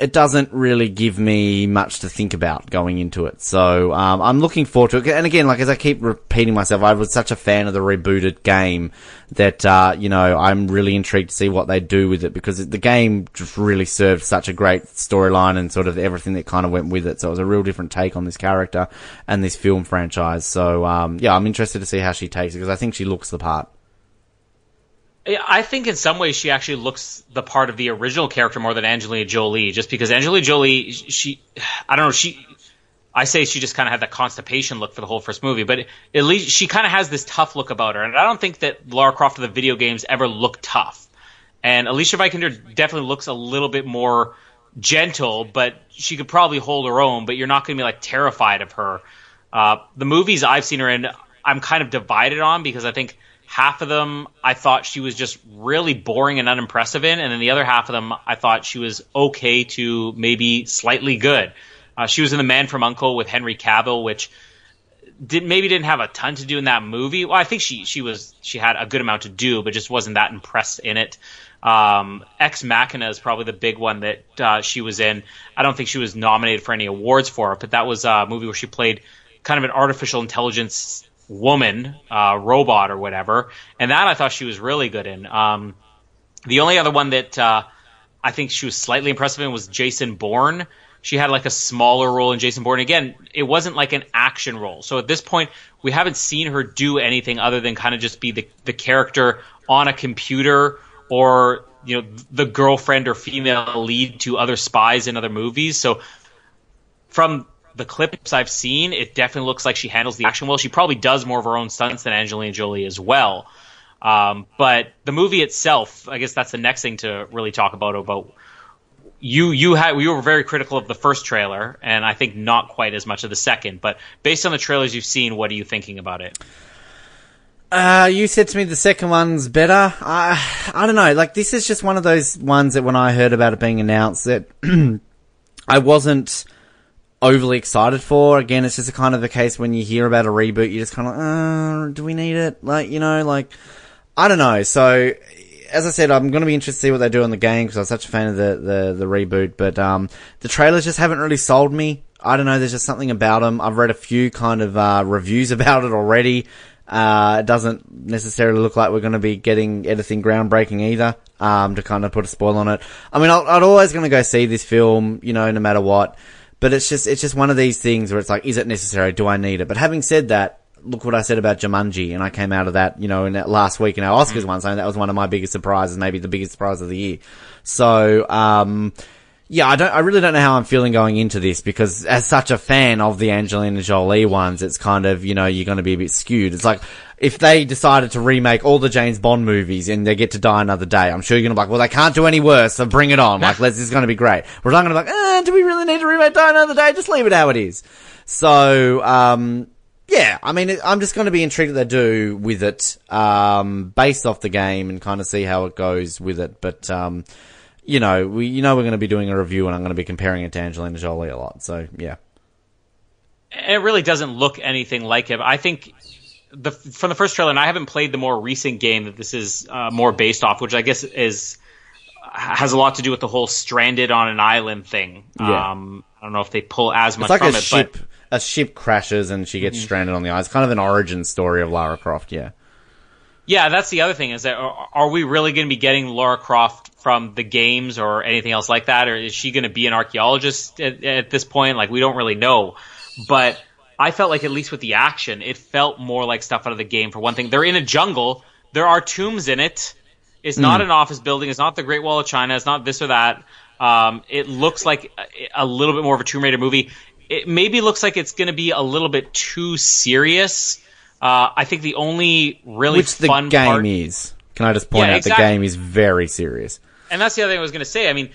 it doesn't really give me much to think about going into it. So um, I'm looking forward to it. And again, like as I keep repeating myself, I was such a fan of the rebooted game that uh, you know I'm really intrigued to see what they do with it because the game just really served such a great storyline and sort of everything that kind of went with it. So it was a real different take on this character and this film franchise. So um, yeah, I'm interested to see how she takes it because I think she looks the part. I think in some ways she actually looks the part of the original character more than Angelina Jolie, just because Angelina Jolie, she, I don't know, she, I say she just kind of had that constipation look for the whole first movie, but at least she kind of has this tough look about her, and I don't think that Lara Croft of the video games ever looked tough. And Alicia Vikander definitely looks a little bit more gentle, but she could probably hold her own, but you're not going to be like terrified of her. Uh, the movies I've seen her in, I'm kind of divided on because I think half of them I thought she was just really boring and unimpressive in, and then the other half of them I thought she was okay to maybe slightly good. Uh, she was in The Man from Uncle with Henry Cavill, which did maybe didn't have a ton to do in that movie. Well, I think she she was she had a good amount to do, but just wasn't that impressed in it. Um, Ex Machina is probably the big one that uh, she was in. I don't think she was nominated for any awards for it, but that was a movie where she played kind of an artificial intelligence woman, uh, robot or whatever, and that I thought she was really good in. Um, the only other one that uh, I think she was slightly impressive in was Jason Bourne. She had like a smaller role in Jason Bourne. Again, it wasn't like an action role. So at this point, we haven't seen her do anything other than kind of just be the, the character on a computer or you know the girlfriend or female lead to other spies in other movies. So from the clips I've seen, it definitely looks like she handles the action well. She probably does more of her own stunts than Angelina Jolie as well. Um, but the movie itself, I guess that's the next thing to really talk about. About you, you had you were very critical of the first trailer, and I think not quite as much of the second. But based on the trailers you've seen, what are you thinking about it? Uh, you said to me the second one's better. I, I don't know. Like, this is just one of those ones that when I heard about it being announced that I wasn't overly excited for. Again, it's just a kind of a case when you hear about a reboot, you're just kind of like, uh, do we need it? Like, you know, like, I don't know. So, as I said, I'm going to be interested to see what they do on the game because I was such a fan of the, the, the reboot, but, um, the trailers just haven't really sold me. I don't know. There's just something about them. I've read a few kind of, uh, reviews about it already. Uh, it doesn't necessarily look like we're going to be getting anything groundbreaking either. Um, to kind of put a spoil on it. I mean, I'd always going to go see this film, you know, no matter what. But it's just, it's just one of these things where it's like, is it necessary? Do I need it? But having said that, look what I said about Jumanji, and I came out of that, you know, in that last week in our Oscars one, saying that was one of my biggest surprises, maybe the biggest surprise of the year. So, um, yeah, I don't, I really don't know how I'm feeling going into this because as such a fan of the Angelina Jolie ones, it's kind of, you know, you're going to be a bit skewed. It's like, if they decided to remake all the James Bond movies and they get to die another day, I'm sure you're going to be like, well, they can't do any worse, so bring it on. Like, this is going to be great. Whereas I'm going to be like, eh, do we really need to remake Die Another Day? Just leave it how it is. So, um, yeah, I mean, I'm just going to be intrigued what they do with it, um, based off the game and kind of see how it goes with it. But, um, you know, we, you know, we're going to be doing a review and I'm going to be comparing it to Angelina Jolie a lot. So, yeah. it really doesn't look anything like him. I think the from the first trailer, and I haven't played the more recent game that this is uh, more based off, which I guess is has a lot to do with the whole stranded on an island thing. Yeah. Um, I don't know if they pull as much It's like from a it, ship, but a ship crashes and she gets stranded on the island. It's Kind of an origin story of Lara Croft, yeah. yeah, that's the other thing is that are, are we really going to be getting Lara Croft from the games or anything else like that, or is she going to be an archaeologist at, at this point? Like we don't really know, but. I felt like at least with the action, it felt more like stuff out of the game. For one thing, they're in a jungle. There are tombs in it. It's not an office building. It's not the Great Wall of China. It's not this or that. Um, it looks like a, a little bit more of a Tomb Raider movie. It maybe looks like it's going to be a little bit too serious. Uh, I think the only really Which the fun game part, is. Can I just point Yeah, out exactly. the game is very serious. And that's the other thing I was going to say. I mean,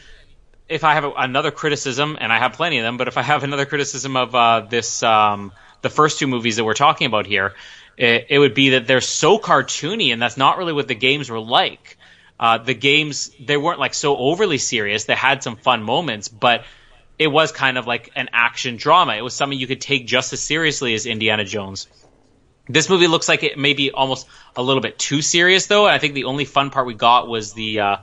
if I have a, another criticism, and I have plenty of them, but if I have another criticism of uh, this, um, the first two movies that we're talking about here, it, it would be that they're so cartoony, and that's not really what the games were like. Uh, the games they weren't like so overly serious. They had some fun moments, but it was kind of like an action drama. It was something you could take just as seriously as Indiana Jones. This movie looks like it may be almost a little bit too serious, though. I think the only fun part we got was the uh,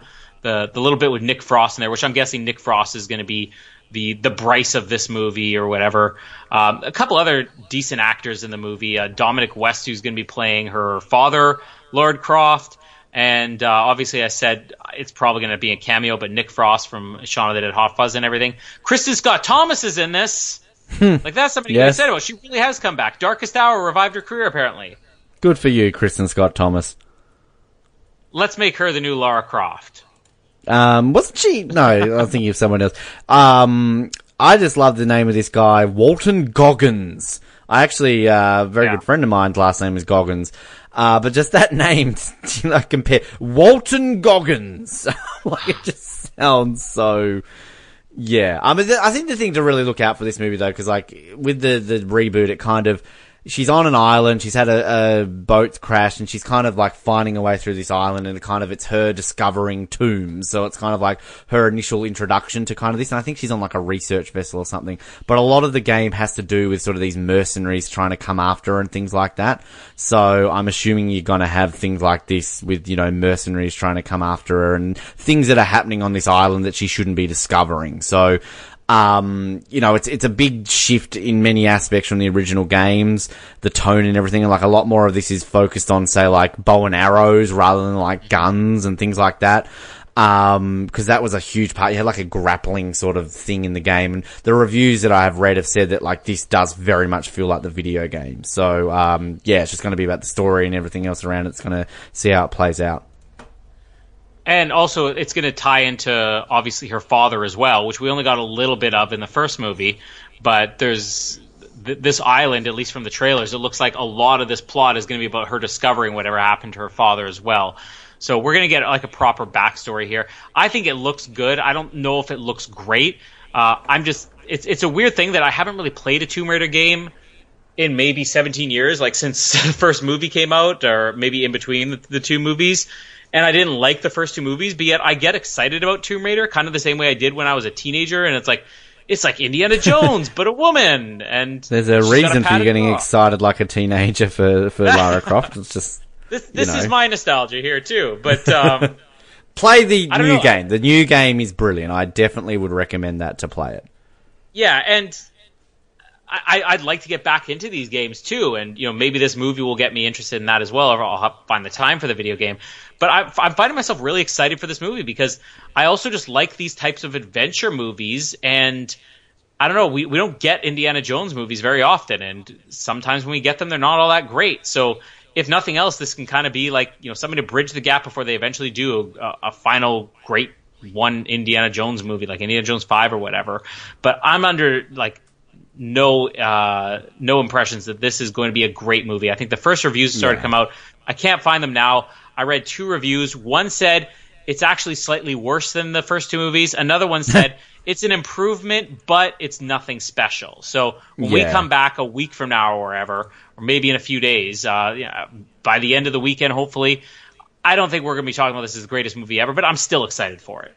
the the little bit with Nick Frost in there, which I'm guessing Nick Frost is going to be the the Bryce of this movie or whatever. Um, a couple other decent actors in the movie. Uh, Dominic West, who's going to be playing her father, Lord Croft. And uh, obviously, I said it's probably going to be a cameo, but Nick Frost from Shaun of the Dead, Hot Fuzz, and everything. Kristin Scott Thomas is in this. like that's somebody you Yes. said about. She really has come back. Darkest Hour revived her career, apparently. Good for you, Kristin Scott Thomas. Let's make her the new Lara Croft. Um, wasn't she? No, I was thinking of someone else. Um, I just love the name of this guy, Walton Goggins. I actually, uh, a very Yeah. good friend of mine's last name is Goggins. Uh, but just that name, you know, compare Walton Goggins. like it just sounds so. Yeah, I mean, I think the thing to really look out for this movie though, because like with the the reboot, it kind of she's on an island. She's had a, a boat crash, and she's kind of like finding a way through this island, and kind of it's her discovering tombs. So it's kind of like her initial introduction to kind of this. And I think she's on like a research vessel or something. But a lot of the game has to do with sort of these mercenaries trying to come after her and things like that. So I'm assuming you're gonna have things like this with you know mercenaries trying to come after her and things that are happening on this island that she shouldn't be discovering. So um, you know, it's it's a big shift in many aspects from the original games, the tone and everything, like a lot more of this is focused on, say, like bow and arrows rather than like guns and things like that. Um, cause that was a huge part. You had like a grappling sort of thing in the game, and the reviews that I have read have said that like this does very much feel like the video game. So, um, yeah, it's just going to be about the story and everything else around it. It's going to see how it plays out. And also, it's going to tie into obviously her father as well, which we only got a little bit of in the first movie. But there's th- this island, at least from the trailers, it looks like a lot of this plot is going to be about her discovering whatever happened to her father as well. So we're going to get like a proper backstory here. I think it looks good. I don't know if it looks great. Uh, I'm just it's it's a weird thing that I haven't really played a Tomb Raider game in maybe 17 years, like since the first movie came out, or maybe in between the, the two movies. And I didn't like the first two movies, but yet I get excited about Tomb Raider, kind of the same way I did when I was a teenager. And it's like, it's like Indiana Jones, but a woman. And There's a reason for you getting excited like a teenager for, for Lara Croft. It's just, This, this know. is my nostalgia here too. But um, Play the new know. game. The new game is brilliant. I definitely would recommend that to play it. Yeah, and I, I'd like to get back into these games too, and you know maybe this movie will get me interested in that as well. Or I'll have, find the time for the video game. But I, I'm finding myself really excited for this movie because I also just like these types of adventure movies, and I don't know, we we don't get Indiana Jones movies very often, and sometimes when we get them, they're not all that great. So if nothing else, this can kind of be like you know something to bridge the gap before they eventually do a, a final great one Indiana Jones movie, like Indiana Jones Five or whatever. But I'm under like no uh, no impressions that this is going to be a great movie. I think the first reviews started to come out. I can't find them now. I read two reviews. One said it's actually slightly worse than the first two movies. Another one said it's an improvement, but it's nothing special. So when we come back a week from now or wherever, or maybe in a few days, uh, yeah, by the end of the weekend, hopefully, I don't think we're going to be talking about this as the greatest movie ever, but I'm still excited for it.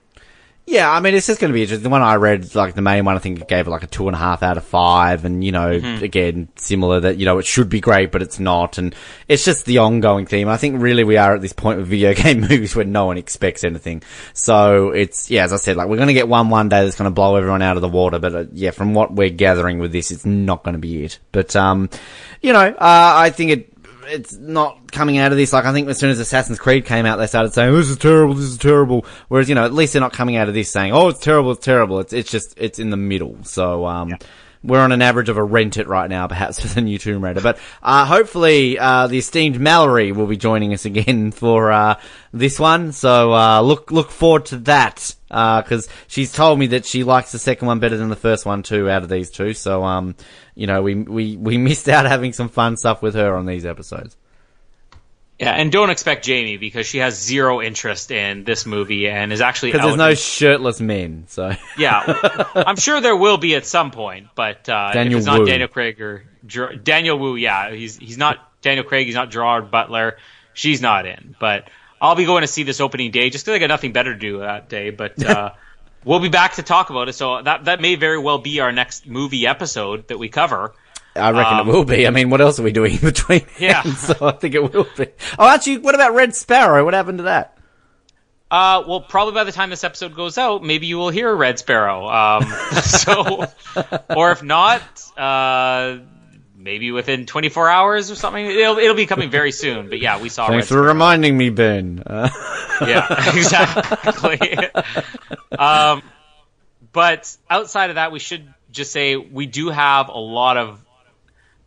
Yeah, I mean, it's just going to be interesting. The one I read, like the main one, I think it gave it like a two and a half out of five, and you know, again, similar that you know it should be great, but it's not, and it's just the ongoing theme. I think really we are at this point with video game movies where no one expects anything. So it's yeah, as I said, like we're going to get one one day that's going to blow everyone out of the water, but uh, yeah, from what we're gathering with this, it's not going to be it. But um, you know, uh, I think it it's not coming out of this. Like I think as soon as Assassin's Creed came out, they started saying this is terrible, this is terrible. Whereas you know, at least they're not coming out of this saying, oh, it's terrible, it's terrible. It's it's just it's in the middle. So um. We're on an average of a rent it right now, perhaps for the new Tomb Raider. But uh, hopefully, uh, the esteemed Mallory will be joining us again for uh, this one. So uh, look look forward to that because she's told me that she likes the second one better than the first one too. Out of these two, so um, you know, we we we missed out having some fun stuff with her on these episodes. Yeah, and don't expect Jamie because she has zero interest in this movie and is actually Because there's no shirtless men, so yeah, I'm sure there will be at some point, but uh, Daniel if it's not Wu. Daniel Craig or Ger- Daniel Wu, yeah, he's he's not Daniel Craig, he's not Gerard Butler, she's not in. But I'll be going to see this opening day just because I got nothing better to do that day. But uh, we'll be back to talk about it, so that that may very well be our next movie episode that we cover. I reckon Um, it will be. I mean, what else are we doing in between? Yeah. so I think it will be. Oh, actually, what about Red Sparrow? What happened to that? Uh, well, probably by the time this episode goes out, maybe you will hear Red Sparrow. Um, so, or if not, uh, maybe within 24 hours or something. It'll, it'll be coming very soon. But yeah, we saw Red Thanks for Sparrow. reminding me, Ben. Uh, Yeah, exactly. um, but outside of that, we should just say we do have a lot of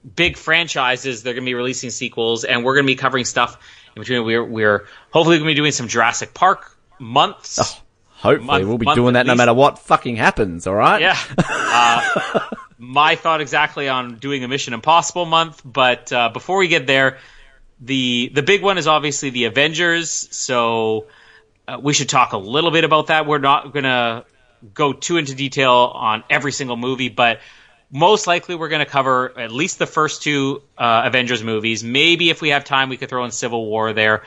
big franchises. They're going to be releasing sequels, and we're going to be covering stuff in between. We're we're hopefully going to be doing some Jurassic Park months. hopefully, Month- we'll be doing at that no matter what fucking happens. All right? Yeah. Uh, my thought exactly on doing a Mission Impossible month, but uh, before we get there, the the big one is obviously the Avengers. So uh, we should talk a little bit about that. We're not gonna go too into detail on every single movie, but most likely we're going to cover at least the first two uh, Avengers movies. Maybe if we have time, we could throw in Civil War there.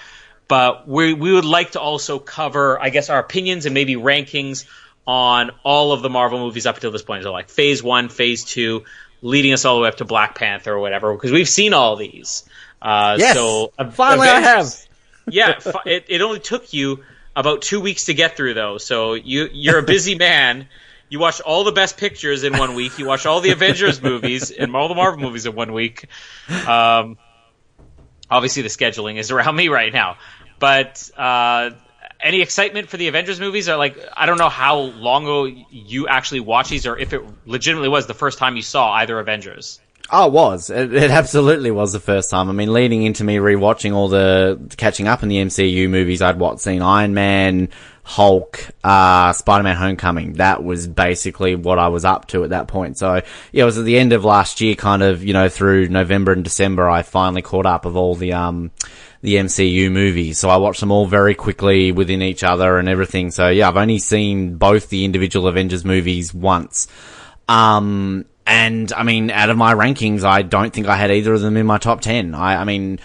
But we we would like to also cover, I guess, our opinions and maybe rankings on all of the Marvel movies up until this point. So like Phase One, Phase Two, leading us all the way up to Black Panther or whatever, because we've seen all these. Uh, Yes. So Finally, I Avengers- yeah, it, it only took you about two weeks to get through though. So you you're a busy man. You watch all the best pictures in one week. You watch all the Avengers movies and all the Marvel movies in one week. Um, obviously, the scheduling is around me right now. But uh, any excitement for the Avengers movies? Or like, I don't know how long ago you actually watched these, or if it legitimately was the first time you saw either Avengers. Oh, it was. It, it absolutely was the first time. I mean, leading into me rewatching all the catching up in the MCU movies, I'd what seen Iron Man, Hulk, uh, Spider-Man: Homecoming. That was basically what I was up to at that point. So yeah, it was at the end of last year, kind of you know through November and December, I finally caught up of all the um the MCU movies. So I watched them all very quickly within each other and everything. So yeah, I've only seen both the individual Avengers movies once. Um, and I mean, out of my rankings, I don't think I had either of them in my top 10. I, I mean,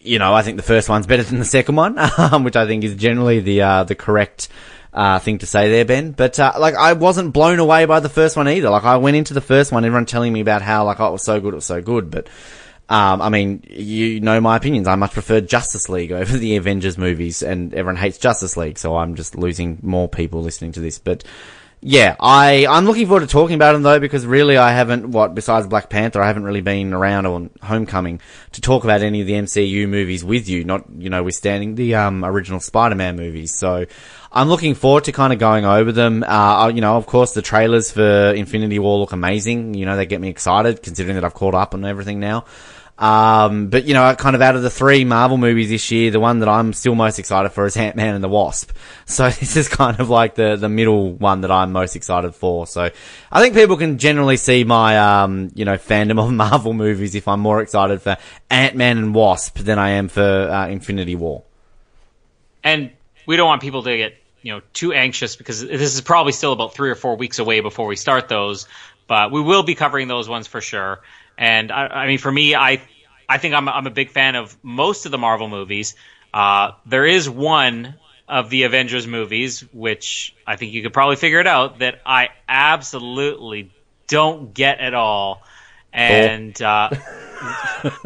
you know, I think the first one's better than the second one, um, which I think is generally the, uh, the correct, uh, thing to say there, Ben. But, uh, like, I wasn't blown away by the first one either. Like, I went into the first one, everyone telling me about how, like, oh, it was so good, it was so good, but, um, I mean, you know my opinions. I much prefer Justice League over the Avengers movies, and everyone hates Justice League, so I'm just losing more people listening to this. But yeah, I I'm looking forward to talking about them though, because really I haven't what besides Black Panther, I haven't really been around on Homecoming to talk about any of the MCU movies with you. Not you know, withstanding the um original Spider-Man movies. So I'm looking forward to kind of going over them. Uh, you know, of course, the trailers for Infinity War look amazing. You know, they get me excited considering that I've caught up on everything now. Um, but you know, kind of out of the three Marvel movies this year, the one that I'm still most excited for is Ant Man and the Wasp. So this is kind of like the the middle one that I'm most excited for. So I think people can generally see my um, you know, fandom of Marvel movies if I'm more excited for Ant Man and Wasp than I am for uh, Infinity War. And we don't want people to get you know too anxious because this is probably still about three or four weeks away before we start those. But we will be covering those ones for sure. And I, I mean, for me, I I think I'm I'm a big fan of most of the Marvel movies. Uh, there is one of the Avengers movies, which I think you could probably figure it out, that I absolutely don't get at all. And uh,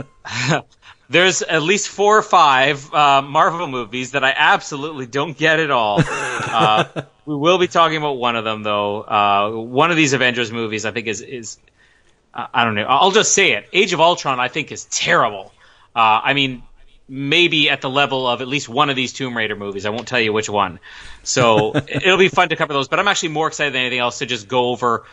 there's at least four or five uh, Marvel movies that I absolutely don't get at all. Uh, we will be talking about one of them, though. Uh, one of these Avengers movies, I think, is is uh, I don't know. I'll just say it. Age of Ultron, I think, is terrible. Uh, I mean, maybe at the level of at least one of these Tomb Raider movies. I won't tell you which one. So it'll be fun to cover those. But I'm actually more excited than anything else to just go over,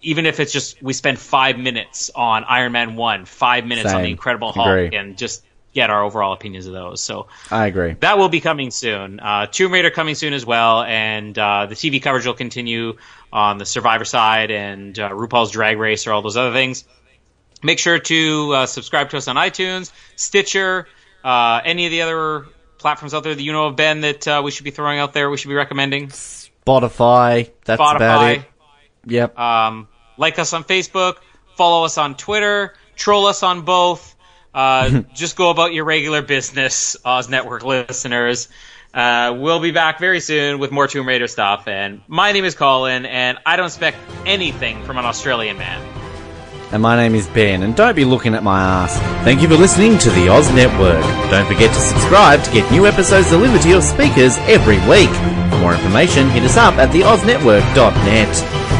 even if it's just we spend five minutes on Iron Man 1, five minutes on The Incredible Hulk, Agree. and just get our overall opinions of those. So I agree. that will be coming soon. Uh, Tomb Raider coming soon as well, and uh, the TV coverage will continue on the Survivor side and uh, RuPaul's Drag Race or all those other things. Make sure to uh, subscribe to us on iTunes, Stitcher, uh, any of the other platforms out there that you know of, Ben, that uh, we should be throwing out there, we should be recommending. Spotify. That's about it. Yep. Um, like us on Facebook, follow us on Twitter, troll us on both. Uh, just go about your regular business, Oz Network listeners. Uh, we'll be back very soon with more Tomb Raider stuff. And my name is Colin, and I don't expect anything from an Australian man. And my name is Ben, and don't be looking at my ass. Thank you for listening to the Oz Network. Don't forget to subscribe to get new episodes delivered to your speakers every week. For more information, hit us up at theoznetwork.net.